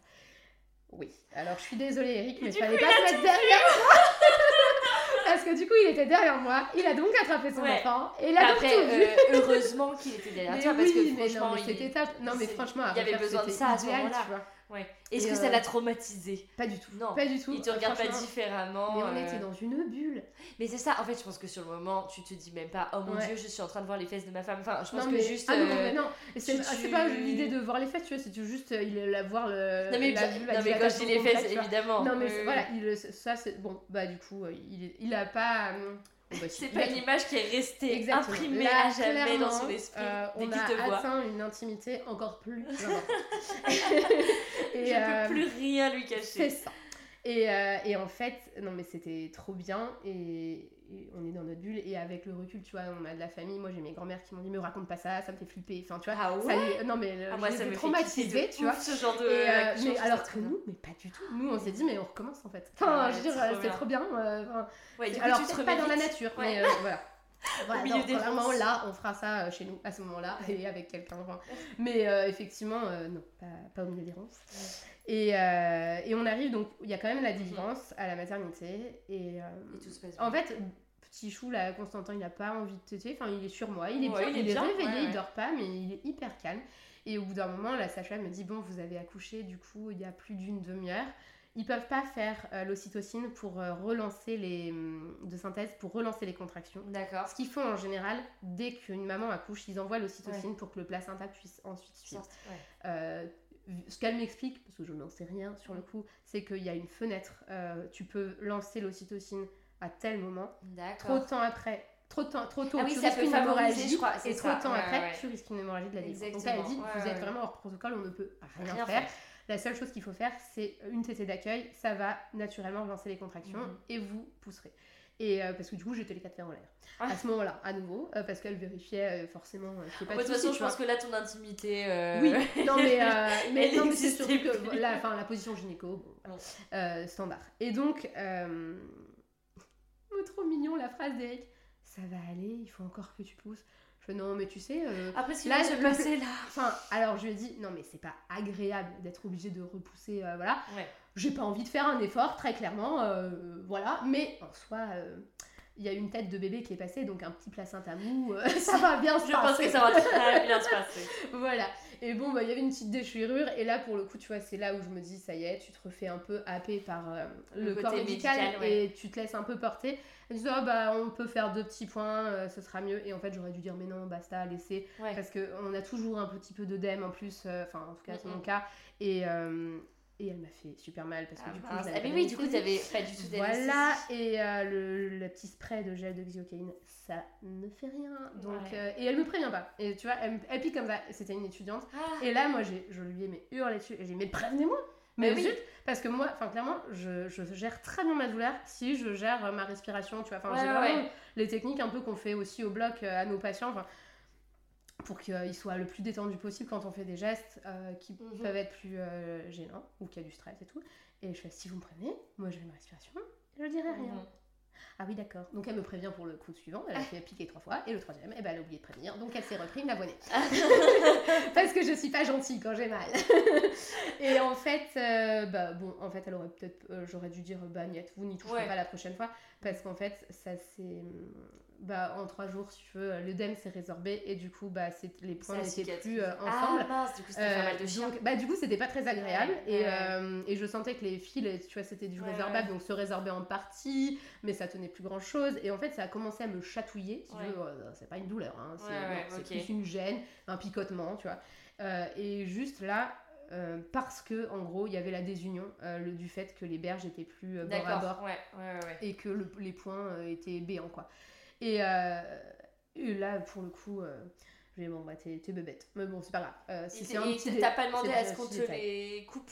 Oui. Alors, je suis désolée, Eric, mais il fallait coup, pas se mettre derrière moi. Parce que du coup, il était derrière moi. Il a donc attrapé son Ouais. enfant. Et il a donc Après, tout vu. euh, heureusement qu'il était derrière toi parce que oui, mais franchement, non, mais il-. Non, mais franchement, il y avait besoin de ça à ce moment-là. Ouais. Est-ce Et, que ça euh, l'a traumatisé? Pas du tout. Non. Pas du tout. Il te regarde pas différemment. Mais on euh, était dans une bulle. Mais c'est ça, en fait, je pense que sur le moment, tu te dis même pas, oh mon Ouais. dieu, je suis en train de voir les fesses de ma femme. Enfin, je pense non, que juste. Ah non, euh, mais non. Et C'est tu- pas l'idée de voir les fesses, tu vois. C'est juste, euh, il là voir le. Non, mais, la, la non, mais quand je dis les fesses, évidemment. Non, mais voilà, il, ça c'est. Bon, bah du coup, euh, il, il a pas. euh, bah, C'est il pas une image qui est restée Exactement. imprimée Là, à jamais dans son esprit euh, on a voit. atteint une intimité encore plus. Et, Je euh, peux plus rien lui C'est cacher. ça. Et, euh, et en fait, non mais c'était trop bien et, et on est dans notre bulle et avec le recul, tu vois, on a de la famille. Moi j'ai mes grand-mères qui m'ont dit mais raconte pas ça, ça me fait flipper. Enfin tu vois, Ah ça ouais est- non mais euh, Ah, moi, ça me kiffer tu vois. ce genre de. Et, euh, mais alors ça que trop nous, mais pas du tout. Nous on s'est dit mais on recommence en fait. Enfin, ouais, je veux dire, trop c'est bien. trop bien. euh, enfin, Ouais, du coup, alors tu te pas dans la nature, mais voilà. Voilà, milieu non, ronces. là, on fera ça euh, chez nous à ce moment-là et avec quelqu'un. enfin. Mais euh, effectivement, euh, non, pas, pas au milieu des ronces. Et, euh, et on arrive donc, il y a quand même la délivrance à la maternité. Et, Et tout se passe bien. en fait, petit chou, là, Constantin, il n'a pas envie de téter. Enfin, il est sur moi. Il est Ouais, bien, il il est bien, réveillé, ouais, il ouais. dort pas, mais il est hyper calme. Et au bout d'un moment, la sage-femme me dit Bon, vous avez accouché, du coup, il y a plus d'une demi-heure. Ils peuvent pas faire euh, l'ocytocine pour euh, relancer les. hum, de synthèse, pour relancer les contractions. D'accord. Ce qu'ils font en général, dès qu'une maman accouche, ils envoient l'ocytocine pour que le placenta puisse ensuite suivre. Ouais. Euh, ce qu'elle m'explique, parce que je n'en sais rien sur le coup, c'est qu'il y a une fenêtre. tu peux lancer l'ocytocine à tel moment. Trop de temps après, trop, temps, trop tôt, Ah oui, tu risques une hémorragie. je crois, Et trop de temps ouais, après, ouais. tu risques une hémorragie de la délivrance. Donc elle dit, ouais, vous êtes vraiment hors protocole, on ne peut rien, Rien faire. faire. La seule chose qu'il faut faire, c'est une tétée d'accueil. Ça va naturellement relancer les contractions Mhm. et vous pousserez. Et euh, parce que du coup, j'étais les quatre fers en l'air. Ah. À ce moment-là, à nouveau, euh, parce qu'elle vérifiait euh, forcément qu'il n'y ait De pas toute façon, je pense que là, ton intimité. oui, non mais, mais, Elle non, mais c'est surtout que la, enfin, la position gynéco, bon, voilà. Standard. Et donc, oh, trop mignon la phrase d'Eric. Ça va aller, il faut encore que tu pousses. Je fais non mais tu sais, euh, Après, Là, le- passer là. enfin alors je lui ai dit non mais c'est pas agréable d'être obligé de repousser, euh, voilà. Ouais. J'ai pas envie de faire un effort très clairement, euh, voilà. Mais en soi, il y a une tête de bébé qui est passée, donc un petit placenta mou, ça va bien se Je passer. pense que ça va très bien se passer. Voilà. Et bon, bah, il y avait une petite déchirure. Et là, pour le coup, tu vois, c'est là où je me dis, ça y est, tu te refais un peu happer par Le corps médical, médical, ouais. et tu te laisses un peu porter. Elle dit, oh, bah, on peut faire deux petits points, euh, ce sera mieux. Et en fait, j'aurais dû dire, mais non, basta, laissez. Ouais. Parce qu'on a toujours un petit peu d'œdème en plus. euh, Enfin, en tout cas, c'est mon cas. Et, euh, et elle m'a fait super mal parce que Ah, du coup, Ah, mais pas oui, du coup, anesthésié. t'avais pas du tout Voilà, et euh, le, le petit spray de gel de xylocaïne, ça ne fait rien. Donc, Ouais. euh, et elle me prévient pas. Et tu vois, elle, pique comme ça. C'était une étudiante. Ah, Et là, moi, j'ai, je lui ai mais, hurlé dessus. Et j'ai dit, mais prévenez-moi Mais Mais oui. zut Parce que moi, enfin, clairement, je, je gère très bien ma douleur si je gère euh, ma respiration, tu vois. Enfin, Ouais, j'ai vraiment ouais. les techniques un peu qu'on fait aussi au bloc euh, à nos patients. enfin, pour qu'ils soient le plus détendus possible quand on fait des gestes euh, qui Mhm. peuvent être plus euh, gênants ou qu'il y a du stress et tout. Et je fais, si vous me prévenez, moi j'ai ma respiration, je dirai rien. Mhm. Ah oui, d'accord. Donc elle me prévient pour le coup suivant. Elle a fait piquer trois fois. Et le troisième, eh ben, elle a oublié de prévenir. Donc elle s'est repris une abonnée. Parce que je suis pas gentille quand j'ai mal. et en fait, euh, bah bon, en fait, elle aurait peut-être. euh, J'aurais dû dire, bah, Niette, vous n'y toucherez Ouais. pas la prochaine fois. Parce qu'en fait, ça c'est. Bah, en trois jours, si tu veux, l'œdème s'est résorbé. Et du coup, bah, c'est- les points n'étaient plus euh, ensemble. Ah mince, du coup, c'était Euh, pas mal de chiens. donc, bah, du coup, c'était pas très agréable. Ouais, et, ouais. euh, et je sentais que les fils, tu vois, c'était du Ouais, résorbable, donc se résorber en partie, mais ça tenait plus grand chose. Et en fait, ça a commencé à me chatouiller. Si euh, c'est pas une douleur, hein, c'est plus une gêne, un picotement, tu vois. Et juste là. euh, parce que en gros il y avait la désunion euh, le, du fait que les berges étaient plus euh, bord à bord D'accord, ouais, ouais, ouais. et que le- les points étaient béants quoi. Et, euh, et là pour le coup, euh, j'ai dit, bon bah t'es bébête, mais bon c'est pas grave. Euh, si Et t'as pas demandé à ce qu'on te les coupe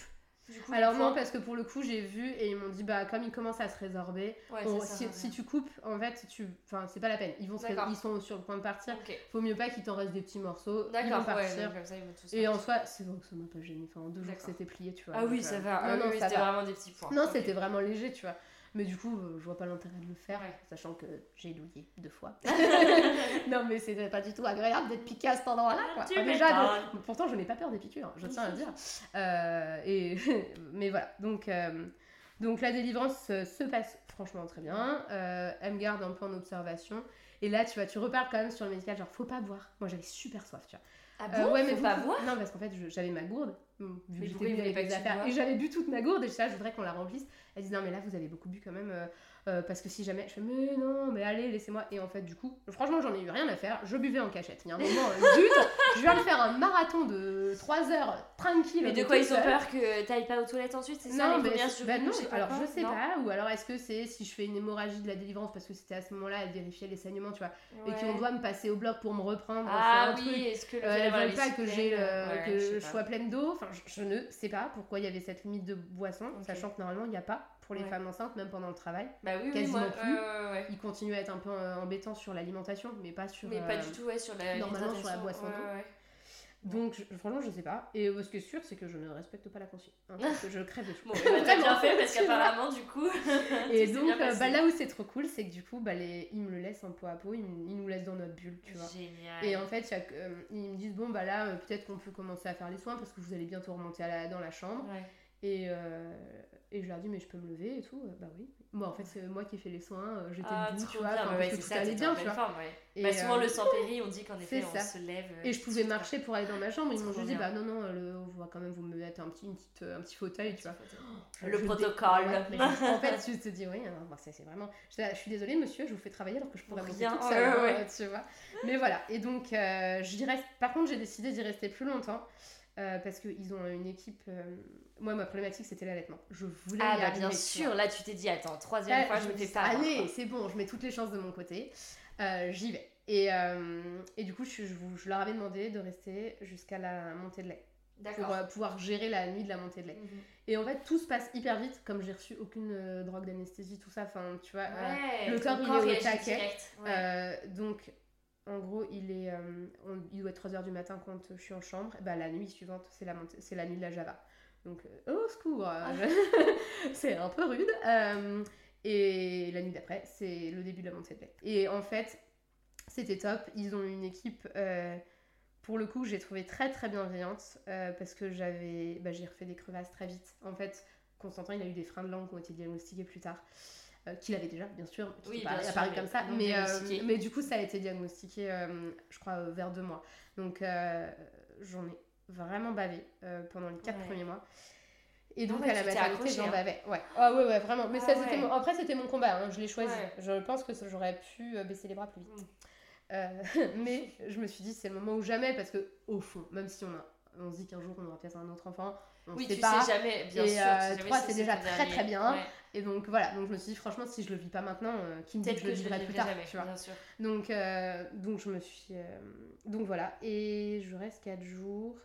coup, Alors non parce que pour le coup j'ai vu et ils m'ont dit bah comme ils commencent à se résorber, Ouais, on- ça sert si, tu coupes en fait tu, enfin c'est pas la peine, ils vont se ils sont sur le point de partir. Ok. Faut mieux pas qu'il t'en reste des petits morceaux, ils vont ouais, partir. ça ils vont tous Et en soi, c'est bon que ça m'a pas gêné. Enfin, en deux jours, c'était plié, tu vois. Ah oui, ça va. Non, Ah non, oui, c'était vraiment des petits points. Non, c'était vraiment léger, tu vois. Mais du coup, euh, je vois pas l'intérêt de le faire, Ouais. sachant que j'ai douillé deux fois. non, mais c'était pas du tout agréable d'être piqué à cet endroit-là, quoi. Enfin, déjà, donc- pourtant, je n'ai pas peur des piqûres, je tiens à le dire. Euh, et... mais voilà, donc, euh, donc la délivrance se passe franchement très bien. Euh, elle me garde un peu en observation. Et là, tu vois, tu reparles quand même sur le médical, genre, faut pas boire. Moi, j'avais super soif, tu vois. Ah Euh, bon ouais, mais Faut pas boire Non, parce qu'en fait, j'avais ma gourde. Vu que j'étais venue avec les affaires. Et j'avais bu toute ma gourde et je là, je voudrais qu'on la remplisse. Elle dit non, mais là, vous avez beaucoup bu quand même. Euh, parce que si jamais. Je fais, mais non, mais allez, laissez-moi. Et en fait, du coup, franchement, j'en ai eu rien à faire. Je buvais en cachette. Il y a un moment, euh, zut, je viens de faire un marathon de 3 heures tranquille. Mais de quoi ils ont peur que t'ailles pas aux toilettes ensuite, c'est ça Non, mais bah non, je alors je sais Non pas, ou alors est-ce que c'est si je fais une hémorragie de la délivrance parce que c'était à ce moment-là, elle vérifiait les saignements, tu vois, et Ouais. qu'on doit me passer au bloc pour me reprendre, Ah un oui, est-ce que le Euh, veulent pas que j'ai que je sois pleine d'eau. Enfin, je, ne sais pas pourquoi il y avait cette limite de boisson, sachant que normalement il n'y a pas pour les Ouais. femmes enceintes, même pendant le travail. Bah oui, oui, quasiment moi, plus. ouais, ouais, ouais. Il continue à être un peu euh, embêtant sur l'alimentation, mais pas sur. Mais pas euh, du tout, ouais, sur la normalement, sur la boisson. Donc je- franchement, je sais pas. Et euh, ce qui est sûr, c'est que je ne respecte pas la consigne. hein, parce que je crève de chaud. Bon, bah, t'as bien fait parce qu'apparemment, du coup. Et donc, euh, bah, là où c'est trop cool, c'est que du coup, bah, les... ils me le laissent en peau à peau, ils, ils nous laissent dans notre bulle, tu vois. Génial. Et en fait, euh, ils me disent, bon, bah là, euh, peut-être qu'on peut commencer à faire les soins parce que vous allez bientôt remonter à la- dans la chambre. Ouais. Et, euh, et je leur dis, mais je peux me lever et tout. Euh, Bah oui. Moi, en fait, c'est moi qui ai fait les soins, euh, j'étais Ah, debout, tu vois, bien, bah ouais, que tout ça, allait bien, en tu vois. forme, ouais. Et, Bah, souvent, euh, le sans péri, on dit qu'en effet, on ça. se lève. euh, Et je pouvais marcher pour aller dans ma chambre. Ils m'ont juste dit, bah non, non, le- on va quand même vous mettre un petit, une petite, euh, un petit fauteuil, tu vois. Le Je- je dé- protocole. En fait, tu te dis, oui, hein, bah, c'est vraiment. Je, je suis désolée, monsieur, je vous fais travailler alors que je pourrais toute seule, ouais, hein, tu vois. Mais voilà, et donc, euh, j'y reste. Par contre, j'ai décidé d'y rester plus longtemps euh, parce qu'ils ont une équipe. euh, Moi, ma problématique, c'était l'allaitement. Je voulais Ah, y bah bien sûr, là, tu t'es dit, attends, troisième Là, fois, je me fais pas. Allez, c'est bon, je mets toutes les chances de mon côté. Euh, J'y vais. Et, euh, et du coup, je, je, leur avais demandé de rester jusqu'à la montée de lait pour D'accord. pouvoir gérer la nuit de la montée de lait. Mhm. Et en fait, tout se passe hyper vite, comme j'ai reçu aucune drogue d'anesthésie, tout ça. Enfin, tu vois. Ouais, le corps, il est au taquet. ouais. donc, en gros, il, est, euh, on- il doit être 3h du matin quand je suis en chambre. Et bah, la nuit suivante, c'est la, montée- c'est la nuit de la Java. Donc, euh, au secours euh, C'est un peu rude. Euh, et la nuit d'après, c'est le début de la montée de lait. Et en fait, c'était top. Ils ont une équipe, pour le coup, j'ai trouvé très très bienveillante parce que j'avais, bah, j'ai refait des crevasses très vite. En fait, Constantin, il a eu des freins de langue qui ont été diagnostiqués plus tard. Euh, qu'il avait déjà, bien sûr, qui Oui, bien sûr, apparus mais comme ça, mais, euh, mais du coup, ça a été diagnostiqué, euh, je crois, vers deux mois. Donc, j'en ai vraiment bavé pendant les quatre Ouais. premiers mois. Et donc, ouais, à la maternité, j'en hein. bavais. Ouais. Ah ouais, ouais, vraiment. Mais Ah ça, c'était mon... après, c'était mon combat, hein, je l'ai choisi. Je pense que j'aurais pu baisser les bras plus vite. Mm. Euh, mais je me suis dit, c'est le moment ou jamais, parce que au fond, même si on, a, on se dit qu'un jour on aura peut-être un autre enfant, on Oui, sait tu pas. sais jamais, bien Et, sûr. euh, tu sais jamais trois, si c'est déjà très, dernier. très bien. Ouais. Et donc voilà, donc je me suis dit, franchement, si je le vis pas maintenant, euh, qui me dit que je le que je le vivrai plus tard, jamais, tu vois. bien sûr. Donc, euh, donc je me suis. euh, donc voilà, et je reste 4 jours.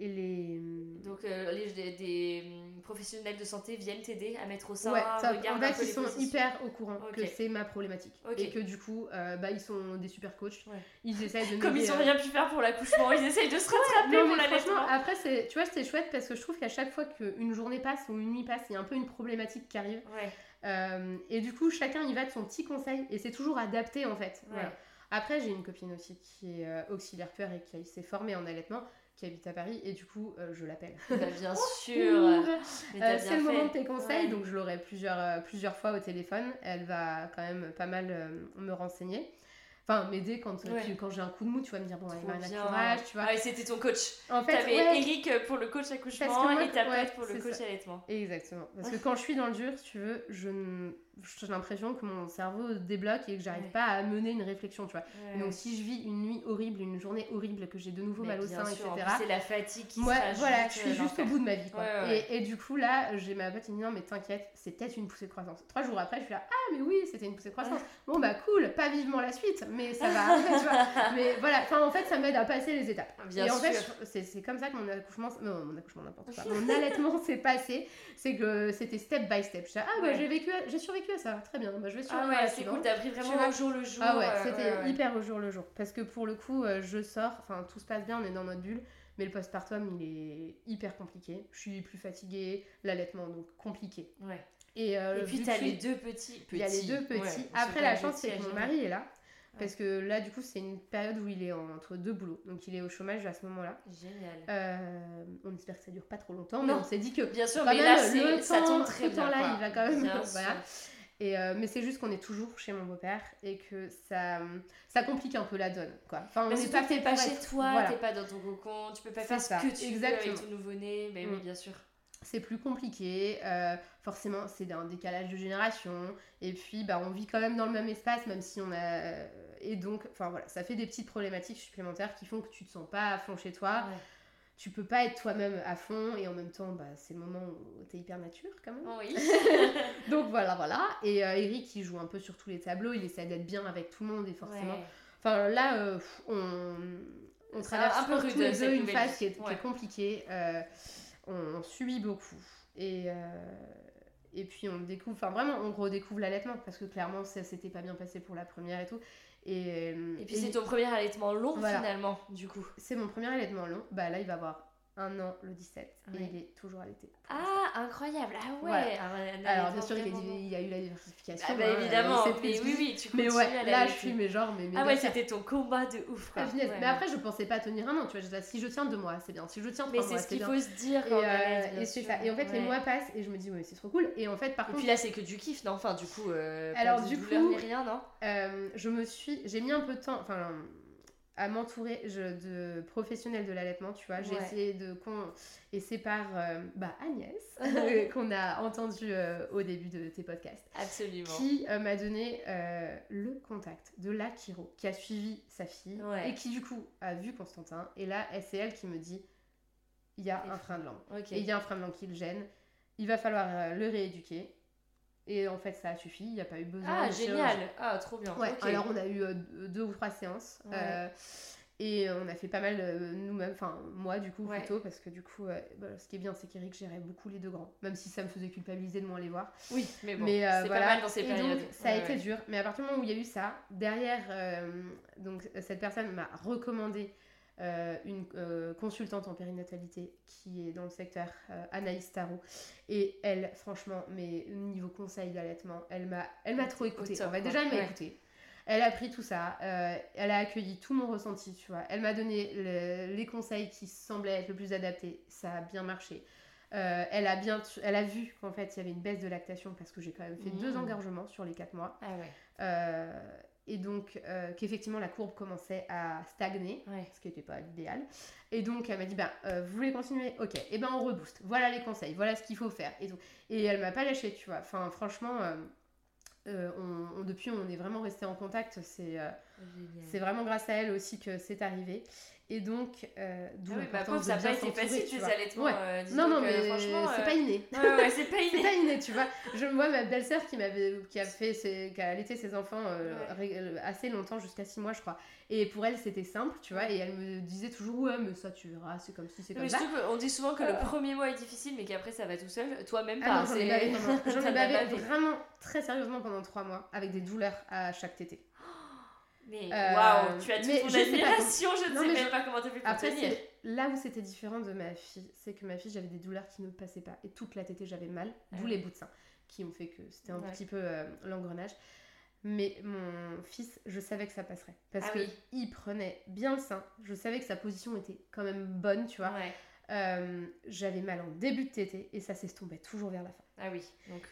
Et les... Donc euh, les, des, des, hum, professionnels de santé viennent t'aider à mettre au sein, Ouais, top. regardent en fait, ils sont positions. hyper au courant que c'est ma problématique. Et que du coup, euh, bah, ils sont des super coachs. Ouais. Ils essayent de Comme ils ont euh, rien pu faire pour l'accouchement, ils essayent de se rattraper Non, pour l'allaitement. après, c'est, tu vois, c'était chouette parce que je trouve qu'à chaque fois qu'une journée passe ou une nuit passe, il y a un peu une problématique qui arrive. Ouais, Euh, et du coup, chacun y va de son petit conseil et c'est toujours adapté en fait. ouais. Voilà. Après, j'ai une copine aussi qui est euh, auxiliaire peur et qui s'est formée en allaitement, qui habite à Paris et du coup, euh, je l'appelle. Bien sûr. Euh, c'est le moment de tes conseils, Ouais. donc je l'aurai plusieurs, euh, plusieurs fois au téléphone. Elle va quand même pas mal euh, me renseigner. Enfin, m'aider quand, Ouais. quand j'ai un coup de mou, tu vas me dire, bon, allez, Marina, bien. courage, tu vois. Ah, c'était ton coach. En fait, T'avais ouais, Eric pour le coach accouchement moi, et ta pour le coach ça. allaitement. Exactement. Parce que quand je suis dans le dur, si tu veux, je ne- j'ai l'impression que mon cerveau débloque et que j'arrive Ouais. pas à mener une réflexion, tu vois. Ouais. Donc si je vis une nuit horrible, une journée horrible, que j'ai de nouveau Mais mal au sein, sûr, etc. C'est la fatigue qui Moi, voilà, je suis euh, juste au bout de ma vie, quoi. Ouais, Et, et du coup, là, j'ai ma pote qui me dit non, mais t'inquiète, c'est peut-être une poussée de croissance. Trois jours après, je suis là, ah, mais oui, c'était une poussée de croissance. Bon, bah cool, pas vivement la suite, mais ça va tu vois. Mais voilà, enfin, en fait, ça m'aide à passer les étapes. Bien et en fait, c'est c'est comme ça que mon accouchement, non, mon accouchement n'importe quoi, mon allaitement s'est passé, c'est que c'était step by step. Je suis là, ah, bah Ouais. j'ai vécu, j'ai survécu à ça, très bien, bah je vais Ah survivre à ouais, c'est cool, t'as pris vraiment au jour le jour. Ah ouais, euh, c'était ouais, ouais. hyper au jour le jour. Parce que pour le coup, euh, je sors, enfin tout se passe bien, on est dans notre bulle, mais le postpartum il est hyper compliqué. Je suis plus fatiguée, l'allaitement donc compliqué. Ouais. Et, euh, Et puis t'as les deux petits. Il y a les deux petits. Ouais, Après la chance c'est que mon mari est là. Parce que là, du coup, c'est une période où il est entre deux boulots. Donc, il est au chômage à ce moment-là. Génial. Euh, on espère que ça dure pas trop longtemps, Non. mais on s'est dit que Bien sûr, quand mais même, là, le c'est- ça temps- tombe très ce bien. temps-là, quoi. il va quand même- Bien voilà. sûr. Et euh, mais c'est juste qu'on est toujours chez mon beau-père et que ça, ça complique un peu la donne. Quoi. Enfin, on n'est pas fait pas chez être- toi, voilà. t'es pas dans ton cocon, tu peux pas faire ça, ce que tu veux avec ton nouveau-né. Mais oui, Mm. bien sûr. C'est plus compliqué. euh, forcément, c'est un décalage de génération. Et puis, bah, on vit quand même dans le même espace, même si on a. Et donc, enfin voilà, ça fait des petites problématiques supplémentaires qui font que tu te sens pas à fond chez toi. Ouais. Tu peux pas être toi-même à fond et en même temps, bah, c'est le moment où t'es hyper nature quand même. Oui. Donc voilà, voilà. Et euh, Eric, il joue un peu sur tous les tableaux, il essaie d'être bien avec tout le monde et forcément. Ouais. Enfin là, euh, on, on traverse un peu tous rude, les cette deux une phase qui est, compliquée. euh, on, on subit beaucoup. Et, euh, et puis on découvre, enfin vraiment, on redécouvre l'allaitement parce que clairement, ça s'était pas bien passé pour la première et tout. Et, euh, Et puis c'est ton premier allaitement long Voilà. finalement, du coup. c'est mon premier allaitement long. Bah là, il va avoir un an le 17 et Ouais. il est toujours allaité. Ah, incroyable. Ah ouais. Un Alors bien sûr, il, y a eu la diversification. Ah bah hein, évidemment, euh, mais plus- oui, oui, tu Mais ouais, à là, je suis mais genre, mais Ah méga ouais, c'était ton combat de ouf. quoi. Ah. Ouais, mais après, je pensais pas tenir un an, tu vois. je disais, si je tiens deux mois, c'est bien. Si je tiens Mais trois c'est mois, ce c'est qu'il bien. faut se dire Et, euh, et c'est ça. Et en fait, les mois passent et je me dis, ouais, c'est trop cool. Et en fait, par Et contre, puis là, c'est que du kiff, non? Enfin, du coup, euh, Alors, du coup- rien, non? je me suis. J'ai mis un peu de temps. Enfin. À m'entourer de professionnels de l'allaitement, tu vois. J'ai Ouais. essayé de... Et c'est par euh, bah, Agnès, qu'on a entendu euh, au début de tes podcasts, Absolument. qui euh, m'a donné le contact de la Kiro, qui a suivi sa fille, Ouais. et qui du coup a vu Constantin. Et là, c'est elle qui me dit, il y a Et un frein de langue. Et il y a un frein de langue qui le gêne. Il va falloir le rééduquer. Et en fait, ça a suffi. Il n'y a pas eu besoin Ah, de génial. chirurgie. Ah, trop bien. Ouais, alors on a eu euh, deux ou trois séances. Ouais. euh, et on a fait pas mal euh, nous-mêmes, enfin moi du coup Ouais. plutôt, parce que du coup, euh, bah, ce qui est bien, c'est qu'Eric gérait beaucoup les deux grands, même si ça me faisait culpabiliser de moins les voir. Oui, mais bon, mais euh, c'est voilà. pas mal dans ces périodes. donc, ça a été ouais. dur, mais à partir du moment où il y a eu ça, derrière, donc cette personne m'a recommandé euh, une euh, consultante en périnatalité qui est dans le secteur, euh, Anaïs Tarot. Et elle, franchement, mais niveau conseil d'allaitement, elle m'a, elle m'a trop Au écouté. top, En fait, déjà, elle m'a Ouais. Elle a pris tout ça, elle a accueilli tout mon ressenti, tu vois. Elle m'a donné le- les conseils qui semblaient être le plus adaptés. Ça a bien marché. Euh, elle, a bien elle a vu qu'en fait, il y avait une baisse de lactation parce que j'ai quand même fait deux Mmh. engorgements sur les quatre mois. Ah ouais. Euh, et donc, euh, qu'effectivement, la courbe commençait à stagner, Ouais. ce qui n'était pas l'idéal. Et donc, elle m'a dit, bah, euh, vous voulez continuer? Ok, et ben on rebooste. Voilà les conseils, voilà ce qu'il faut faire. Et, tout. et elle m'a pas lâché, tu vois. Enfin, franchement, euh, on, depuis, on est vraiment resté en contact. C'est c'est vraiment grâce à elle aussi que c'est arrivé. Et donc, euh, d'où ah oui, bah, ça n'a pas été facile tes allaitements. Ouais. Euh, non, non, mais franchement, c'est pas inné. Ouais, ouais, c'est pas inné. c'est pas inné, tu vois. Je vois ma belle-sœur qui m'avait, qui a fait, ses, qui a allaité ses enfants euh, assez longtemps, jusqu'à 6 mois, je crois. Et pour elle, c'était simple, tu vois. Et elle me disait toujours, ouais, mais ça, tu verras, c'est comme si c'est comme ça. on dit souvent que le premier mois est difficile, mais qu'après, ça va tout seul. Toi-même, ah pas. j'en ai bavé vraiment très sérieusement pendant 3 mois, avec des douleurs à chaque tété. Mais euh, waouh, tu as toute mon admiration, je ne sais même pas comment tu as pu Après, tenir. Là où c'était différent de ma fille, c'est que ma fille, j'avais des douleurs qui ne passaient pas. Et toute la tétée, j'avais mal, d'où les bouts de sein, qui ont fait que c'était un petit peu euh, l'engrenage. Mais mon fils, je savais que ça passerait. Parce ah que il prenait bien le sein. Je savais que sa position était quand même bonne, tu vois. Euh, j'avais mal en début de tétée et ça s'estompait toujours vers la fin. Ah oui.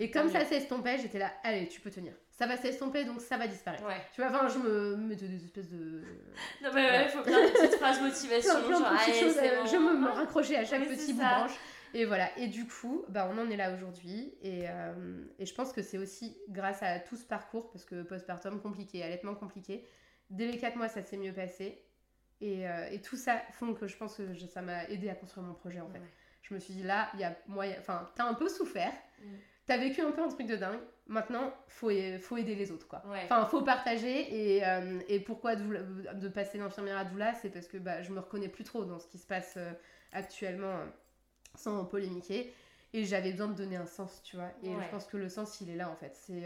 et comme ça s'estompait, j'étais là, allez, tu peux tenir. Ça va s'estomper, donc ça va disparaître. Tu vois, enfin, je me mettais des espèces de. Non, mais ouais, il faut plein de petites phrases motivation. genre, euh, Je me, me raccrochais à chaque petit bout de branche. Et voilà, et du coup, bah, on en est là aujourd'hui. Et, euh, et, je pense que c'est aussi grâce à tout ce parcours, parce que postpartum compliqué, allaitement compliqué. Dès les 4 mois, ça s'est mieux passé. Et, euh, et, tout ça font que je pense que ça m'a aidé à construire mon projet en fait. Je me suis dit là, il y a moyen. Enfin, t'as un peu souffert. Mm. T'as vécu un peu un truc de dingue. Maintenant, faut, faut aider les autres, quoi. Enfin, faut partager. Et, euh, et pourquoi de passer d'infirmière à doula, c'est parce que bah, je me reconnais plus trop dans ce qui se passe euh, actuellement, euh, sans polémiquer. Et j'avais besoin de donner un sens, tu vois. Et je pense que le sens, il est là, en fait. C'est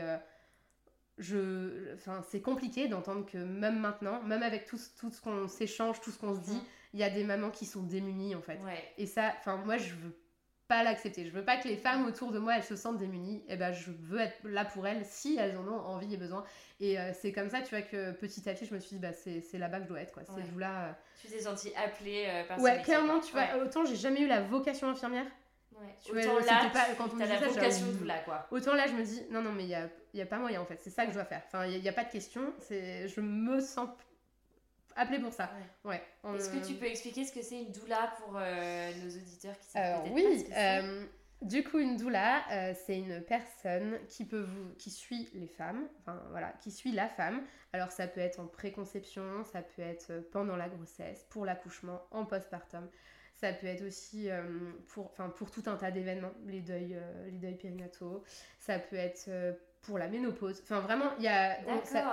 je, enfin, c'est compliqué d'entendre que même maintenant, même avec tout, tout ce qu'on s'échange, tout ce qu'on se dit, mm. Il y a des mamans qui sont démunies, en fait. Et ça, enfin, moi, je veux pas l'accepter. Je veux pas que les femmes autour de moi elles se sentent démunies. Et eh ben je veux être là pour elles si elles en ont envie et besoin. Et euh, c'est comme ça, tu vois, que petit à petit je me suis dit bah c'est là-bas que je dois être quoi. C'est là. Euh. Tu t'es sentie appelée euh, par Ouais, clairement, tu vois, autant j'ai jamais eu la vocation infirmière. Ouais. Tu autant là, pas, quand on as la vocation de là quoi. Autant là je me dis non non mais il y a, y a pas moyen en fait. C'est ça que je dois faire. Enfin il y, a pas de question. C'est je me sens appelé pour ça. Ouais. Est-ce que tu peux expliquer ce que c'est une doula pour euh, nos auditeurs qui savent peut-être oui, pas euh, du coup, une doula, euh, c'est une personne qui peut vous, qui suit les femmes, enfin voilà, qui suit la femme. Alors ça peut être en préconception, ça peut être pendant la grossesse, pour l'accouchement, en postpartum. Ça peut être aussi pour, enfin pour tout un tas d'événements, les deuils, les deuils périnataux. Ça peut être pour la ménopause. Enfin, vraiment, il y a,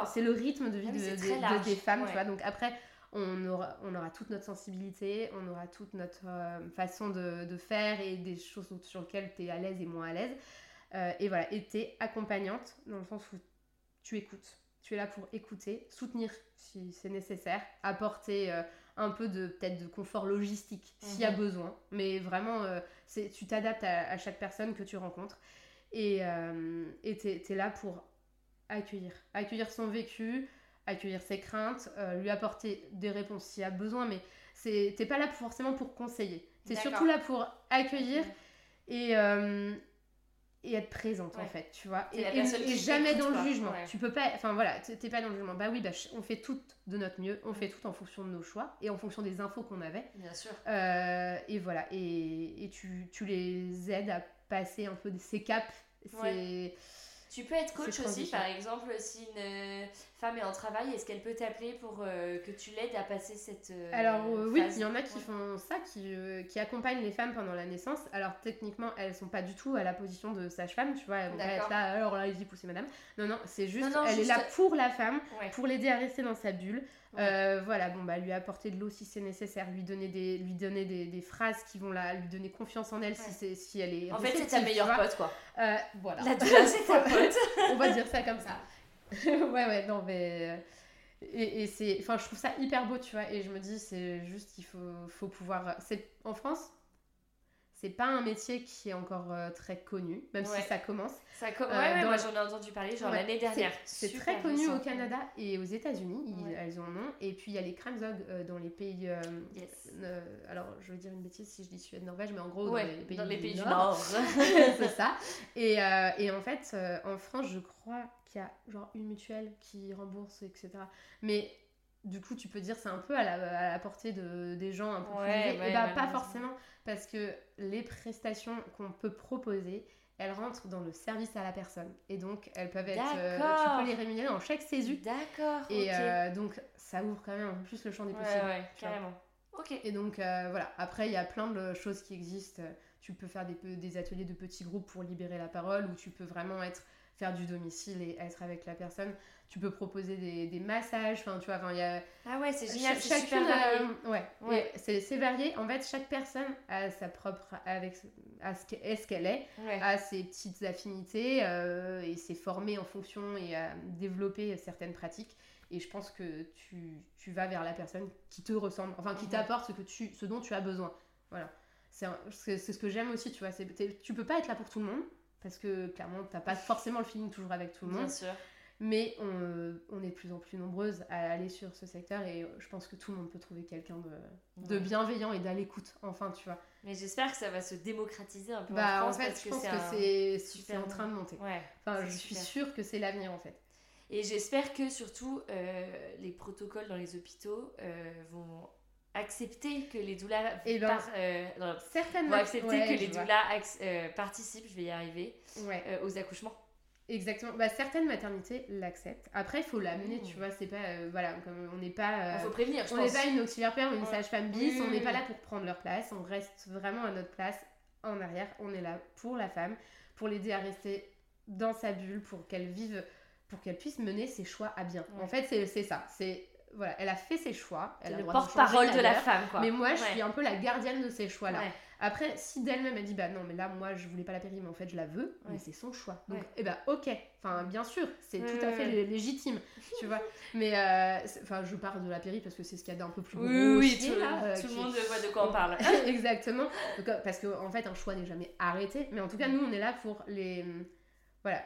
c'est le rythme de vie ah de, des femmes, tu vois. Donc après, on aura, on aura toute notre sensibilité, on aura toute notre euh, façon de, de, faire et des choses sur lesquelles tu es à l'aise et moins à l'aise. Euh, et voilà, et tu es accompagnante dans le sens où tu écoutes. Tu es là pour écouter, soutenir si c'est nécessaire, apporter euh, un peu de peut-être de confort logistique s'il y a mhm. besoin. Mais vraiment, tu t'adaptes à, à, chaque personne que tu rencontres. Et euh, tu es, là pour accueillir, accueillir son vécu, accueillir ses craintes, euh, lui apporter des réponses s'il y a besoin, mais t'es pas là forcément pour conseiller. Tu es surtout là pour accueillir et, euh, et être présente en fait, tu vois. Et, jamais dans le jugement. Tu peux pas, enfin voilà, t'es pas dans le jugement. Bah oui, bah, on fait tout de notre mieux, on fait tout en fonction de nos choix et en fonction des infos qu'on avait. Bien sûr. et voilà, et, et tu, tu les aides à passer un peu ces caps. Tu peux être coach aussi, par exemple, si une femme est en travail, est-ce qu'elle peut t'appeler pour euh, que tu l'aides à passer cette. Euh, alors, euh, oui, il y en a qui font ça, qui, qui accompagnent les femmes pendant la naissance. Alors, techniquement, elles sont pas du tout à la position de sage-femme, tu vois. Elles vont être là, alors là, dit pousser madame. Non, non, c'est juste, elle est là pour la femme, pour l'aider à rester dans sa bulle. Voilà, bon, bah, lui apporter de l'eau si c'est nécessaire, lui donner des, lui donner des, des, phrases qui vont la, lui donner confiance en elle si, si elle est. En fait, c'est ta meilleure pote, quoi. voilà. La douleur, c'est ta pote. On va dire ça comme ça. ouais, ouais, non, mais. Euh, et, et c'est. Enfin, je trouve ça hyper beau, tu vois. Et je me dis, c'est juste qu'il faut, faut pouvoir. C'est en France, c'est pas un métier qui est encore euh, très connu, même si ça commence. Ça euh, ouais, moi j'en ai entendu parler genre l'année dernière. C'est très connu au Canada et aux États-Unis, elles en ont. Et puis il y a les Kramzog euh, dans les pays. alors je veux dire une bêtise si je dis Suède, Norvège, mais en gros dans les pays, dans les pays du Nord. c'est ça. Et, et, en fait, en France, je crois qu'il y a genre une mutuelle qui rembourse, etc. Mais du coup, tu peux dire c'est un peu à la, portée de, des gens un peu plus et bah, pas forcément, parce que les prestations qu'on peut proposer, elles rentrent dans le service à la personne. Et donc, elles peuvent être. euh, tu peux les rémunérer en chèque CESU. D'accord. Et euh, donc, ça ouvre quand même en plus le champ des ouais, possibles. ouais, tu vois. carrément. Ok. Et donc, euh, voilà. Après, il y a plein de choses qui existent. Tu peux faire des ateliers de petits groupes pour libérer la parole, ou tu peux vraiment être faire du domicile et être avec la personne. Tu peux proposer des, des massages. Enfin, tu vois, enfin, il y a. Ah ouais, c'est génial, c'est super varié. ouais, Ouais. c'est varié. En fait, chaque personne a sa propre. avec à ce qu'elle est, Ouais. a ses petites affinités euh, et s'est formée en fonction et a développé certaines pratiques. Et je pense que tu, tu vas vers la personne qui te ressemble, enfin qui t'apporte ce, que tu, ce dont tu as besoin. Voilà. C'est ce que j'aime aussi, tu vois. Tu peux pas être là pour tout le monde, parce que clairement, t'as pas forcément le feeling toujours avec tout le monde. Bien sûr. Mais on, on est de plus en plus nombreuses à aller sur ce secteur et je pense que tout le monde peut trouver quelqu'un de, bienveillant et d'à l'écoute, enfin, tu vois. Mais j'espère que ça va se démocratiser un peu Bah, en en France fait, parce je que pense que c'est en train de monter. Ouais. Enfin, je suis sûre que c'est l'avenir, en fait. Et j'espère que surtout euh, les protocoles dans les hôpitaux euh, vont accepter que les doulas Eh ben, par- euh, non, accepter ouais, que les doulas euh, participent, je vais y arriver, Ouais, euh, aux accouchements. exactement. Bah, certaines maternités l'acceptent. Après, il faut l'amener, Mmh. tu vois. C'est pas. voilà, comme on n'est pas. Il faut prévenir, je on n'est pas une auxiliaire père ou une sage-femme bis, on n'est pas là pour prendre leur place, on reste vraiment à notre place en arrière, on est là pour la femme, pour l'aider à rester dans sa bulle, pour qu'elle vive, pour qu'elle puisse mener ses choix à bien. Ouais. En fait, c'est c'est ça, c'est voilà, elle a fait ses choix, elle a le porte-parole de la femme, quoi. Mais moi, je Ouais. suis un peu la gardienne de ces choix-là. Ouais. Après, si d'elle-même elle dit bah non, mais là moi je voulais pas la péri, mais en fait je la veux, mais c'est son choix. Donc eh ben ok, enfin bien sûr, c'est tout à fait légitime, tu vois. Mais euh, enfin je parle de la péri parce que c'est ce qu'il y a d'un peu plus Oui, oui, oui, grossier, tout, là, euh, le monde voit de quoi on parle. Exactement. Donc, euh, parce qu'en en fait un choix n'est jamais arrêté, mais en tout cas nous on est là pour les voilà.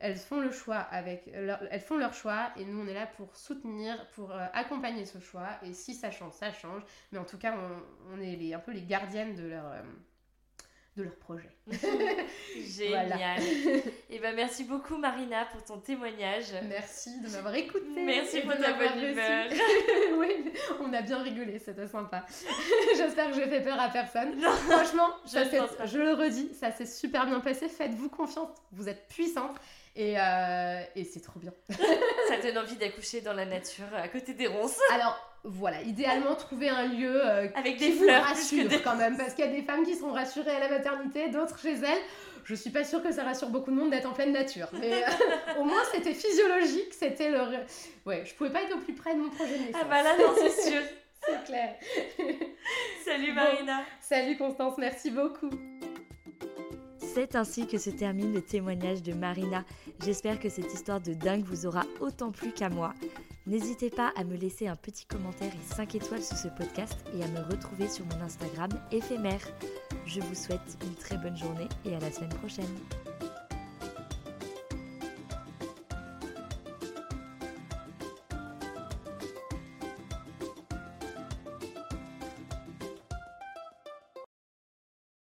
Elles font le choix avec leur- elles font leur choix et nous on est là pour soutenir, pour euh, accompagner ce choix et si ça change, ça change. Mais en tout cas on, on est les, un peu les gardiennes de leur euh, de leur projet. Génial. Et ben merci beaucoup Marina pour ton témoignage. Merci de m'avoir écouté. Merci pour de ta m'avoir bonne humeur. oui, on a bien rigolé, c'était sympa. J'espère que j'ai fait peur à personne. Non. Franchement, Je ça je le redis, ça s'est super bien passé. Faites-vous confiance, vous êtes puissante et, euh, et c'est trop bien. Ça donne envie d'accoucher dans la nature à côté des ronces Alors voilà, idéalement trouver un lieu euh, avec qui des vous fleurs rassure des quand même, parce qu'il y a des femmes qui sont rassurées à la maternité, d'autres chez elles. Je suis pas sûre que ça rassure beaucoup de monde d'être en pleine nature, mais euh, au moins c'était physiologique, c'était le. Ouais, je pouvais pas être au plus près de mon projet de naissance. Ah bah là non c'est sûr. c'est clair. Salut Bon. Marina. Salut Constance, merci beaucoup. C'est ainsi que se termine le témoignage de Marina. J'espère que cette histoire de dingue vous aura autant plu qu'à moi. N'hésitez pas à me laisser un petit commentaire et 5 étoiles sur ce podcast et à me retrouver sur mon Instagram éphémère. Je vous souhaite une très bonne journée et à la semaine prochaine.